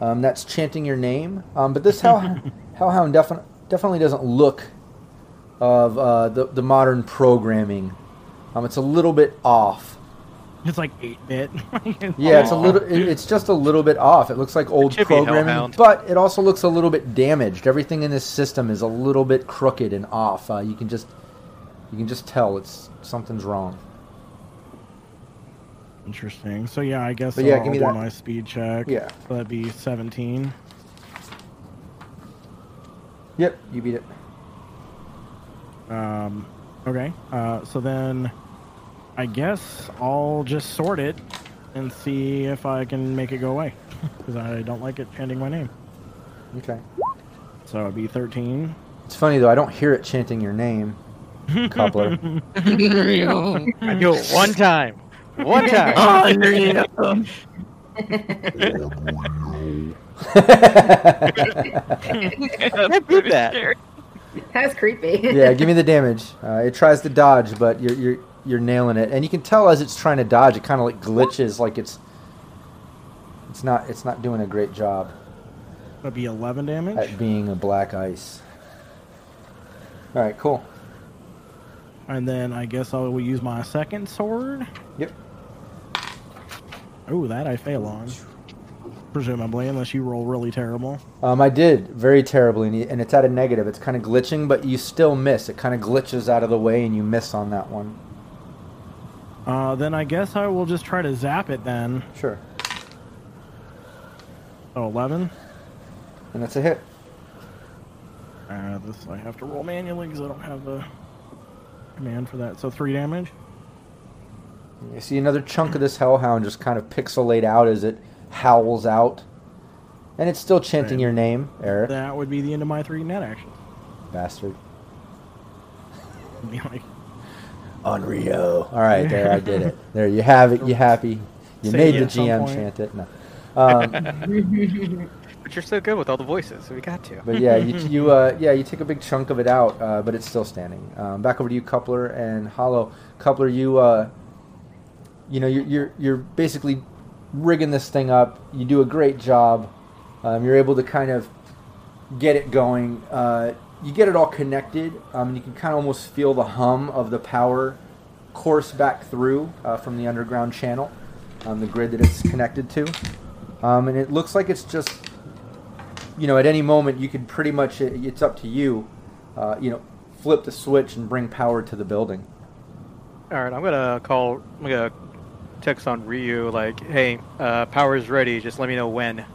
um, that's chanting your name. Um, but this <laughs> hell, hellhound defi- definitely doesn't look of uh, the, the modern programming. Um, it's a little bit off. It's like eight bit. <laughs> Yeah, it's a little. it- It's just a little bit off. It looks like old chippy programming, but it also looks a little bit damaged. Everything in this system is a little bit crooked and off. Uh, you can just, you can just tell it's something's wrong. Interesting. So yeah, I guess But yeah, I'll give me do that. my speed check. Yeah. So that'd be seventeen. Yep, you beat it. Um, okay. Uh, so then, I guess I'll just sort it and see if I can make it go away <laughs> because I don't like it chanting my name. Okay. So it'd be thirteen. It's funny though. I don't hear it chanting your name, coupler. <laughs> I do it one time. One time. <laughs> Can't do that. <laughs> That's creepy. yeah, give me the damage. Uh, it tries to dodge, but you're you're you're nailing it, and you can tell as it's trying to dodge, it kind of like glitches, like it's it's not it's not doing a great job That'd be 11 damage. at being a black ice. All right, cool. And then I guess I will use my second sword. Yep. Oh, that I fail on. Presumably, unless you roll really terrible. Um, I did very terribly, and and it's at a negative. It's kind of glitching, but you still miss. It kind of glitches out of the way, and you miss on that one. Uh, then I guess I will just try to zap it then. Sure. Oh, 11. And that's a hit. Uh, this I have to roll manually because I don't have the command for that. So three damage. You see another chunk of this hellhound just kind of pixelate out as it howls out. And it's still chanting Right. your name, Eric. That would be the end of my three net actions. Bastard. <laughs> Be like, Unreal. All right, there, I did it. <laughs> There, you have it. You happy. You Say made the GM chant it. No. <laughs> Um, But you're so good with all the voices, so we got to. but yeah, you, you uh, yeah, you take a big chunk of it out, uh, but it's still standing. Um, back over to you, Coupler and Hollow. Coupler, you uh, you know, you're, you're you're basically rigging this thing up. You do a great job. Um, you're able to kind of get it going. Uh, you get it all connected. Um, you can kind of almost feel the hum of the power course back through uh, from the underground channel, um, the grid that it's connected to. Um, and it looks like it's just, you know, at any moment you could pretty much, it- it's up to you, uh, you know, flip the switch and bring power to the building. All right, I'm gonna call. I'm gonna text Onryu like, "Hey, uh, power's ready. Just let me know when."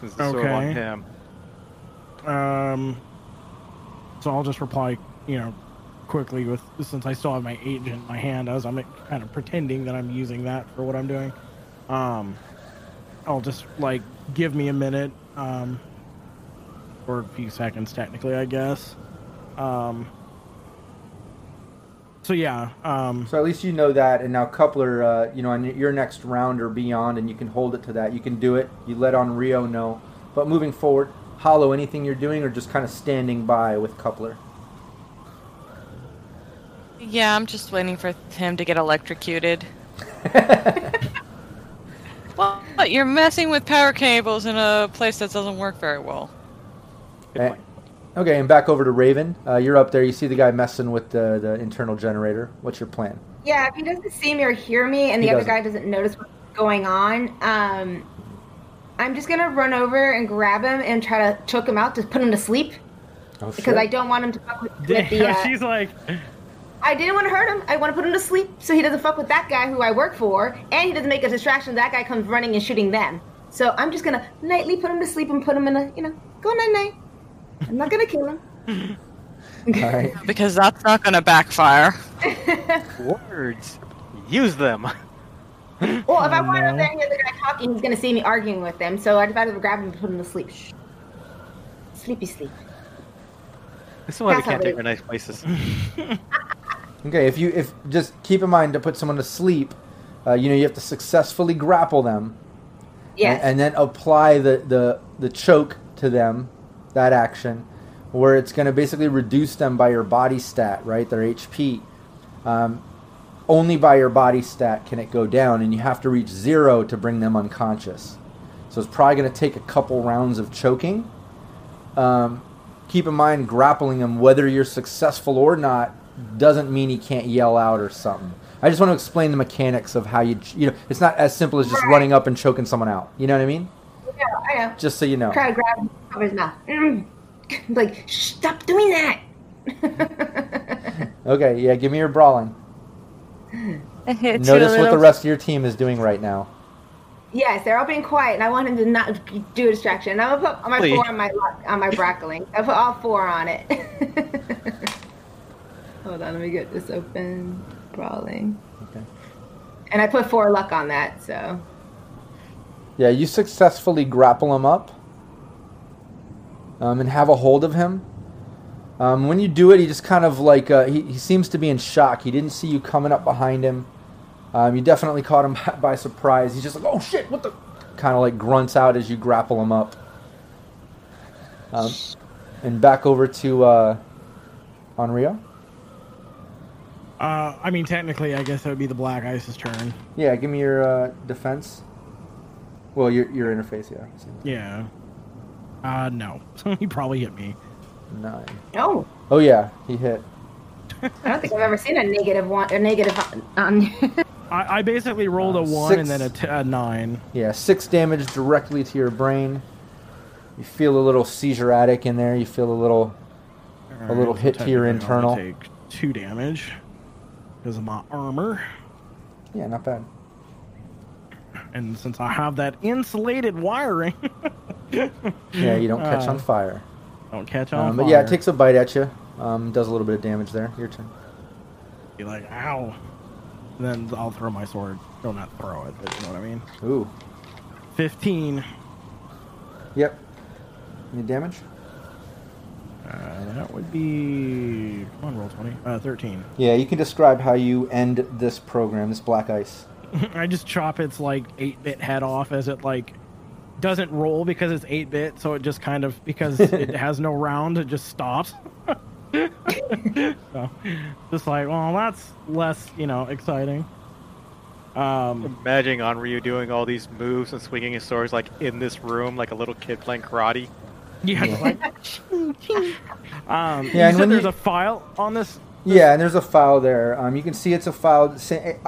Since it's sort on Okay. him. um, so I'll just reply, you know, quickly with since I still have my agent in my hand as I'm kind of pretending that I'm using that for what I'm doing. Um, I'll just like give me a minute, um, or a few seconds technically, I guess. Um, so yeah, um, So at least you know that, and now Coupler, uh, you know, on your next round or beyond, and you can hold it to that. You can do it. You let Onryu know. But moving forward, Hollow, anything you're doing, or just kind of standing by with Coupler? Yeah, I'm just waiting for him to get electrocuted. <laughs> well, but you're messing with power cables in a place that doesn't work very well. Good Eh, point. Okay, and back over to Raven. Uh, you're up there. You see the guy messing with the, the internal generator. What's your plan? Yeah, if he doesn't see me or hear me, and He the other doesn't. guy doesn't notice what's going on, um, I'm just gonna run over and grab him and try to choke him out to put him to sleep Oh, because I don't want him to fuck with, with the. damn, Uh, she's like, I didn't want to hurt him. I want to put him to sleep so he doesn't fuck with that guy who I work for, and he doesn't make a distraction. That guy comes running and shooting them. So I'm just gonna nightly put him to sleep and put him in a, you know, go night night. I'm not gonna kill him. <laughs> All right. Because that's not going to backfire. <laughs> Words. Use them. <laughs> Well, if I want No. to then hear the guy talking, he's gonna see me arguing with him. So I decided to grab him and put him to sleep. Shh. Sleepy sleep. This is why we can't take our nice places. Okay, if you if just keep in mind to put someone to sleep, uh, you know you have to successfully grapple them, Yes. and, and then apply the, the the choke to them, that action, where it's going to basically reduce them by your body stat, right? Their HP. Um, only by your body stat can it go down, and you have to reach zero to bring them unconscious. So it's probably going to take a couple rounds of choking. Um, keep in mind, grappling him, whether you're successful or not, doesn't mean he can't yell out or something. I just want to explain the mechanics of how you, you know, it's not as simple as just running up and choking someone out. You know what I mean? Yeah, I know. Just so you know. Try to grab him over his mouth. Mm. Like, stop doing that. <laughs> Okay, yeah, give me your brawling. Notice your what the rest of your team is doing right now. yes, they're all being quiet, and I want him to not do a distraction. And I'm gonna put my Please. four on my on my brackling. I put all four on it. <laughs> Hold on, let me get this open. Brawling. Okay. And I put four luck on that, so Yeah, you successfully grapple him up um, and have a hold of him. Um, when you do it, he just kind of like uh, he, he seems to be in shock. He didn't see you coming up behind him. Um, you definitely caught him <laughs> by, by surprise. He's just like, "Oh shit! What the? kind of like grunts out as you grapple him up. Um, and back over to uh, Onryu. Uh, I mean, technically, I guess that would be the Black Ice's turn. Yeah, give me your uh, defense. Well, your your interface, yeah. Yeah. Uh, no. <laughs> he probably hit me. Nine. Oh, Oh yeah, he hit. <laughs> I don't think I've ever seen a negative one. A negative on. <laughs> I, I basically rolled a Uh, one six. and then a, t- a nine. Yeah, six damage directly to your brain. You feel a little seizure-atic in there. You feel a little. A little hit to your technically I'm gonna internal. Take two damage because of my armor, Yeah, not bad. And since I have that insulated wiring, <laughs> Yeah, you don't catch Uh, on fire. don't catch on Um, but fire. yeah, it takes a bite at you. Um, does a little bit of damage there. Your turn. Be like, ow. And then I'll throw my sword. No, not throw it, but you know what I mean. Ooh. Fifteen. Yep. Any damage? Uh, that would be. Come on, roll twenty. Uh, thirteen. Yeah, you can describe how you end this program, this black ice. I just chop its like eight bit head off as it like doesn't roll because it's eight bit, so it just kind of because it <laughs> has no round, it just stops. so, just like, well, that's less, you know, exciting. Um, Imagining Onryu doing all these moves and swinging his swords like in this room, like a little kid playing karate. yeah, it's like, <laughs> um, Yeah, you and said when there's you- a file on this. Yeah, and there's a file there. Um, you can see it's a file,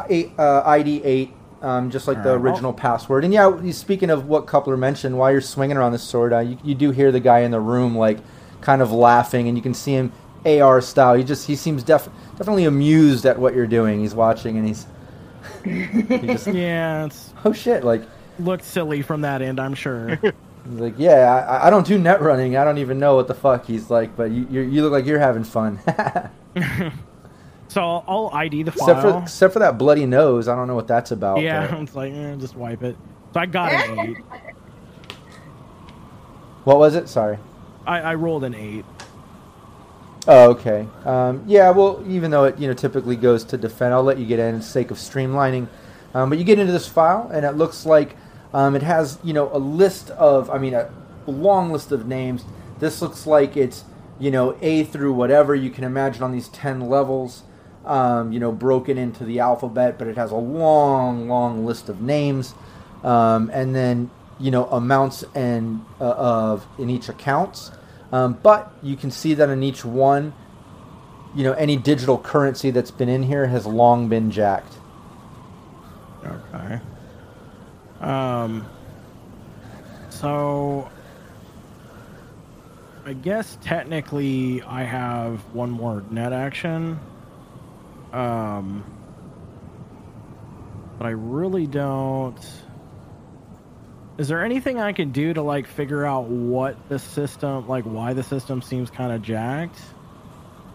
eight, uh, ID eight, um, just like the Alright, I'll- original password. And yeah, speaking of what Coupler mentioned, while you're swinging around the sword, uh, you, you do hear the guy in the room like kind of laughing, and you can see him AR style. He just he seems def- definitely amused at what you're doing. He's watching, and he's <laughs> he just <laughs> Yeah, it's oh shit, like looked silly from that end, I'm sure. <laughs> He's like, yeah, I, I don't do net running. I don't even know what the fuck he's like, but you, you, look like you're having fun. <laughs> so I'll, I'll ID the file. except for except for that bloody nose. I don't know what that's about. yeah, but- <laughs> it's like eh, just wipe it. So I got an eight. What was it? Sorry. I, I rolled an eight. Oh, okay. Um, yeah. Well, even though it you know typically goes to defend, I'll let you get in sake of streamlining. Um, but you get into this file, and it looks like um, it has you know a list of, I mean, a long list of names. This looks like it's you know A through whatever you can imagine on these ten levels. Um, you know, broken into the alphabet, but it has a long, long list of names, um, and then you know amounts and uh, of in each accounts. Um, but you can see that in each one, you know, any digital currency that's been in here has long been jacked. Okay. Um. So, I guess technically I have one more net action. Um. But I really don't. Is there anything I can do to like figure out what the system, like why the system seems kind of jacked?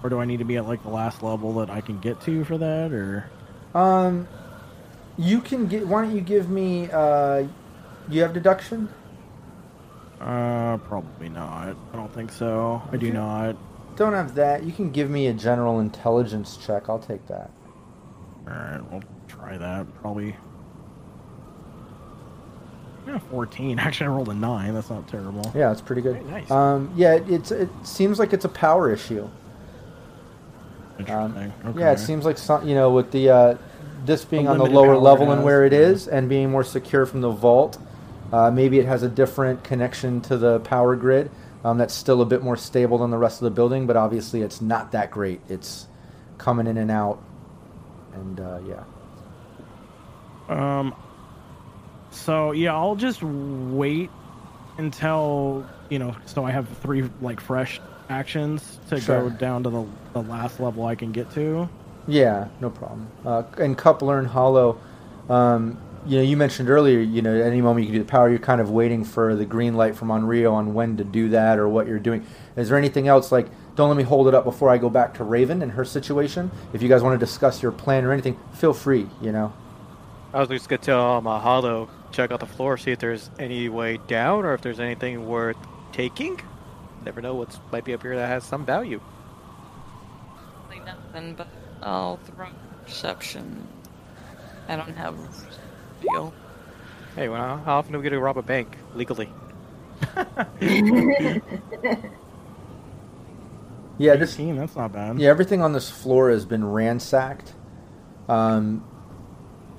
Or do I need to be at like the last level that I can get to for that, or? Um, you can get. Why don't you give me? Uh, you have deduction. Uh, probably not. I don't think so. I do not. Don't have that. You can give me a general intelligence check. I'll take that. Alright, we'll try that. Probably. Yeah, 14. <laughs> Actually, I rolled a 9. That's not terrible. Yeah, it's pretty good. Nice. Um, yeah, it- it's it seems like it's a power issue. Um, Interesting. okay. Yeah, it seems like some, you know, with the uh, this being on the lower level and where it yeah. is, and being more secure from the vault, uh, maybe it has a different connection to the power grid um, that's still a bit more stable than the rest of the building. But obviously, it's not that great. It's coming in and out, and uh, yeah. Um, so, yeah, I'll just wait until, you know, so I have three, like, fresh actions to Sure. go down to the, the last level I can get to. Yeah, no problem. Uh, and Coupler and Hollow, um, you know, you mentioned earlier, you know, at any moment you can do the power. You're kind of waiting for the green light from Onryu on when to do that or what you're doing. Is there anything else like? Don't let me hold it up before I go back to Raven and her situation. If you guys want to discuss your plan or anything, feel free. You know. I was just gonna tell my Hollow check out the floor, see if there's any way down or if there's anything worth taking. Never know what might be up here that has some value. Really nothing, but I'll throw perception. I don't have deal. Hey, well, how often do we get to rob a bank legally? <laughs> Yeah, this 18, that's not bad. Yeah, everything on this floor has been ransacked. Um,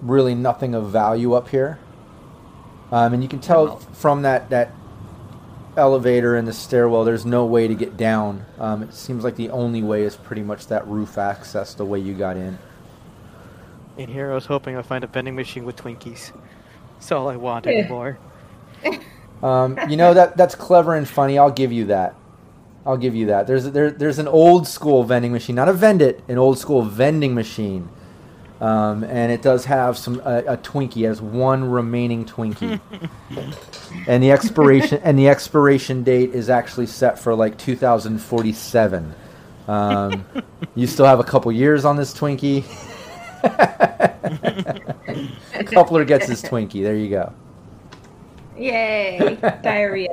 really, nothing of value up here. Um, and you can tell from that that elevator and the stairwell, there's no way to get down. Um, it seems like the only way is pretty much that roof access, the way you got in. In here, I was hoping I'd find a vending machine with Twinkies. That's all I want Yeah. anymore. <laughs> Um, you know that that's clever and funny. I'll give you that. I'll give you that. There's there, there's an old school vending machine, not a Vendit, an old school vending machine, um, and it does have some a, a Twinkie as one remaining Twinkie, <laughs> and the expiration and the expiration date is actually set for like 2047. Um, you still have a couple years on this Twinkie. <laughs> Coupler gets his Twinkie. There you go. Yay! <laughs> Diarrhea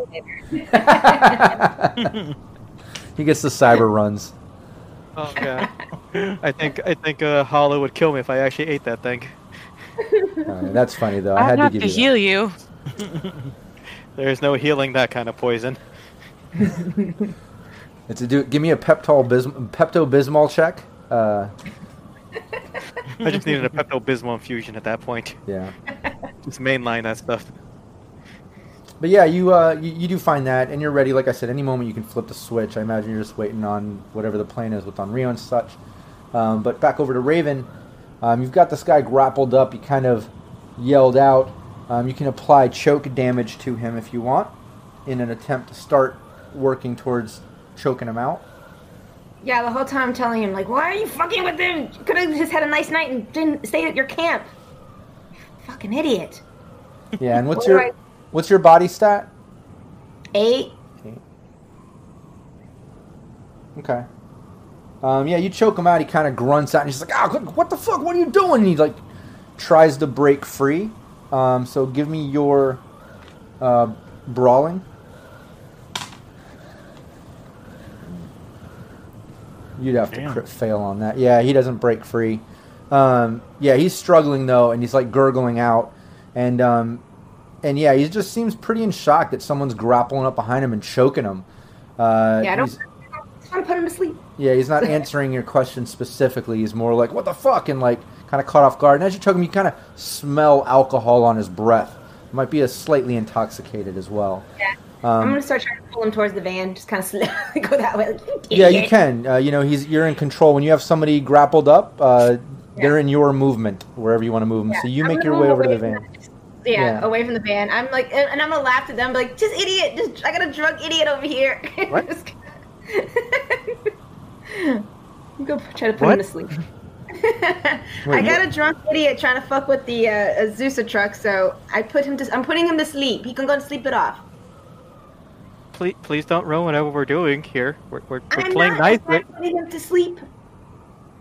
he gets the cyber runs. Oh god. I think I think uh, Hollow would kill me if I actually ate that thing. Alright, <laughs> that's funny though. I I'd had to give to you that. heal you. <laughs> There's no healing that kind of poison. <laughs> It's a do. Give me a Pepto Bismol check. Uh, I just needed a Pepto Bismol infusion at that point. yeah, Just mainline that stuff. but yeah, you, uh, you you do find that, and you're ready. Like I said, any moment you can flip the switch. I imagine you're just waiting on whatever the plan is with Onryu and such. Um, but back over to Raven, um, you've got this guy grappled up. You kind of yelled out. Um, you can apply choke damage to him if you want, in an attempt to start working towards choking him out. Yeah, the whole time I'm telling him, like, why are you fucking with him? Could have just had a nice night and didn't stay at your camp. Fucking idiot. Yeah, and what's <laughs> What your I- what's your body stat? Eight. Okay. Um, yeah, you choke him out. He kind of grunts out, and he's like, "Ah, what, what the fuck? What are you doing?" And he like tries to break free. Um, so give me your uh, brawling. You'd have to crit fail on that. Yeah, he doesn't break free. Um, yeah, he's struggling though, and he's like gurgling out, and um, and yeah, he just seems pretty in shock that someone's grappling up behind him and choking him. Uh, Yeah, I don't. he's- I want to put him to sleep. Yeah, he's not answering your question specifically. He's more like, "What the fuck?" and like kind of caught off guard. And as you choke him, you kind of smell alcohol on his breath. Might be a slightly intoxicated as well. Yeah. I'm Um, gonna start trying to pull him towards the van. Just kind <laughs> of go that way. Like, yeah, you can. Uh, you know, he's you're in control when you have somebody grappled up. Uh, They're in your movement wherever you want to move them. so you I'm make your way over to the van. Yeah, Yeah. away from the van. I'm like, and, and I'm gonna laugh at them, be like, just idiot. Just I got a drunk idiot over here. <laughs> What? <laughs> Just- <laughs> Go try to put What? him to sleep. <laughs> <laughs> I got a drunk idiot trying to fuck with the uh, Azusa truck, so I put him to. I'm putting him to sleep. He can go and sleep it off. Please, please don't ruin whatever we're doing here. We're, we're, we're I'm playing not, nice. I'm putting him to sleep.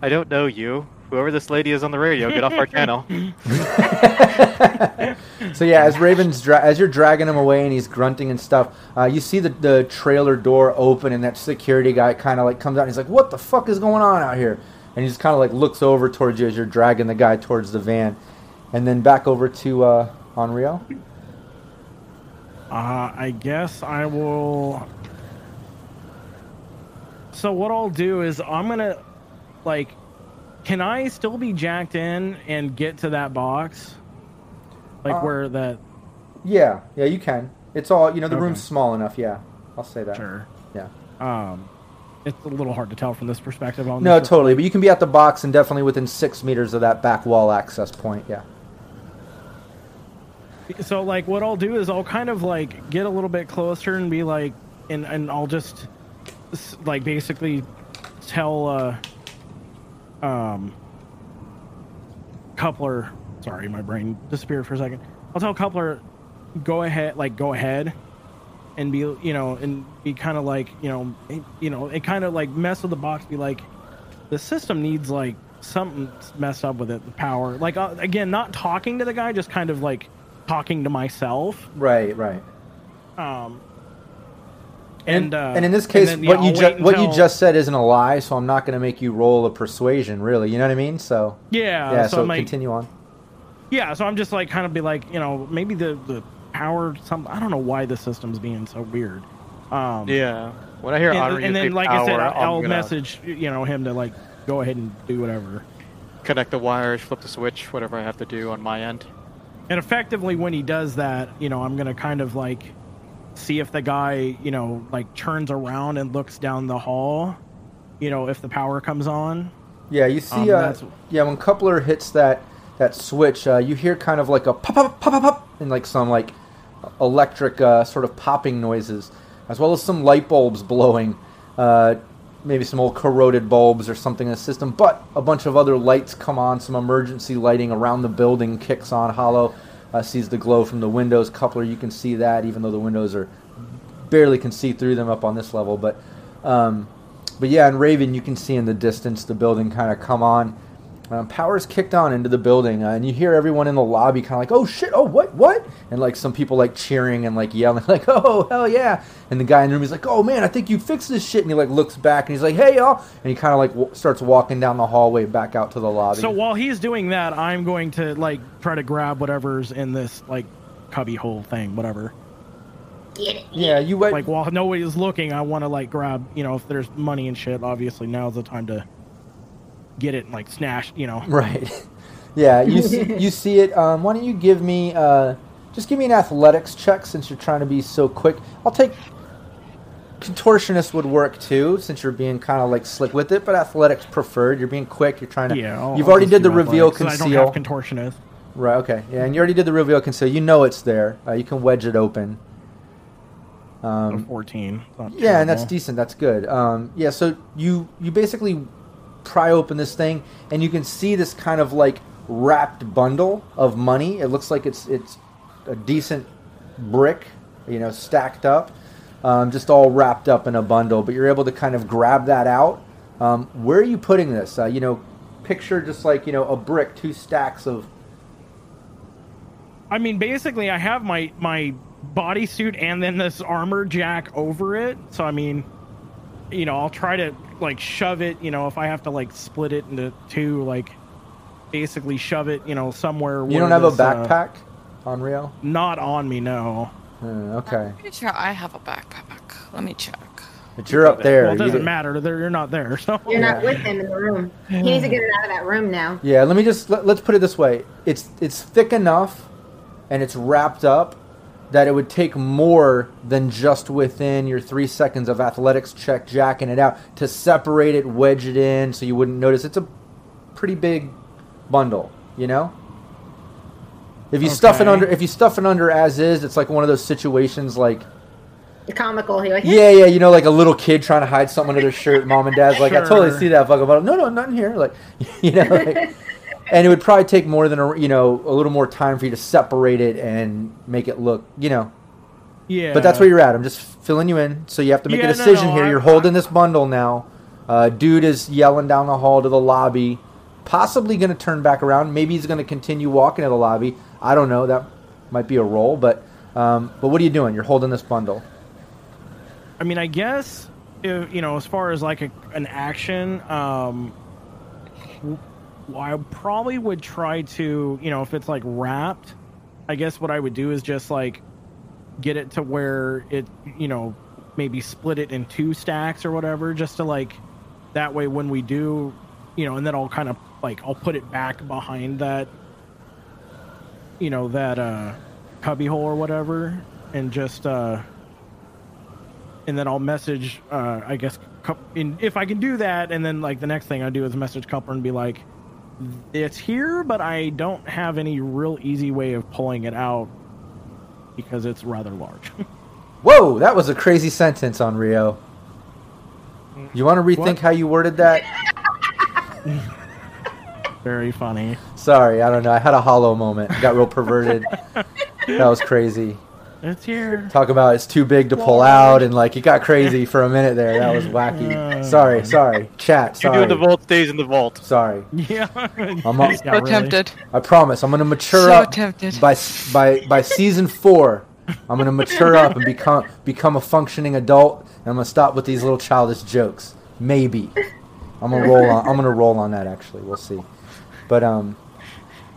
I don't know you. Whoever this lady is on the radio, get off our channel. <laughs> So yeah, as Raven's dra- as you're dragging him away and he's grunting and stuff, uh, you see the the trailer door open and that security guy kind of like comes out and he's like, "What the fuck is going on out here?" And he just kind of like looks over towards you as you're dragging the guy towards the van, and then back over to uh, Onryu. Uh, I guess I will. So what I'll do is I'm gonna, like, can I still be jacked in and get to that box, like Uh, where that? Yeah, yeah, you can. It's all you know. The Okay. room's small enough. Yeah, I'll say that. Sure. Yeah. Um, it's a little hard to tell from this perspective. On No, totally. But you can be at the box and definitely within six meters of that back wall access point. Yeah. So like, what I'll do is I'll kind of like get a little bit closer and be like, and and I'll just like basically tell uh um coupler sorry my brain disappeared for a second i'll tell coupler go ahead like go ahead and be you know and be kind of like you know it, you know it kind of like mess with the box be like the system needs like something messed up with it the power like uh, again not talking to the guy just kind of like talking to myself Right. Right. um And and uh, and in this case, then, yeah, what you I'll just wait what you just said isn't a lie, so I'm not going to make you roll a persuasion. Really, you know what I mean? So yeah yeah. so, So, I'm like, continue on. yeah, so I'm just like kind of be like, you know, maybe the the power. Some I don't know why the system's being so weird. Um, Yeah. When I hear and, and then use like I said, power, I'm I'll gonna message you know him to like go ahead and do whatever. connect the wires, flip the switch, whatever I have to do on my end. And effectively, when he does that, you know, I'm gonna kind of like see if the guy, you know, like turns around and looks down the hall. You know, if the power comes on. Yeah, you see. Um, uh, yeah, when Coupler hits that that switch, uh, you hear kind of like a pop, pop, pop, pop, pop, and like some like electric uh, sort of popping noises, as well as some light bulbs blowing. Uh, maybe some old corroded bulbs or something in the system, but a bunch of other lights come on. Some emergency lighting around the building kicks on. Hollow uh, sees the glow from the windows. Coupler, you can see that, even though the windows are barely can see through them up on this level. But um, but yeah, in Raven, you can see in the distance the building kind of come on. Um, power's kicked on into the building, uh, and you hear everyone in the lobby kind of like, "Oh shit! Oh what? What?" And like some people like cheering and like yelling, <laughs> like, "Oh hell yeah!" And the guy in the room is like, "Oh man, I think you fixed this shit." And he like looks back and he's like, "Hey y'all!" And he kind of like w- starts walking down the hallway back out to the lobby. So while he's doing that, I'm going to like try to grab whatever's in this like cubby hole thing, whatever. Yeah, you went. Like while nobody's looking, I want to like grab, you know, if there's money and shit. Obviously, now's the time to get it and like snatch, you know. Right. <laughs> yeah, you see, you see it. Um, why don't you give me uh, just give me an athletics check since you're trying to be so quick. I'll take contortionist would work too since you're being kind of like slick with it, but athletics preferred. You're being quick. You're trying to. Yeah, I'll- you've I'll already did the reveal 'cause I conceal. don't have contortionist. right. Okay. Yeah, and you already did the reveal conceal. You know it's there. Uh, you can wedge it open. Um, 14. Not yeah, and that's decent. That's good. Um, yeah, so you you basically pry open this thing, and you can see this kind of like wrapped bundle of money. It looks like it's it's a decent brick, you know, stacked up, um, just all wrapped up in a bundle. But you're able to kind of grab that out. Um, where are you putting this? Uh, you know, picture just like you know a brick, two stacks of. I mean, basically, I have my my bodysuit and then this armor jack over it. So I mean, you know, I'll try to like shove it. You know, if I have to like split it into two, like basically shove it. You know, somewhere. You don't have a this, uh, backpack Onryu. not on me, no. Uh, okay, Pretty sure I have a backpack. Let me check. but you're up there. Well, it doesn't did- matter. They're, you're not there. So You're Yeah. not with him in the room. He needs to get it out of that room now. Yeah, let me just let, let's put it this way: it's it's thick enough, and it's wrapped up that it would take more than just within your three seconds of athletics check jacking it out to separate it, wedge it in, so you wouldn't notice. It's a pretty big bundle, you know. If you stuff it under, if you stuff it under as is, it's like one of those situations like comical. He like, yeah, yeah, you know, like a little kid trying to hide something under their shirt. Mom and dad's like, I totally see that fucking bottle. No, no, nothing here. Like, <laughs> you know, like, and it would probably take more than a, you know, a little more time for you to separate it and make it look, you know. yeah. But that's where you're at. I'm just filling you in, so you have to make Yeah, a decision no, here. I- you're holding this bundle now. Uh, dude is yelling down the hall to the lobby, possibly going to turn back around. Maybe he's going to continue walking to the lobby. I don't know. That might be a roll, but um, but what are you doing? You're holding this bundle. I mean, I guess if, you know, as far as like a, an action, um, I probably would try to, you know, if it's like wrapped, I guess what I would do is just like get it to where it, you know, maybe split it in two stacks or whatever, just to like that way when we do, you know, and then I'll kind of like I'll put it back behind that, you know, that uh cubby hole or whatever, and just uh and then I'll message, uh, I guess, cou- in, if I can do that, and then like the next thing I do is message Coupler and be like, "It's here, but I don't have any real easy way of pulling it out because it's rather large." <laughs> Whoa, that was a crazy sentence Onryu. You want to rethink What? how you worded that? <laughs> Very funny. Sorry, I don't know. I had a hollow moment. Got real perverted. <laughs> that was crazy. It's here. Talk about it's too big to pull out, and like it got crazy for a minute there. That was wacky. Uh, sorry, sorry. Chat, You do in the vault stays in the vault. Sorry. Yeah. <laughs> I'm up. Yeah, so really. tempted. I promise. I'm gonna mature So up tempted. by by by season four. I'm gonna mature up and become become a functioning adult. And I'm gonna stop with these little childish jokes. Maybe. I'm gonna roll on. I'm gonna roll on that. Actually, we'll see. But um,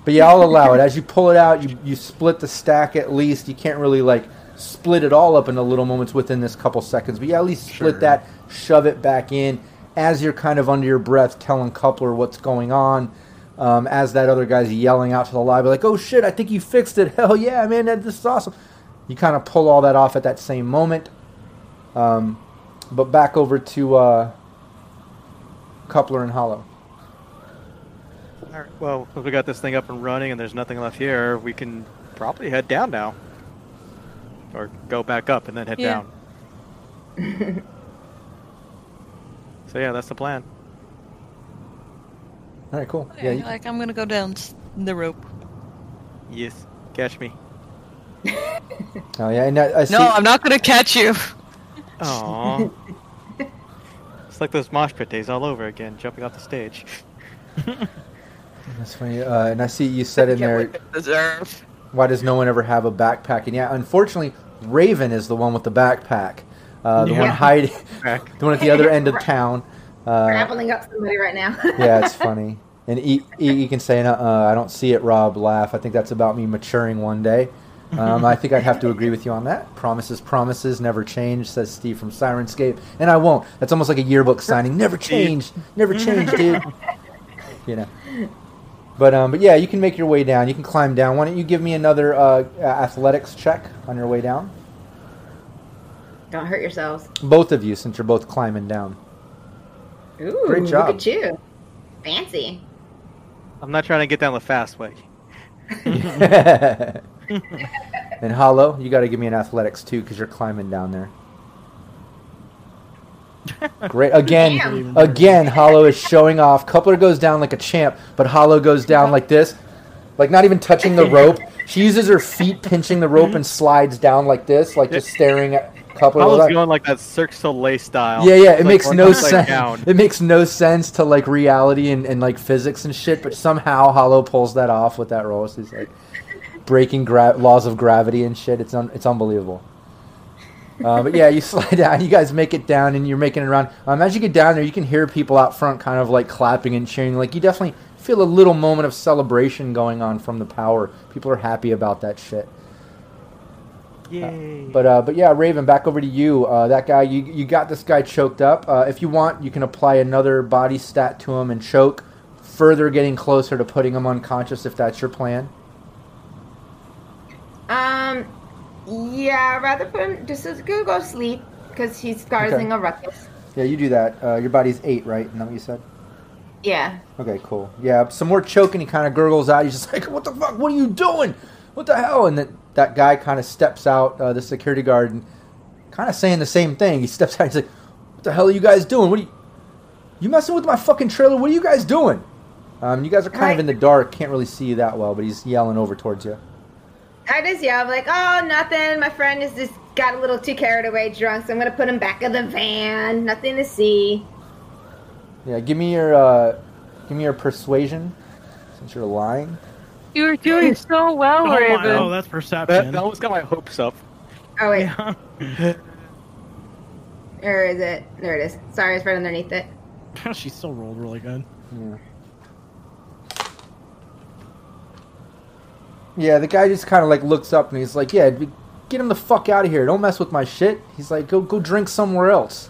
But yeah, I'll allow it. As you pull it out, you, you split the stack at least. You can't really like split it all up into little moments within this couple seconds. But yeah, at least split Sure. that, shove it back in as you're kind of under your breath telling Coupler what's going on. Um, as that other guy's yelling out to the lobby, like, oh shit, I think you fixed it. <laughs> Hell yeah, man, that, this is awesome. You kind of pull all that off at that same moment. Um, but back over to uh, Coupler and Hollow. All right, well, if we got this thing up and running and there's nothing left here, we can probably head down now. Or go back up and then head Yeah. down. <laughs> so yeah, that's the plan. All right, cool. Yeah, Yeah, you, like I'm gonna go down the rope. Yes, catch me. <laughs> oh yeah, and I, I see. No, I'm not gonna catch you. <laughs> Aww. it's like those mosh pit days all over again, jumping off the stage. That's funny. Uh, and I see you said in there, deserve. why does no one ever have a backpack? And yeah, unfortunately, Raven is the one with the backpack. Uh, the one <laughs> hiding, the one at the other end of <laughs> town. Uh, Grappling up somebody right now. <laughs> yeah, it's funny. And E, e, e can say, uh, I don't see it, Rob. Laugh. I think that's about me maturing one day. Um, I think I'd have to agree with you on that. Promises, promises, never change, says Steve from Syrinscape. And I won't. That's almost like a yearbook signing. Never change. Never change, dude. You know. But um, but yeah, you can make your way down. You can climb down. Why don't you give me another uh, athletics check on your way down? Don't hurt yourselves. Both of you, since you're both climbing down. Ooh, Great job. Look at you. Fancy. I'm not trying to get down the fast way. <laughs> <laughs> and Hollow, you got to give me an athletics too because you're climbing down there. Great. Again, Damn. again, Hollow is showing off. Coupler goes down like a champ, but Hollow goes down like this, like not even touching the rope. She uses her feet pinching the rope and slides down like this, like just staring at Coupler. I was Like- going like that Cirque du Soleil style. yeah, yeah, it like makes no sense. down. It makes no sense to like reality and, and like physics and shit, but somehow Hollow pulls that off with that roll. She's like breaking gra- laws of gravity and shit. It's un- it's unbelievable. Uh, but yeah, you <laughs> slide down. You guys make it down, and you're making it around. Um, as you get down there, you can hear people out front kind of like clapping and cheering. Like you definitely feel a little moment of celebration going on from the power. People are happy about that shit. Yay. But uh, but yeah, Raven, back over to you. Uh, that guy, you you got this guy choked up. Uh, if you want, you can apply another body stat to him and choke, further getting closer to putting him unconscious if that's your plan. Um, yeah, I'd rather put him just as go go sleep because he's causing Okay. a ruckus. Yeah, you do that. Uh, your body's eight, right? Isn't that what you said? Yeah. Okay, cool. Yeah, some more choking. He kind of gurgles out. He's just <laughs> like, "What the fuck? What are you doing? What the hell?" And then that guy kind of steps out, uh, the security guard, and kind of saying the same thing. He steps out. He's like, "What the hell are you guys doing? What are you? You messing with my fucking trailer? What are you guys doing?" Um, you guys are kind of in the dark. Can't really see you that well, but he's yelling over towards you. I just yeah, I'm like, oh, nothing. My friend is just got a little too carried away, drunk, so I'm gonna put him back in the van. Nothing to see. Yeah, give me your uh, give me your persuasion, since you're lying. You were doing so well, Oh, my- Raven. oh, that's that, perception. that almost got my hopes up. Oh wait, Yeah. where is it? There it is. Sorry, it's right underneath it. <laughs> she still rolled really good. Yeah. Yeah, the guy just kind of like looks up and he's like, "Yeah, get him the fuck out of here! Don't mess with my shit." He's like, "Go, go drink somewhere else."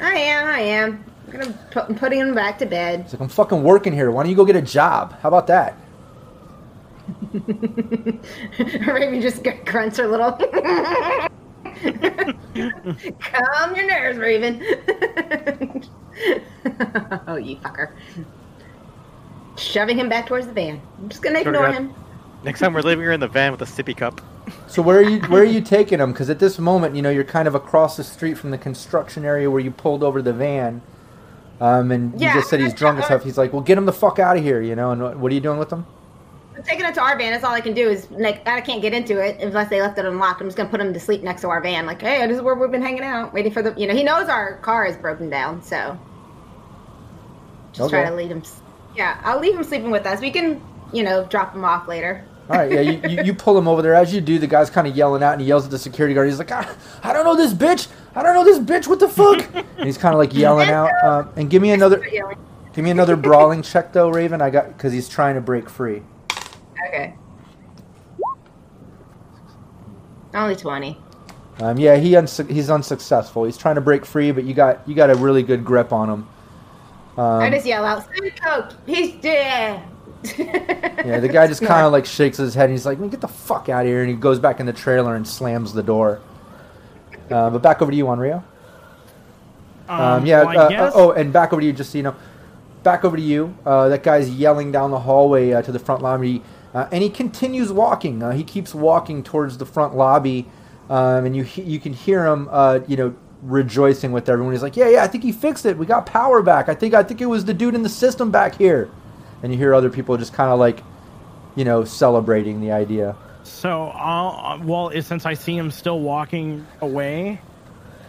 I am, I am. I'm gonna put, I'm putting him back to bed. He's like, "I'm fucking working here. Why don't you go get a job? How about that?" <laughs> Raven just grunts her little. <laughs> Calm your nerves, Raven. <laughs> oh, you fucker. Shoving him back towards the van. I'm just gonna ignore yeah. him. Next time we're leaving her in the van with a sippy cup. So where are you? Where are you taking him? Because at this moment, you know, you're kind of across the street from the construction area where you pulled over the van. Um, and Yeah, you just said he's drunk and stuff. He's like, "Well, get him the fuck out of here," you know. And what, what are you doing with him? I'm taking it to our van. That's all I can do is like I can't get into it unless they left it unlocked. I'm just gonna put him to sleep next to our van. Like, hey, this is where we've been hanging out, waiting for the. You know, he knows our car is broken down, so just try to lead him. Yeah, I'll leave him sleeping with us. We can, you know, drop him off later. All right, yeah, you, you, you pull him over there. As you do, the guy's kind of yelling out, and he yells at the security guard. He's like, "I, I don't know this bitch. I don't know this bitch. What the fuck?" <laughs> and he's kind of like yelling out. Uh, and give me another, give me another brawling check though, Raven. I got because he's trying to break free. Okay. Only twenty. Um, yeah, he unsu- he's unsuccessful. He's trying to break free, but you got you got a really good grip on him. I Um, just yell out, "Psycho! He's dead!" <laughs> yeah, the guy just kind of like shakes his head and he's like, "Man, "Get the fuck out of here!" And he goes back in the trailer and slams the door. Uh, but back over to you, Onryu. Um, yeah. well, uh, uh, oh, and back over to you, just so you know. Back over to you. Uh, that guy's yelling down the hallway uh, to the front lobby, uh, and he continues walking. Uh, he keeps walking towards the front lobby, um, and you he- you can hear him, uh, you know, rejoicing with everyone. He's like, "Yeah, yeah, I think he fixed it. We got power back. I think I think it was the dude in the system back here." And you hear other people just kind of like, you know, celebrating the idea. So, I'll, uh, well, since I see him still walking away,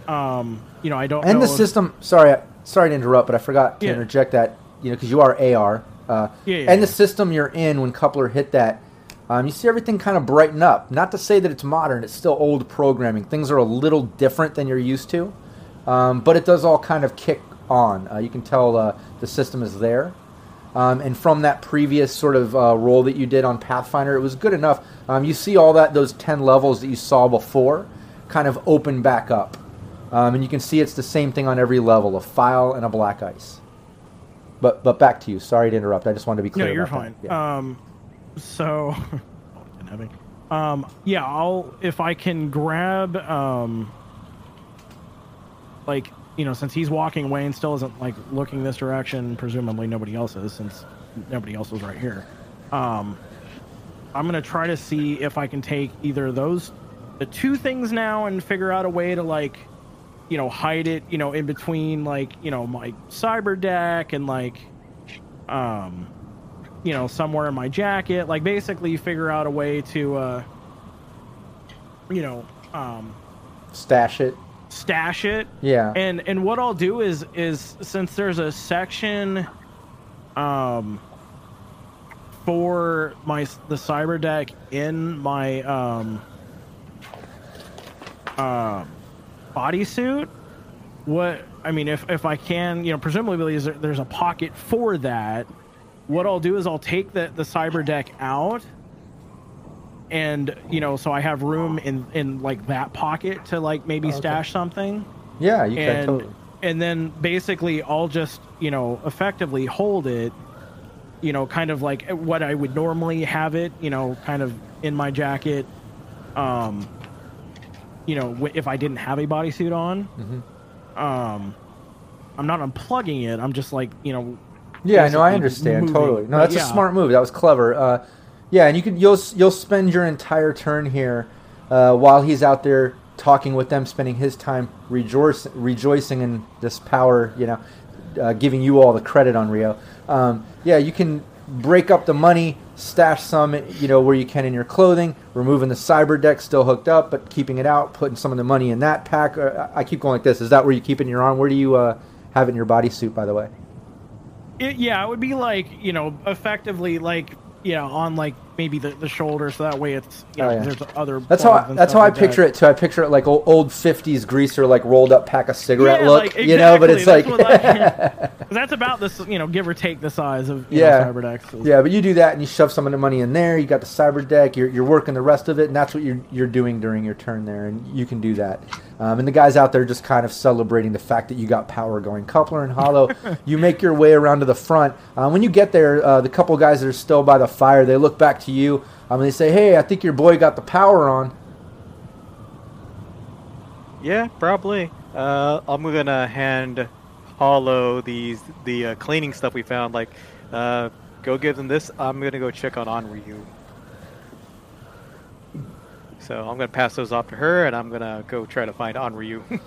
um, you know, I don't. And the if- system. Sorry, sorry to interrupt, but I forgot to Yeah. interject that. You know, because you are AR. Uh, Yeah, yeah, and the system you're in when Coupler hit that, um, you see everything kind of brighten up. Not to say that it's modern; it's still old programming. Things are a little different than you're used to, um, but it does all kind of kick on. Uh, you can tell uh, the system is there. Um, and from that previous sort of uh, role that you did on Pathfinder, it was good enough. Um, you see all that those ten levels that you saw before, kind of open back up, um, and you can see it's the same thing on every level: a file and a black ice. But but back to you. Sorry to interrupt. I just wanted to be clear. No, you're fine. Yeah. Um, so, <laughs> didn't have any. um, yeah, I'll if I can grab um, like you know, since he's walking away and still isn't like looking this direction, presumably nobody else is, since nobody else was right here. Um, I'm gonna try to see if I can take either those, the two things now, and figure out a way to like, you know, hide it, you know, in between like you know my cyber deck and like, um, you know, somewhere in my jacket. Like basically figure out a way to, uh, you know, um, Stash it. Stash it. Yeah. And and what I'll do is is since there's a section, um, for my the cyber deck in my um, uh, bodysuit. What I mean, if if I can, you know, presumably there's a pocket for that. What I'll do is I'll take the the cyber deck out, and you know, so I have room in in like that pocket to like maybe Okay. stash something yeah, you can and totally. and then basically I'll just you know effectively hold it, you know, kind of like what I would normally have it, you know, kind of in my jacket, um, you know, if I didn't have a bodysuit on, Mm-hmm. um, I'm not unplugging it. I'm just like you know, Yeah, no, I understand moving. totally. No, that's yeah. a smart move. That was clever. Uh, yeah, and you can you'll you'll spend your entire turn here uh, while he's out there talking with them, spending his time rejoicing rejoicing in this power. You know, uh, giving you all the credit Onryu. Um, yeah, you can break up the money, stash some, you know, where you can in your clothing, removing the cyber deck still hooked up, but keeping it out, putting some of the money in that pack. Uh, I keep going like this. Is that where you keep it in your arm? Where do you uh, have it in your bodysuit, by the way? It, yeah, it would be like you know, effectively like yeah, on like maybe the, the shoulder, so that way it's you oh, know Oh, yeah. there's other. That's how I, that's how I like picture that. it too. I picture it like old, '50s greaser, like rolled up pack of cigarette Yeah, look, like, you know. But it's exactly, like, that's I- <laughs> that's about this, you know, give or take the size of you yeah, know, cyber decks. yeah. But you do that, and you shove some of the money in there. You got the cyber deck. You're, you're working the rest of it, and that's what you're you're doing during your turn there, and you can do that. Um, and the guys out there just kind of celebrating the fact that you got power going. Coupler and Hollow, <laughs> you make your way around to the front. Uh, when you get there, uh, the couple guys that are still by the fire, they look back to you. Um, and they say, "Hey, I think your boy got the power on." Yeah, probably. Uh, I'm gonna hand Hollow these the uh, cleaning stuff we found. Like, uh, go give them this. I'm gonna go check on Onryu. So I'm gonna pass those off to her, and I'm gonna go try to find Onryu. <laughs>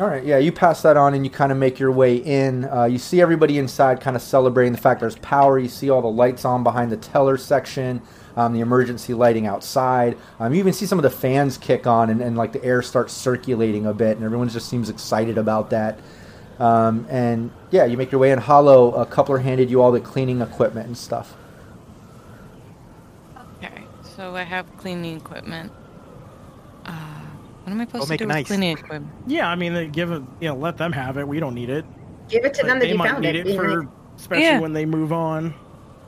All right, yeah, you pass that on and you kind of make your way in. Uh, you see everybody inside kind of celebrating the fact there's power. You see all the lights on behind the teller section, um, the emergency lighting outside. Um, you even see some of the fans kick on and, and like the air starts circulating a bit, and everyone just seems excited about that. Um, and yeah, you make your way in. Hollow, a coupler handed you all the cleaning equipment and stuff. Okay, so I have cleaning equipment. Uh, what am I supposed to make do it with nice. cleaning equipment? Yeah, I mean, they give it, you know, let them have it. We don't need it. Give it to But them that they you might found need it. it for, especially Yeah. when they move on.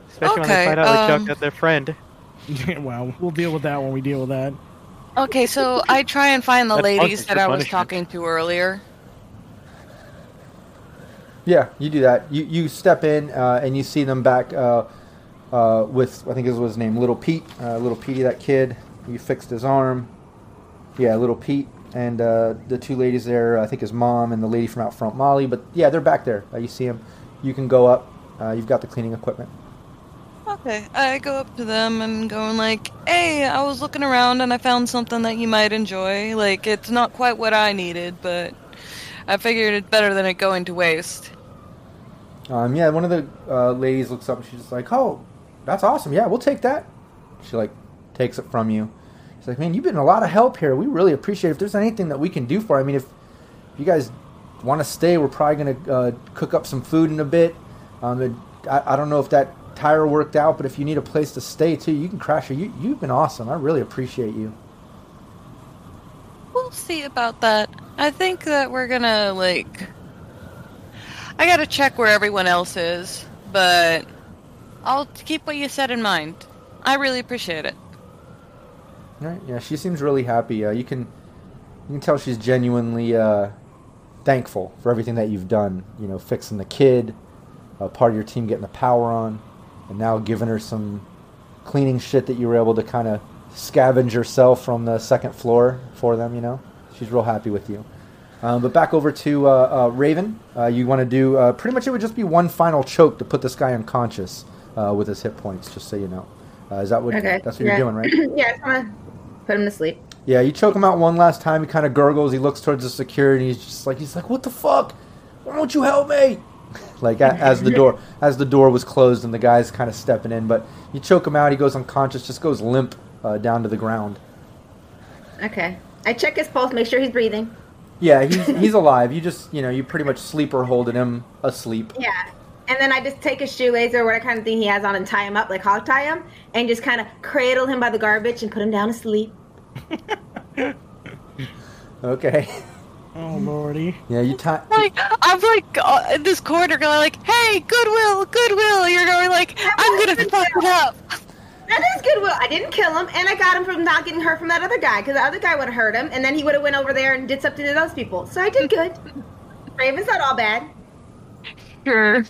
Especially when Okay, they find out they um, jumped at their friend. <laughs> well, we'll deal with that when we deal with that. Okay, so I try and find the That's ladies punishment that for I was punishment. talking to earlier. Yeah, you do that. You you step in uh, and you see them back uh, uh, with I think his was his name, Little Pete. Uh, little Petey, that kid. You fixed his arm. Yeah, Little Pete and uh, the two ladies there. I think his mom and the lady from out front, Molly. But yeah, they're back there. Uh, you see them. You can go up. Uh, you've got the cleaning equipment. Okay, I go up to them and going like, "Hey, I was looking around and I found something that you might enjoy. Like, it's not quite what I needed, but I figured it's better than it going to waste." Um, yeah, one of the uh, ladies looks up and she's just like, "Oh, that's awesome. Yeah, we'll take that." She like takes it from you. She's like, "Man, you've been a lot of help here. We really appreciate. it. If there's anything that we can do for, you. I mean, if you guys want to stay, we're probably gonna uh, cook up some food in a bit. Um, I, I don't know if that tire worked out, but if you need a place to stay too, you can crash here. You, you've been awesome. I really appreciate you." We'll see about that. I think that we're gonna like. I gotta check where everyone else is, but I'll keep what you said in mind. I really appreciate it. Right. Yeah, she seems really happy. Uh, you can you can tell she's genuinely uh, thankful for everything that you've done. You know, fixing the kid, uh, part of your team getting the power on, and now giving her some cleaning shit that you were able to kind of scavenge yourself from the second floor for them. You know, she's real happy with you. Um, but back over to uh, uh, Raven. Uh, you want to do uh, pretty much it would just be one final choke to put this guy unconscious uh, with his hit points. Just so you know, uh, is that what Okay. that's what yeah. you're doing, right? <clears throat> yeah, I just want to put him to sleep. Yeah, you choke him out one last time. He kind of gurgles. He looks towards the security. He's just like, he's like, "What the fuck? Why won't you help me?" Like as the door as the door was closed and the guy's kind of stepping in. But you choke him out. He goes unconscious. Just goes limp uh, down to the ground. Okay. I check his pulse, make sure he's breathing. Yeah, he's he's <laughs> alive. You just you know you pretty much sleeper holding him asleep. Yeah. And then I just take his shoelace or whatever kind of thing he has on and tie him up, like hog tie him, and just kind of cradle him by the garbage and put him down to sleep. <laughs> Okay. Oh lordy. Yeah, you tie. Like I'm like uh, in this corner going like, "Hey, Goodwill, Goodwill!" You're going like, "I'm gonna fuck it up." That is goodwill. I didn't kill him, and I got him from not getting hurt from that other guy, because the other guy would have hurt him, and then he would have went over there and did something to those people. So I did good. <laughs> Raven's not all bad. Sure.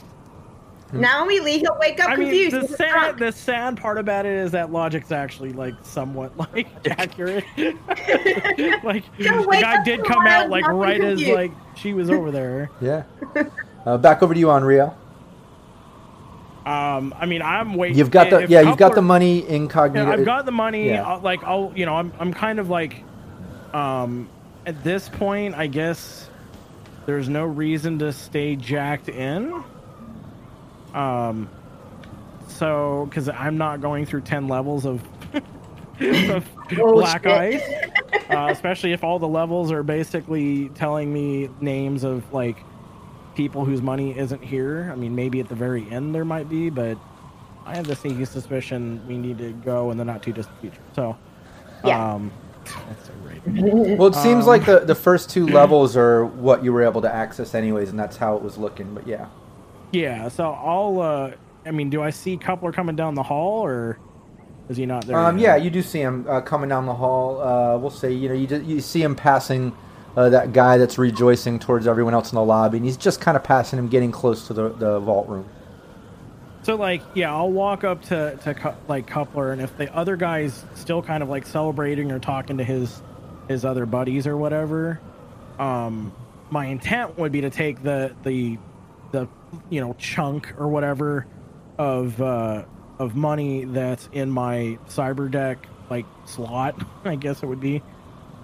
Now when we leave, he'll wake up I mean, confused. the sad, the sad part about it is that logic's actually like somewhat <laughs> like accurate. <laughs> like He'll the guy did come out like drunk and right as like she was over there. <laughs> Yeah. Uh, back over to you, Onryu. Um, I mean, I'm waiting. You've got the if yeah, you've got Coupler- the money incognito. Yeah, I've got the money. Yeah. I'll, like I'll, you know, I'm I'm kind of like, um, at this point, I guess there's no reason to stay jacked in. Um, so because I'm not going through ten levels of, <laughs> of Oh, black shit. ice, uh, especially if all the levels are basically telling me names of like people whose money isn't here. I mean, maybe at the very end there might be, but I have the sneaky suspicion we need to go in the not too distant future. So, Yeah. um, that's so great. Well, it seems Um, like the, the first two levels are what you were able to access anyways, and that's how it was looking. But yeah, Yeah, so I'll. uh I mean, do I see Coupler coming down the hall, or is he not there? um, yeah, you do see him uh, coming down the hall. Uh, we'll say you know you just, you see him passing uh, that guy that's rejoicing towards everyone else in the lobby, and he's just kind of passing him, getting close to the, the vault room. So like, yeah, I'll walk up to to like Coupler, and if the other guy's still kind of like celebrating or talking to his his other buddies or whatever, um, my intent would be to take the the the you know chunk or whatever of uh, of money that's in my cyber deck like slot, <laughs> I guess it would be,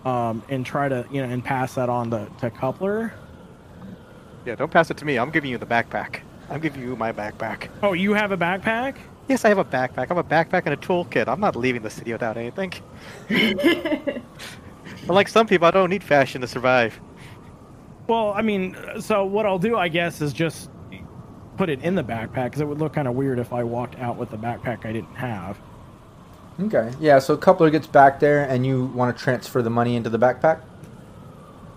um, and try to you know and pass that on to to Coupler. Yeah, don't pass it to me. I'm giving you the backpack. I'm giving you my backpack. Oh, you have a backpack? Yes, I have a backpack. I have a backpack and a toolkit. I'm not leaving the city without anything. <laughs> Unlike some people, I don't need fashion to survive. Well, I mean, so what I'll do, I guess, is just put it in the backpack because it would look kind of weird if I walked out with the backpack I didn't have. Okay, yeah. So Coupler gets back there, and you want to transfer the money into the backpack.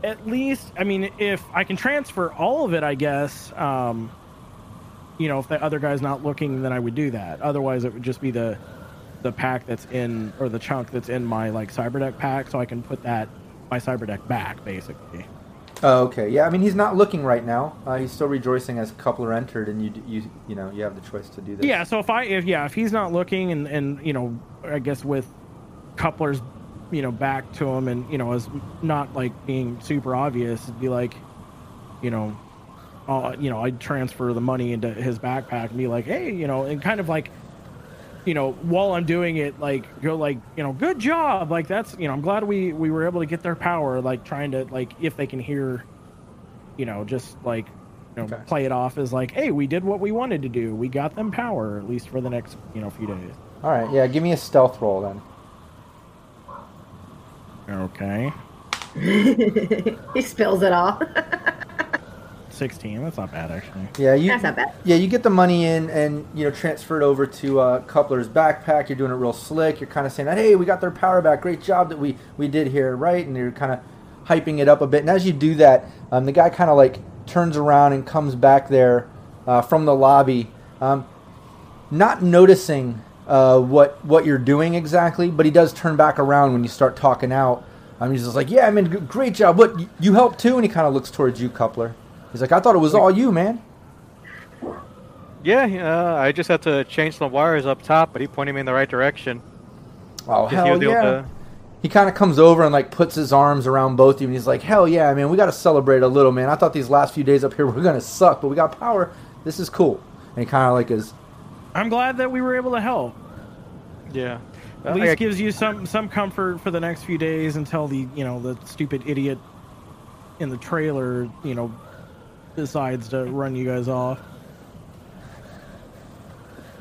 At least, I mean, if I can transfer all of it, I guess. Um, you know, if the other guy's not looking, then I would do that. Otherwise, it would just be the the pack that's in or the chunk that's in my like cyberdeck pack, so I can put that my cyberdeck back basically. Oh, okay. Yeah, I mean he's not looking right now. Uh, he's still rejoicing as Coupler entered, and you you you know you have the choice to do this. Yeah, so if I if yeah if he's not looking and and you know I guess with Coupler's you know back to him and you know as not like being super obvious it'd be like you know I'll, you know I'd transfer the money into his backpack and be like hey you know and kind of like you know while I'm doing it like go like you know good job like that's you know I'm glad we we were able to get their power like trying to like if they can hear you know just like you know Okay. play it off as like hey we did what we wanted to do we got them power at least for the next you know few days All right. Yeah. Give me a stealth roll then. okay <laughs> he spills it all. <laughs> 16 that's not bad actually Yeah. You. That's not bad. Yeah. You get the money in, and you know transfer it over to uh, Coupler's backpack. You're doing it real slick. You're kind of saying, "Hey, we got their power back. Great job that we we did here, right?" And you're kind of hyping it up a bit. And as you do that, um, the guy kind of like turns around and comes back there uh, from the lobby, um, not noticing uh, what what you're doing exactly, but he does turn back around when you start talking out. Um, he's just like, "Yeah, I mean, great job. What you helped too?" And he kind of looks towards you, Coupler. He's like, "I thought it was all you, man." Yeah, uh, I just had to change some wires up top, but he pointed me in the right direction. Oh Just hell use yeah! uh, He kind of comes over and like puts his arms around both of you, and he's like, "Hell yeah, man! We got to celebrate a little, man. I thought these last few days up here were gonna suck, but we got power. This is cool." And he kind of like is, i'm glad that we were able to help yeah. at Uh, least I- gives you some some comfort for the next few days until the you know the stupid idiot in the trailer you know decides to run you guys off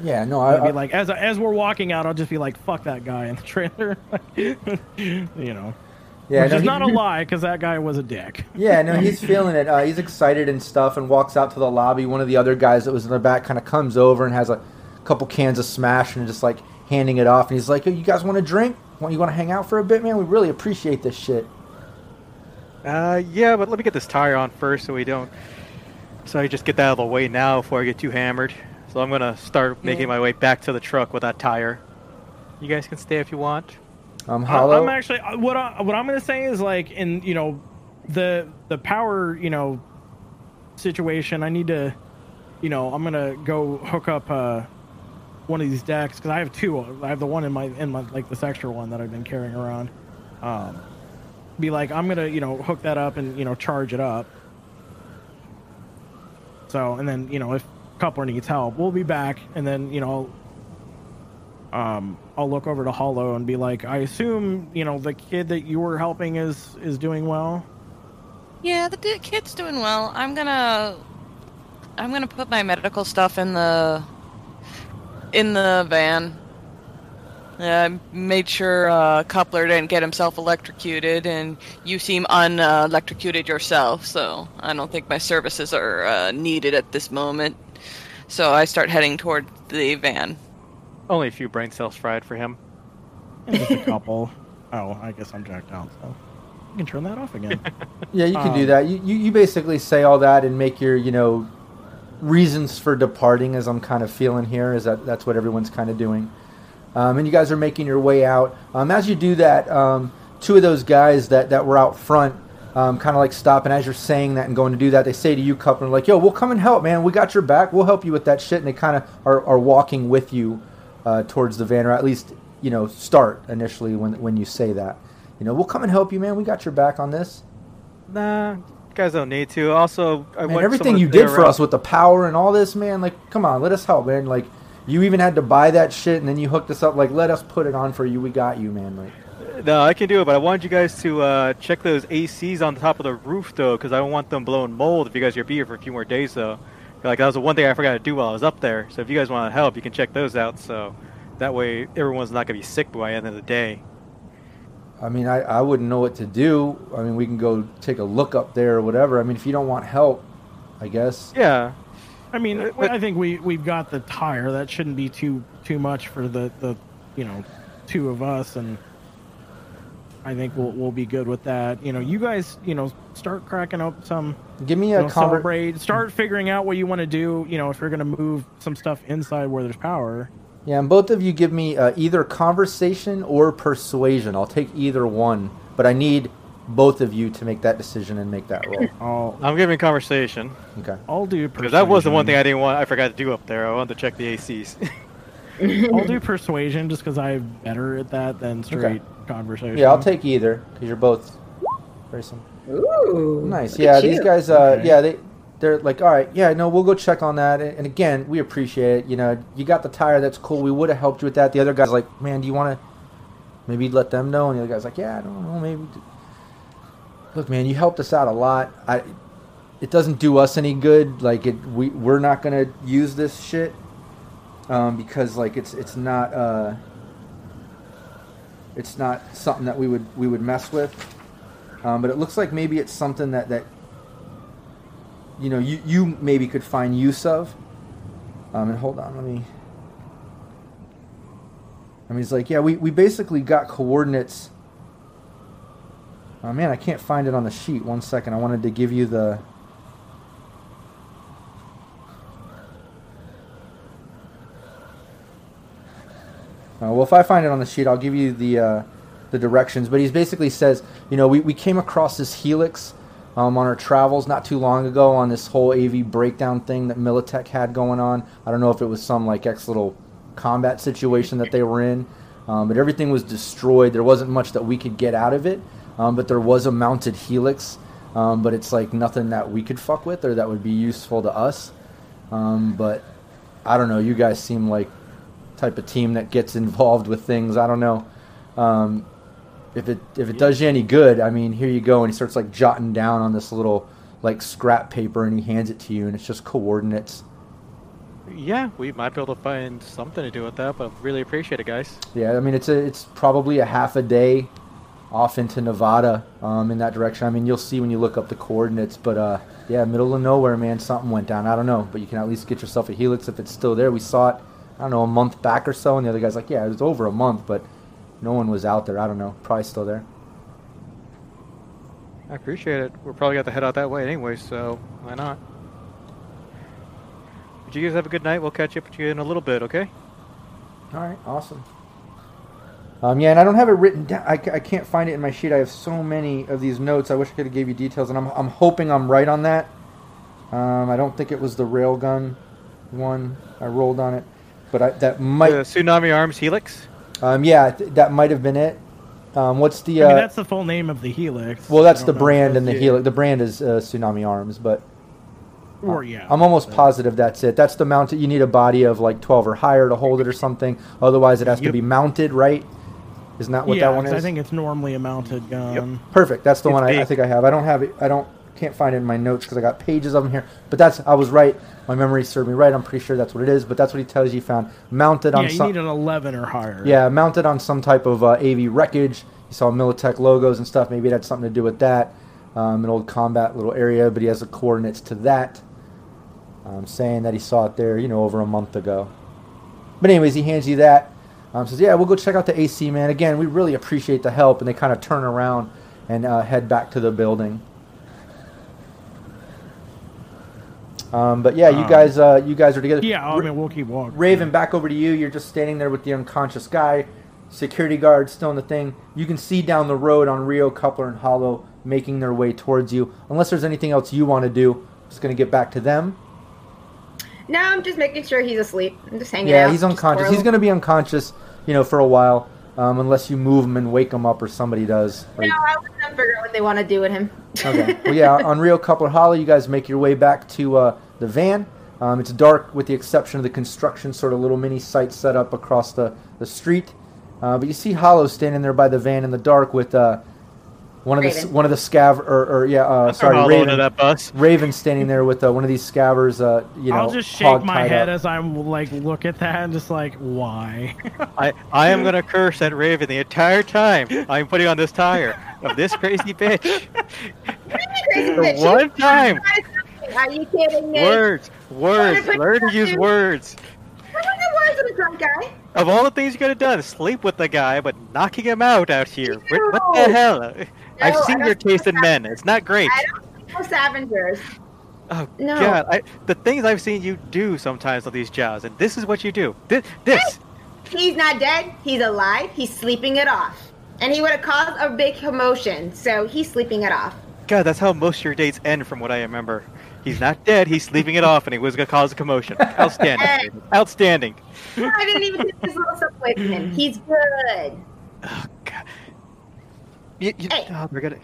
"Yeah, no, I'd I, be I like as as we're walking out i'll just be like fuck that guy in the trailer <laughs> you know yeah, which no, is he- not a lie because that guy was a dick Yeah, no, he's <laughs> feeling it. Uh, he's excited and stuff, and walks out to the lobby. One of the other guys that was in the back kind of comes over and has a couple cans of Smash and just like handing it off. And he's like, "Hey, "You guys want a drink? Want you want to hang out for a bit, man? We really appreciate this shit." Uh, yeah, but let me get this tire on first so we don't. So I just get that out of the way now before I get too hammered. So I'm gonna start making my way back to the truck with that tire. You guys can stay if you want. Um, I- Hollow. I'm actually uh, what I, what I'm going to say is like in you know the the power you know situation. I need to you know I'm going to go hook up uh, one of these decks because I have two. I have the one in my in my like this extra one that I've been carrying around. Um, be like I'm gonna you know hook that up and you know charge it up. So and then you know if Coupler needs help, we'll be back and then you know um, I'll look over to Hollow and be like, I assume you know the kid that you were helping is is doing well. Yeah, the kid's doing well. I'm gonna, I'm gonna put my medical stuff in the, in the van. Yeah, I made sure uh, Coupler didn't get himself electrocuted, and you seem unelectrocuted yourself, so I don't think my services are uh, needed at this moment. So I start heading toward the van. Only a few brain cells fried for him. And just a <laughs> couple. oh, I guess I'm jacked out, so you can turn that off again. <laughs> Yeah, you can do Um, that. You, you you basically say all that and make your you know reasons for departing, as I'm kind of feeling here. Is that that's what everyone's kind of doing, um, and you guys are making your way out. Um, as you do that, um, two of those guys that that were out front. Um, kind of like stop, and as you're saying that and going to do that, they say to you, Coupler, like, "Yo, we'll come and help, man. We got your back. We'll help you with that shit." And they kind of are, are walking with you uh, towards the van, or at least you know start initially when when you say that. You know, we'll come and help you, man. We got your back on this. Nah, guys don't need to. Also, I Man, want everything you did for us with the power and all this, man, like, come on, let us help, man. Like, you even had to buy that shit, and then you hooked us up. Like, let us put it on for you. We got you, man. Like, No, I can do it, but I wanted you guys to uh, check those ACs on the top of the roof, though, because I don't want them blowing mold if you guys are be here for a few more days, though. Like, that was the one thing I forgot to do while I was up there. So if you guys want to help, you can check those out, so that way everyone's not going to be sick by the end of the day. I mean, I, I wouldn't know what to do. I mean, we can go take a look up there or whatever. I mean, if you don't want help, I guess. Yeah. I mean, I think we we've got the tire. That shouldn't be too too much for the the you know two of us, and I think we'll we'll be good with that. You know, you guys, you know, start cracking up some. Give me You a know, conver- celebrate. Start figuring out what you want to do. You know, if you're going to move some stuff inside where there's power. Yeah, and both of you give me uh, either conversation or persuasion. I'll take either one, but I need both of you to make that decision and make that roll. <laughs> I'll I'm giving conversation Okay. I'll do because that was the one thing I didn't want. I forgot to do up there. I wanted to check the ACs. <laughs> I'll do <laughs> persuasion just because I'm better at that than straight conversation. Yeah, I'll take either because you're both very similar. Ooh. Nice. look Yeah, at these you. guys. Uh, Okay. yeah, they they're like, all right, yeah, no, we'll go check on that. And, and again, we appreciate it. You know, you got the tire. That's cool. We would have helped you with that. The other guy's like, man, do you want to maybe let them know? And the other guy's like, yeah, I don't know, maybe. Look, man, you helped us out a lot. I. It doesn't do us any good. Like it, we we're not gonna use this shit. Um, because like it's it's not uh. It's not something that we would we would mess with. Um, but it looks like maybe it's something that, that you know you, you maybe could find use of. Um, and hold on, let me. I mean, he's like, yeah, we, we basically got coordinates. Oh man, I can't find it on the sheet. One second, I wanted to give you the. Uh, well, if I find it on the sheet, I'll give you the uh, the directions. But he basically says, you know, we, we came across this helix um, on our travels not too long ago on this whole AV breakdown thing that Militech had going on. I don't know if it was some like X little combat situation that they were in, um, but everything was destroyed. There wasn't much that we could get out of it, um, but there was a mounted helix. Um, but it's like nothing that we could fuck with or that would be useful to us. Um, but I don't know. You guys seem like type of team that gets <laughs> involved with things. I don't know. Um, if it if it does you any good, I mean, here you go. And he starts like jotting down on this little like scrap paper, and he hands it to you, and it's just coordinates. yeah, we might be able to find something to do with that, but really appreciate it, guys. Yeah, I mean, it's a it's probably a half a day off into Nevada um, in that direction. I mean, you'll see when you look up the coordinates, but uh, yeah, middle of nowhere, man. Something went down. I don't know, but you can at least get yourself a helix if it's still there. We saw it, I don't know, a month back or so, and the other guy's like, yeah, it was over a month, but no one was out there. I don't know, probably still there. I appreciate it. We're probably got to head out that way anyway, so why not? But you guys have a good night. We'll catch up with you in a little bit, okay? All right, awesome. Um, yeah, and I don't have it written down. I, I can't find it in my sheet. I have so many of these notes. I wish I could have gave you details, and I'm, I'm hoping I'm right on that. Um, I don't think it was the railgun one. I rolled on it, but I, that might. The Tsunami Arms Helix. Um, yeah, th- that might have been it. Um, what's the? I mean, Uh, that's the full name of the helix. well, that's the don't know if brand and the that's- helix. The brand is uh, Tsunami Arms, but Or yeah, I'm almost positive that's it. That's the mounted. You need a body of like 12 or higher to hold it or something. Otherwise, it has to be mounted, right? Isn't that what yeah, that one is? I think it's normally a mounted gun. Yep. Perfect. That's the It's one I, I think I have. I don't have it. I don't can't find it in my notes because I got pages of them here. But that's I was right. My memory served me right. I'm pretty sure that's what it is. But that's what he tells you he found mounted Yeah, on you some. need an 11 or higher. Yeah, mounted on some type of uh, AV wreckage. You saw Militech logos and stuff. Maybe it had something to do with that. Um, an old combat little area, but he has the coordinates to that. Um, saying that he saw it there, you know, over a month ago. But anyways, he hands you that. Um, says, "Yeah, we'll go check out the AC, man. Again, we really appreciate the help." And they kind of turn around and uh, head back to the building. Um, but yeah, you Um, guys, uh, you guys are together. Yeah, I mean, we'll keep walking. Raven, back over to you. You're just standing there with the unconscious guy. Security guard still in the thing. You can see down the road Onryu, Coupler, and Hollow making their way towards you. Unless there's anything else you want to do, just going to get back to them. No, I'm just making sure he's asleep. I'm just hanging Yeah, out. he's unconscious. He's going to be unconscious, you know, for a while, um, unless you move him and wake him up or somebody does. Or No, I'll let them figure out what they want to do with him. Okay. <laughs> Well, yeah, Onryu Coupler Hollow, you guys make your way back to uh, the van. Um, it's dark with the exception of the construction sort of little mini site set up across the, the street. Uh, but you see Hollow standing there by the van in the dark with uh, one of the Raven. one of the scav or, or yeah, uh, sorry, Hollow into Raven. that bus. Raven standing there with uh, one of these scavers. Uh, you know, I'll just shake my head up. as I'm like look at that and just like why? I, I am <laughs> gonna curse at Raven the entire time I'm putting on this tire of this crazy bitch. <laughs> Crazy bitch, one time. Are you kidding me? Words, words. Learn to use words. What are the words of a drunk guy? Of all the things you could have done, sleep with the guy, but knocking him out out here. What, what the No. I've seen your taste in men. It's not great. I don't no scavengers. Oh No. God! I, the things I've seen you do sometimes on these jobs, and this is what you do. This, this, He's not dead. He's alive. He's sleeping it off. And he would have caused a big commotion, so he's sleeping it off. God, that's how most of your dates end, from what I remember. He's not dead. He's sleeping it off, and he was gonna cause a commotion. Outstanding. Outstanding. I didn't even take this little stuff from him. He's good. Oh God. You, you, Hey. oh, gonna.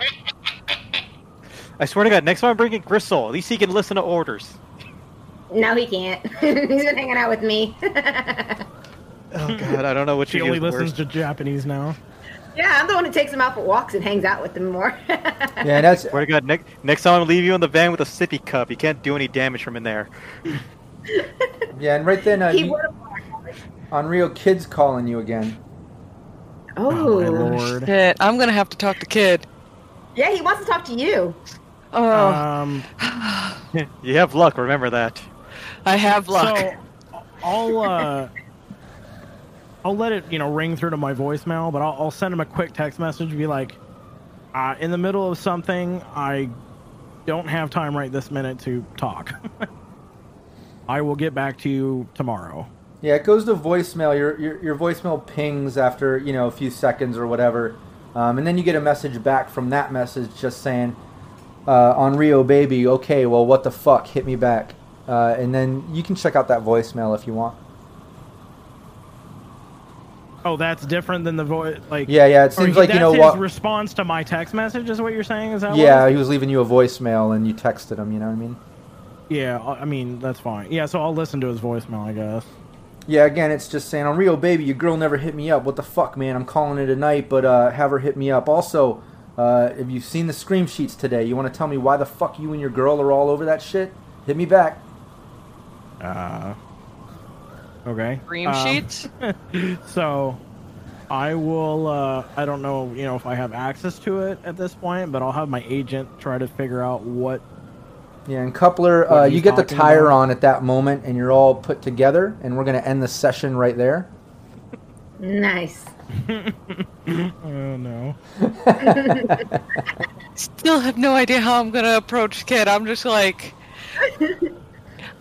I swear to God, next time I'm bringing Gristle, at least he can listen to orders. No, he can't. <laughs> he's been hanging out with me. <laughs> Oh God, I don't know what She you only use listens worse. to Japanese now. yeah, I'm the one who takes him out for walks and hangs out with them more. <laughs> Yeah, that's Swear to God, next next time I'm leave you in the van with a sippy cup. You can't do any damage from in there. yeah, and right then uh, he you, would have. Onryu Kid's calling you again. Oh, my lord. Shit, I'm gonna have to talk to Kid. yeah, he wants to talk to you. Oh, Um, <laughs> You have luck. Remember that. I have luck. So I'll uh, I'll let it you know ring through to my voicemail, but I'll, I'll send him a quick text message. Be like, uh, in the middle of something, I don't have time right this minute to talk. <laughs> I will get back to you tomorrow. Yeah, it goes to voicemail. Your your, your voicemail pings after you know a few seconds or whatever, um, and then you get a message back from that message just saying, uh, "Onryu, baby. Okay, well, what the fuck? Hit me back." Uh, and then you can check out that voicemail if you want. Oh, that's different than the voice. Like Yeah, yeah. It seems like you know his what. response to my text message is what you're saying. Is that Yeah, it he was leaving you a voicemail and you texted him. You know what I mean? yeah. I mean that's fine. Yeah, so I'll listen to his voicemail, I guess. Yeah, again, it's just saying Onryu, baby, your girl never hit me up. What the fuck, man? I'm calling it a night, but uh, have her hit me up. Also, uh, if you've seen the scream sheets today, you want to tell me why the fuck you and your girl are all over that shit? Hit me back. Uh, okay. Scream Um, sheets. <laughs> So, I will. Uh, I don't know, you know, if I have access to it at this point, but I'll have my agent try to figure out what. Yeah, and Coupler, uh, he's you get the tire about. on at that moment, and you're all put together, and we're gonna end the session right there. Nice. <laughs> Oh no. <laughs> Still have no idea how I'm gonna approach Kid. I'm just like <laughs>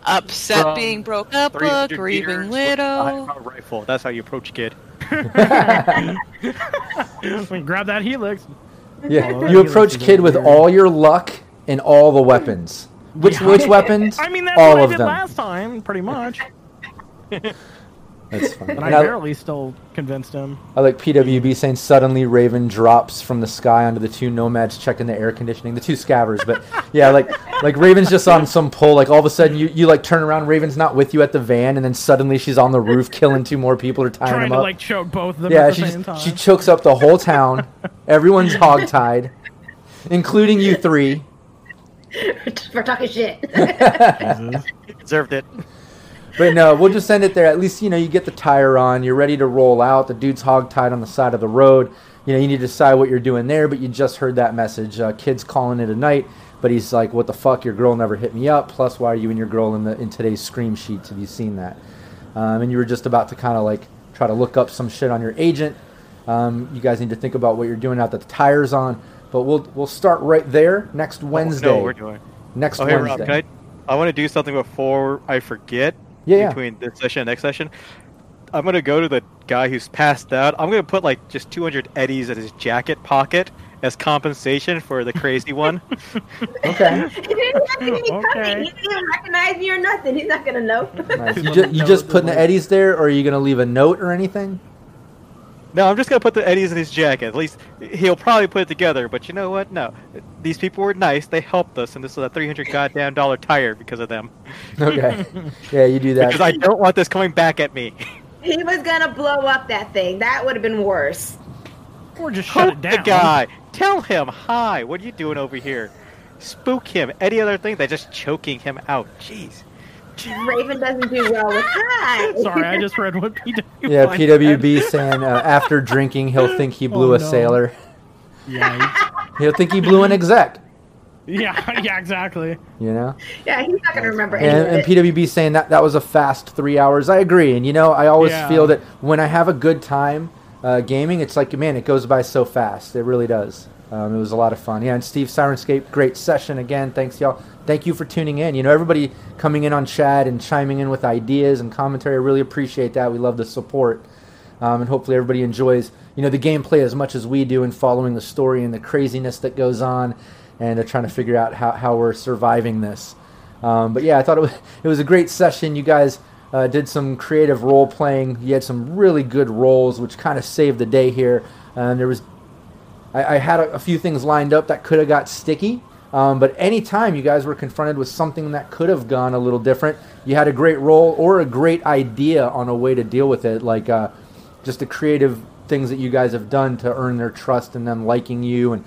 upset From being broke up, 300 a grieving meters with a rifle. That's how you approach kid. Grab that helix. Yeah, you approach helix Kid with all your luck and all the weapons. Which Yeah. which <laughs> weapons? I mean, that's all what I of did them. last time, pretty much. <laughs> That's fine. And And I I, barely still convinced him. I like PWB saying suddenly Raven drops from the sky onto the two nomads checking the air conditioning, the two scabbers. But <laughs> yeah, like like Raven's just on some pole. Like all of a sudden you, you like turn around, Raven's not with you at the van, and then suddenly she's on the roof killing two more people or tying Trying them to up. like choke both of them yeah, at the she same just- time. she chokes up the whole town. Everyone's hogtied, including you three. <laughs> For talking shit. <laughs> Deserved it. But no, we'll just send it there. At least you know you get the tire on. You're ready to roll out. The dude's hogtied on the side of the road. You know you need to decide what you're doing there. But you just heard that message. Uh, kid's calling it a night. But he's like, "What the fuck? Your girl never hit me up. Plus, why are you and your girl in the in today's scream sheets? Have you seen that?" Um, and you were just about to kind of like try to look up some shit on your agent. Um, you guys need to think about what you're doing out that the tire's on. But we'll we'll start right there next Wednesday. Oh, no, we're doing. next Oh, hey, Wednesday. Rob, can I? I want to do something before I forget. Yeah, yeah. Between this session and next session, I'm gonna go to the guy who's passed out. I'm gonna put like just 200 eddies in his jacket pocket as compensation for the crazy <laughs> one. Okay. he didn't have Okay. coming. He didn't even recognize me or nothing. He's not gonna know. Nice. <laughs> You, ju- you just putting the eddies there, or are you gonna leave a note or anything? No, I'm just gonna put the eddies in his jacket. At least he'll probably put it together. But you know what? No, these people were nice. They helped us, and this is a 300 goddamn dollar tire because of them. <laughs> Okay. yeah, you do that. Because I don't want this coming back at me. he was gonna blow up that thing. That would have been worse. Or just shut it down. the guy. Tell him hi. What are you doing over here? Spook him. Any other thing? They're just choking him out. Jeez. Raven doesn't do well with that. <laughs> Sorry, I just read what PW. <laughs> yeah, PWB saying uh, after drinking he'll think he <laughs> blew Oh, a no. sailor. Yikes. He'll think he blew an exec. Yeah, yeah, exactly. You know. Yeah, he's not gonna remember any And, and. PWB saying that that was a fast three hours. I agree. And you know, I always Yeah. feel that when I have a good time uh, gaming, it's like man, it goes by so fast. It really does. Um, it was a lot of fun. Yeah, and Steve Syrinscape, great session again. Thanks y'all. Thank you for tuning in. You know, everybody coming in on chat and chiming in with ideas and commentary. I really appreciate that. We love the support. um, and hopefully everybody enjoys you know the gameplay as much as we do in following the story and the craziness that goes on, and trying to figure out how, how we're surviving this. Um, but yeah, I thought it was it was a great session. You guys uh, did some creative role playing. You had some really good roles, which kind of saved the day here. And there was I, I had a, a, few things lined up that could have got sticky. Um, but anytime you guys were confronted with something that could have gone a little different, you had a great role or a great idea on a way to deal with it, like uh, just the creative things that you guys have done to earn their trust and them liking you, and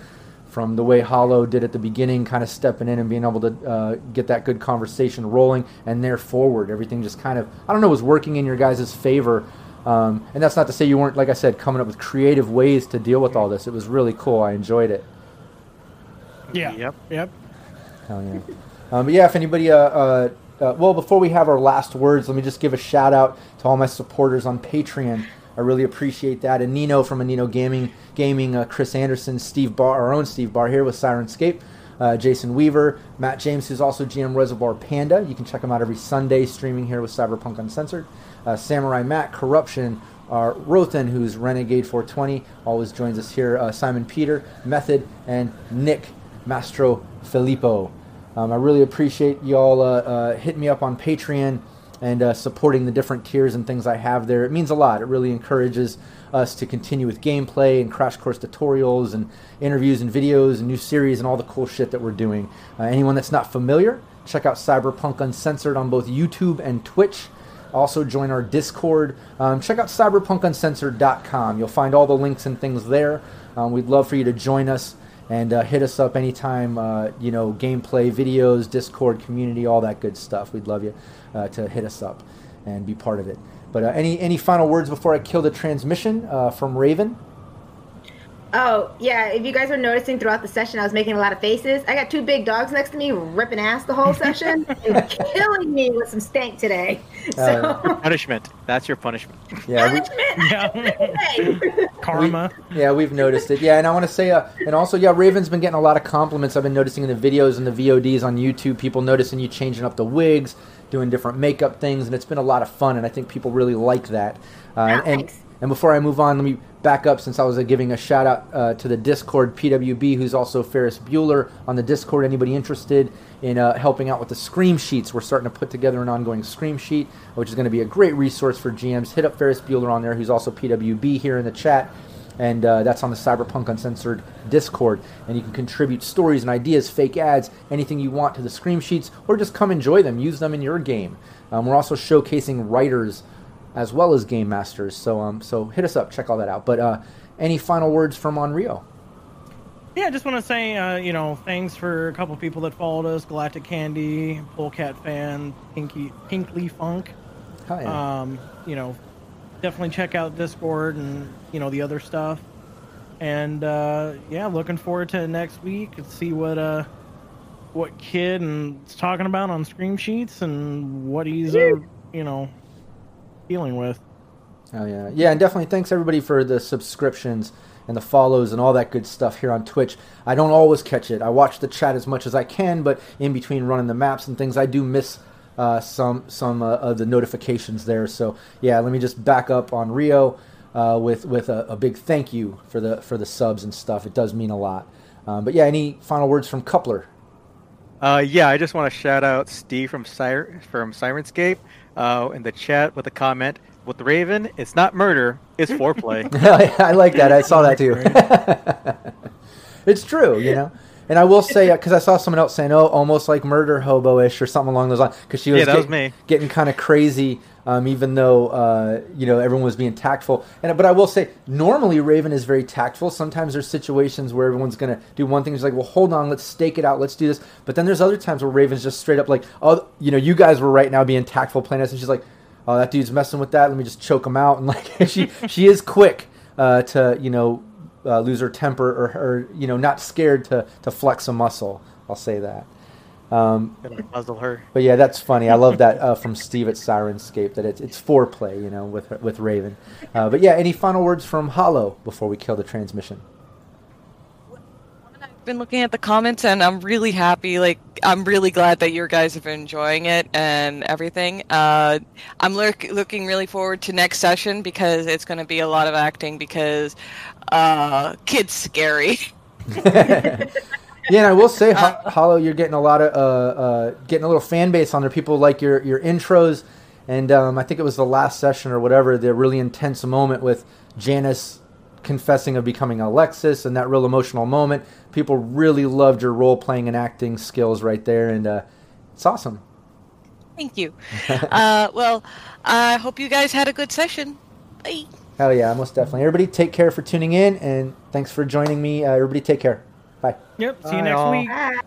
from the way Hollow did at the beginning, kind of stepping in and being able to uh, get that good conversation rolling, and there forward, everything just kind of I don't know was working in your guys' favor. Um, and that's not to say you weren't, like I said, coming up with creative ways to deal with all this. It was really cool. I enjoyed it. Yeah. Yep. Yep. Hell yeah. Um, but yeah, if anybody, uh, uh, uh, well, before we have our last words, let me just give a shout out to all my supporters on Patreon. I really appreciate that. And Nino from Nino Gaming, Gaming, uh, Chris Anderson, Steve Barr, our own Steve Barr here with Syrinscape, uh, Jason Weaver, Matt James, who's also GM Reservoir Panda. You can check him out every Sunday streaming here with Cyberpunk Uncensored. Uh, Samurai Matt, Corruption, uh, Rothan, who's Renegade 420, always joins us here. Uh, Simon Peter, Method, and Nick Mastro Filippo. Um, I really appreciate y'all uh, uh, hitting me up on Patreon and uh, supporting the different tiers and things I have there. It means a lot. It really encourages us to continue with gameplay and crash course tutorials and interviews and videos and new series and all the cool shit that we're doing. Uh, anyone that's not familiar, check out Cyberpunk Uncensored on both YouTube and Twitch. Also, join our Discord. Um, check out cyberpunkuncensored.com. You'll find all the links and things there. Um, we'd love for you to join us and uh, hit us up anytime. Uh, you know, gameplay, videos, Discord, community, all that good stuff. We'd love you uh, to hit us up and be part of it. But uh, any any final words before I kill the transmission uh, from Raven? Oh, yeah. If you guys were noticing throughout the session, I was making a lot of faces. I got two big dogs next to me ripping ass the whole session <laughs> and killing me with some stank today. So, uh, <laughs> punishment. That's your punishment. <laughs> Yeah. We, yeah. Karma. We, yeah, we've noticed it. Yeah, and I want to say, uh, and also, yeah, Raven's been getting a lot of compliments. I've been noticing in the videos and the VODs on YouTube, people noticing you changing up the wigs, doing different makeup things, and it's been a lot of fun, and I think people really like that. Uh, oh, and, and before I move on, let me back up since I was uh, giving a shout out uh, to the Discord PWB, who's also Ferris Bueller on the Discord. Anybody interested in uh, helping out with the Scream Sheets? We're starting to put together an ongoing Scream Sheet, which is going to be a great resource for GMs. Hit up Ferris Bueller on there, who's also PWB here in the chat. And uh, that's on the Cyberpunk Uncensored Discord. And you can contribute stories and ideas, fake ads, anything you want to the Scream Sheets, or just come enjoy them. Use them in your game. Um, we're also showcasing writers as well as game masters. So um, so hit us up, check all that out. But uh, any final words from Onryu? Yeah, I just want to say, uh, you know, thanks for a couple people that followed us: Galactic Candy, Polecat Fan, Pinky, Pinkly Funk. Yeah. Um, you know, definitely check out Discord and you know the other stuff. And uh, yeah, looking forward to next week and see what uh what kid and is talking about on Scream Sheets and what he's uh, you know dealing with. Oh yeah, yeah, and definitely thanks everybody for the subscriptions and the follows and all that good stuff here on Twitch. I don't always catch it. I watch the chat as much as I can, but in between running the maps and things, I do miss uh, some some uh, of the notifications there. So yeah, let me just back up Onryu uh, with with a, a, big thank you for the for the subs and stuff. It does mean a lot. Um, but yeah, any final words from Coupler? Uh, yeah, I just want to shout out Steve from Sir- from Syrinscape uh, in the chat with a comment. With Raven, it's not murder, it's foreplay. <laughs> I like that. I saw that too. <laughs> it's true, you know. And I will say, because I saw someone else saying, "Oh, almost like murder hobo-ish" or something along those lines, because she was, yeah, that get, was me. getting kind of crazy, um, even though uh, you know everyone was being tactful. And but I will say, normally Raven is very tactful. Sometimes there's situations where everyone's gonna do one thing. She's like, "Well, hold on, let's stake it out, let's do this." But then there's other times where Raven's just straight up like, "Oh, you know, you guys were right now being tactful playing us," and she's like, "Oh, that dude's messing with that. Let me just choke him out." And like <laughs> she she is quick uh, to you know uh, lose her temper or, or you know not scared to to flex a muscle. I'll say that. Um, Gonna muzzle her. but yeah, that's funny. I love that uh, from Steve at Syrinscape that it's it's foreplay, you know, with with Raven. Uh, but yeah, any final words from Hollow before we kill the transmission? I've been looking at the comments, and I'm really happy. Like, I'm really glad that your guys have been enjoying it and everything. Uh, I'm look, looking really forward to next session because it's going to be a lot of acting because uh, kid's scary. <laughs> yeah, and I will say, Ho- Hollow, you're getting a lot of uh, uh, getting a little fan base on there. People like your your intros, and um, I think it was the last session or whatever, the really intense moment with Janice confessing of becoming Alexis, and that real emotional moment. People really loved your role playing and acting skills right there, and uh, it's awesome. Thank you. <laughs> uh, well, I hope you guys had a good session. Bye. Hell yeah, most definitely. Everybody, take care for tuning in, and thanks for joining me. Uh, everybody, take care. Bye. Yep. See you next all. week. Ah.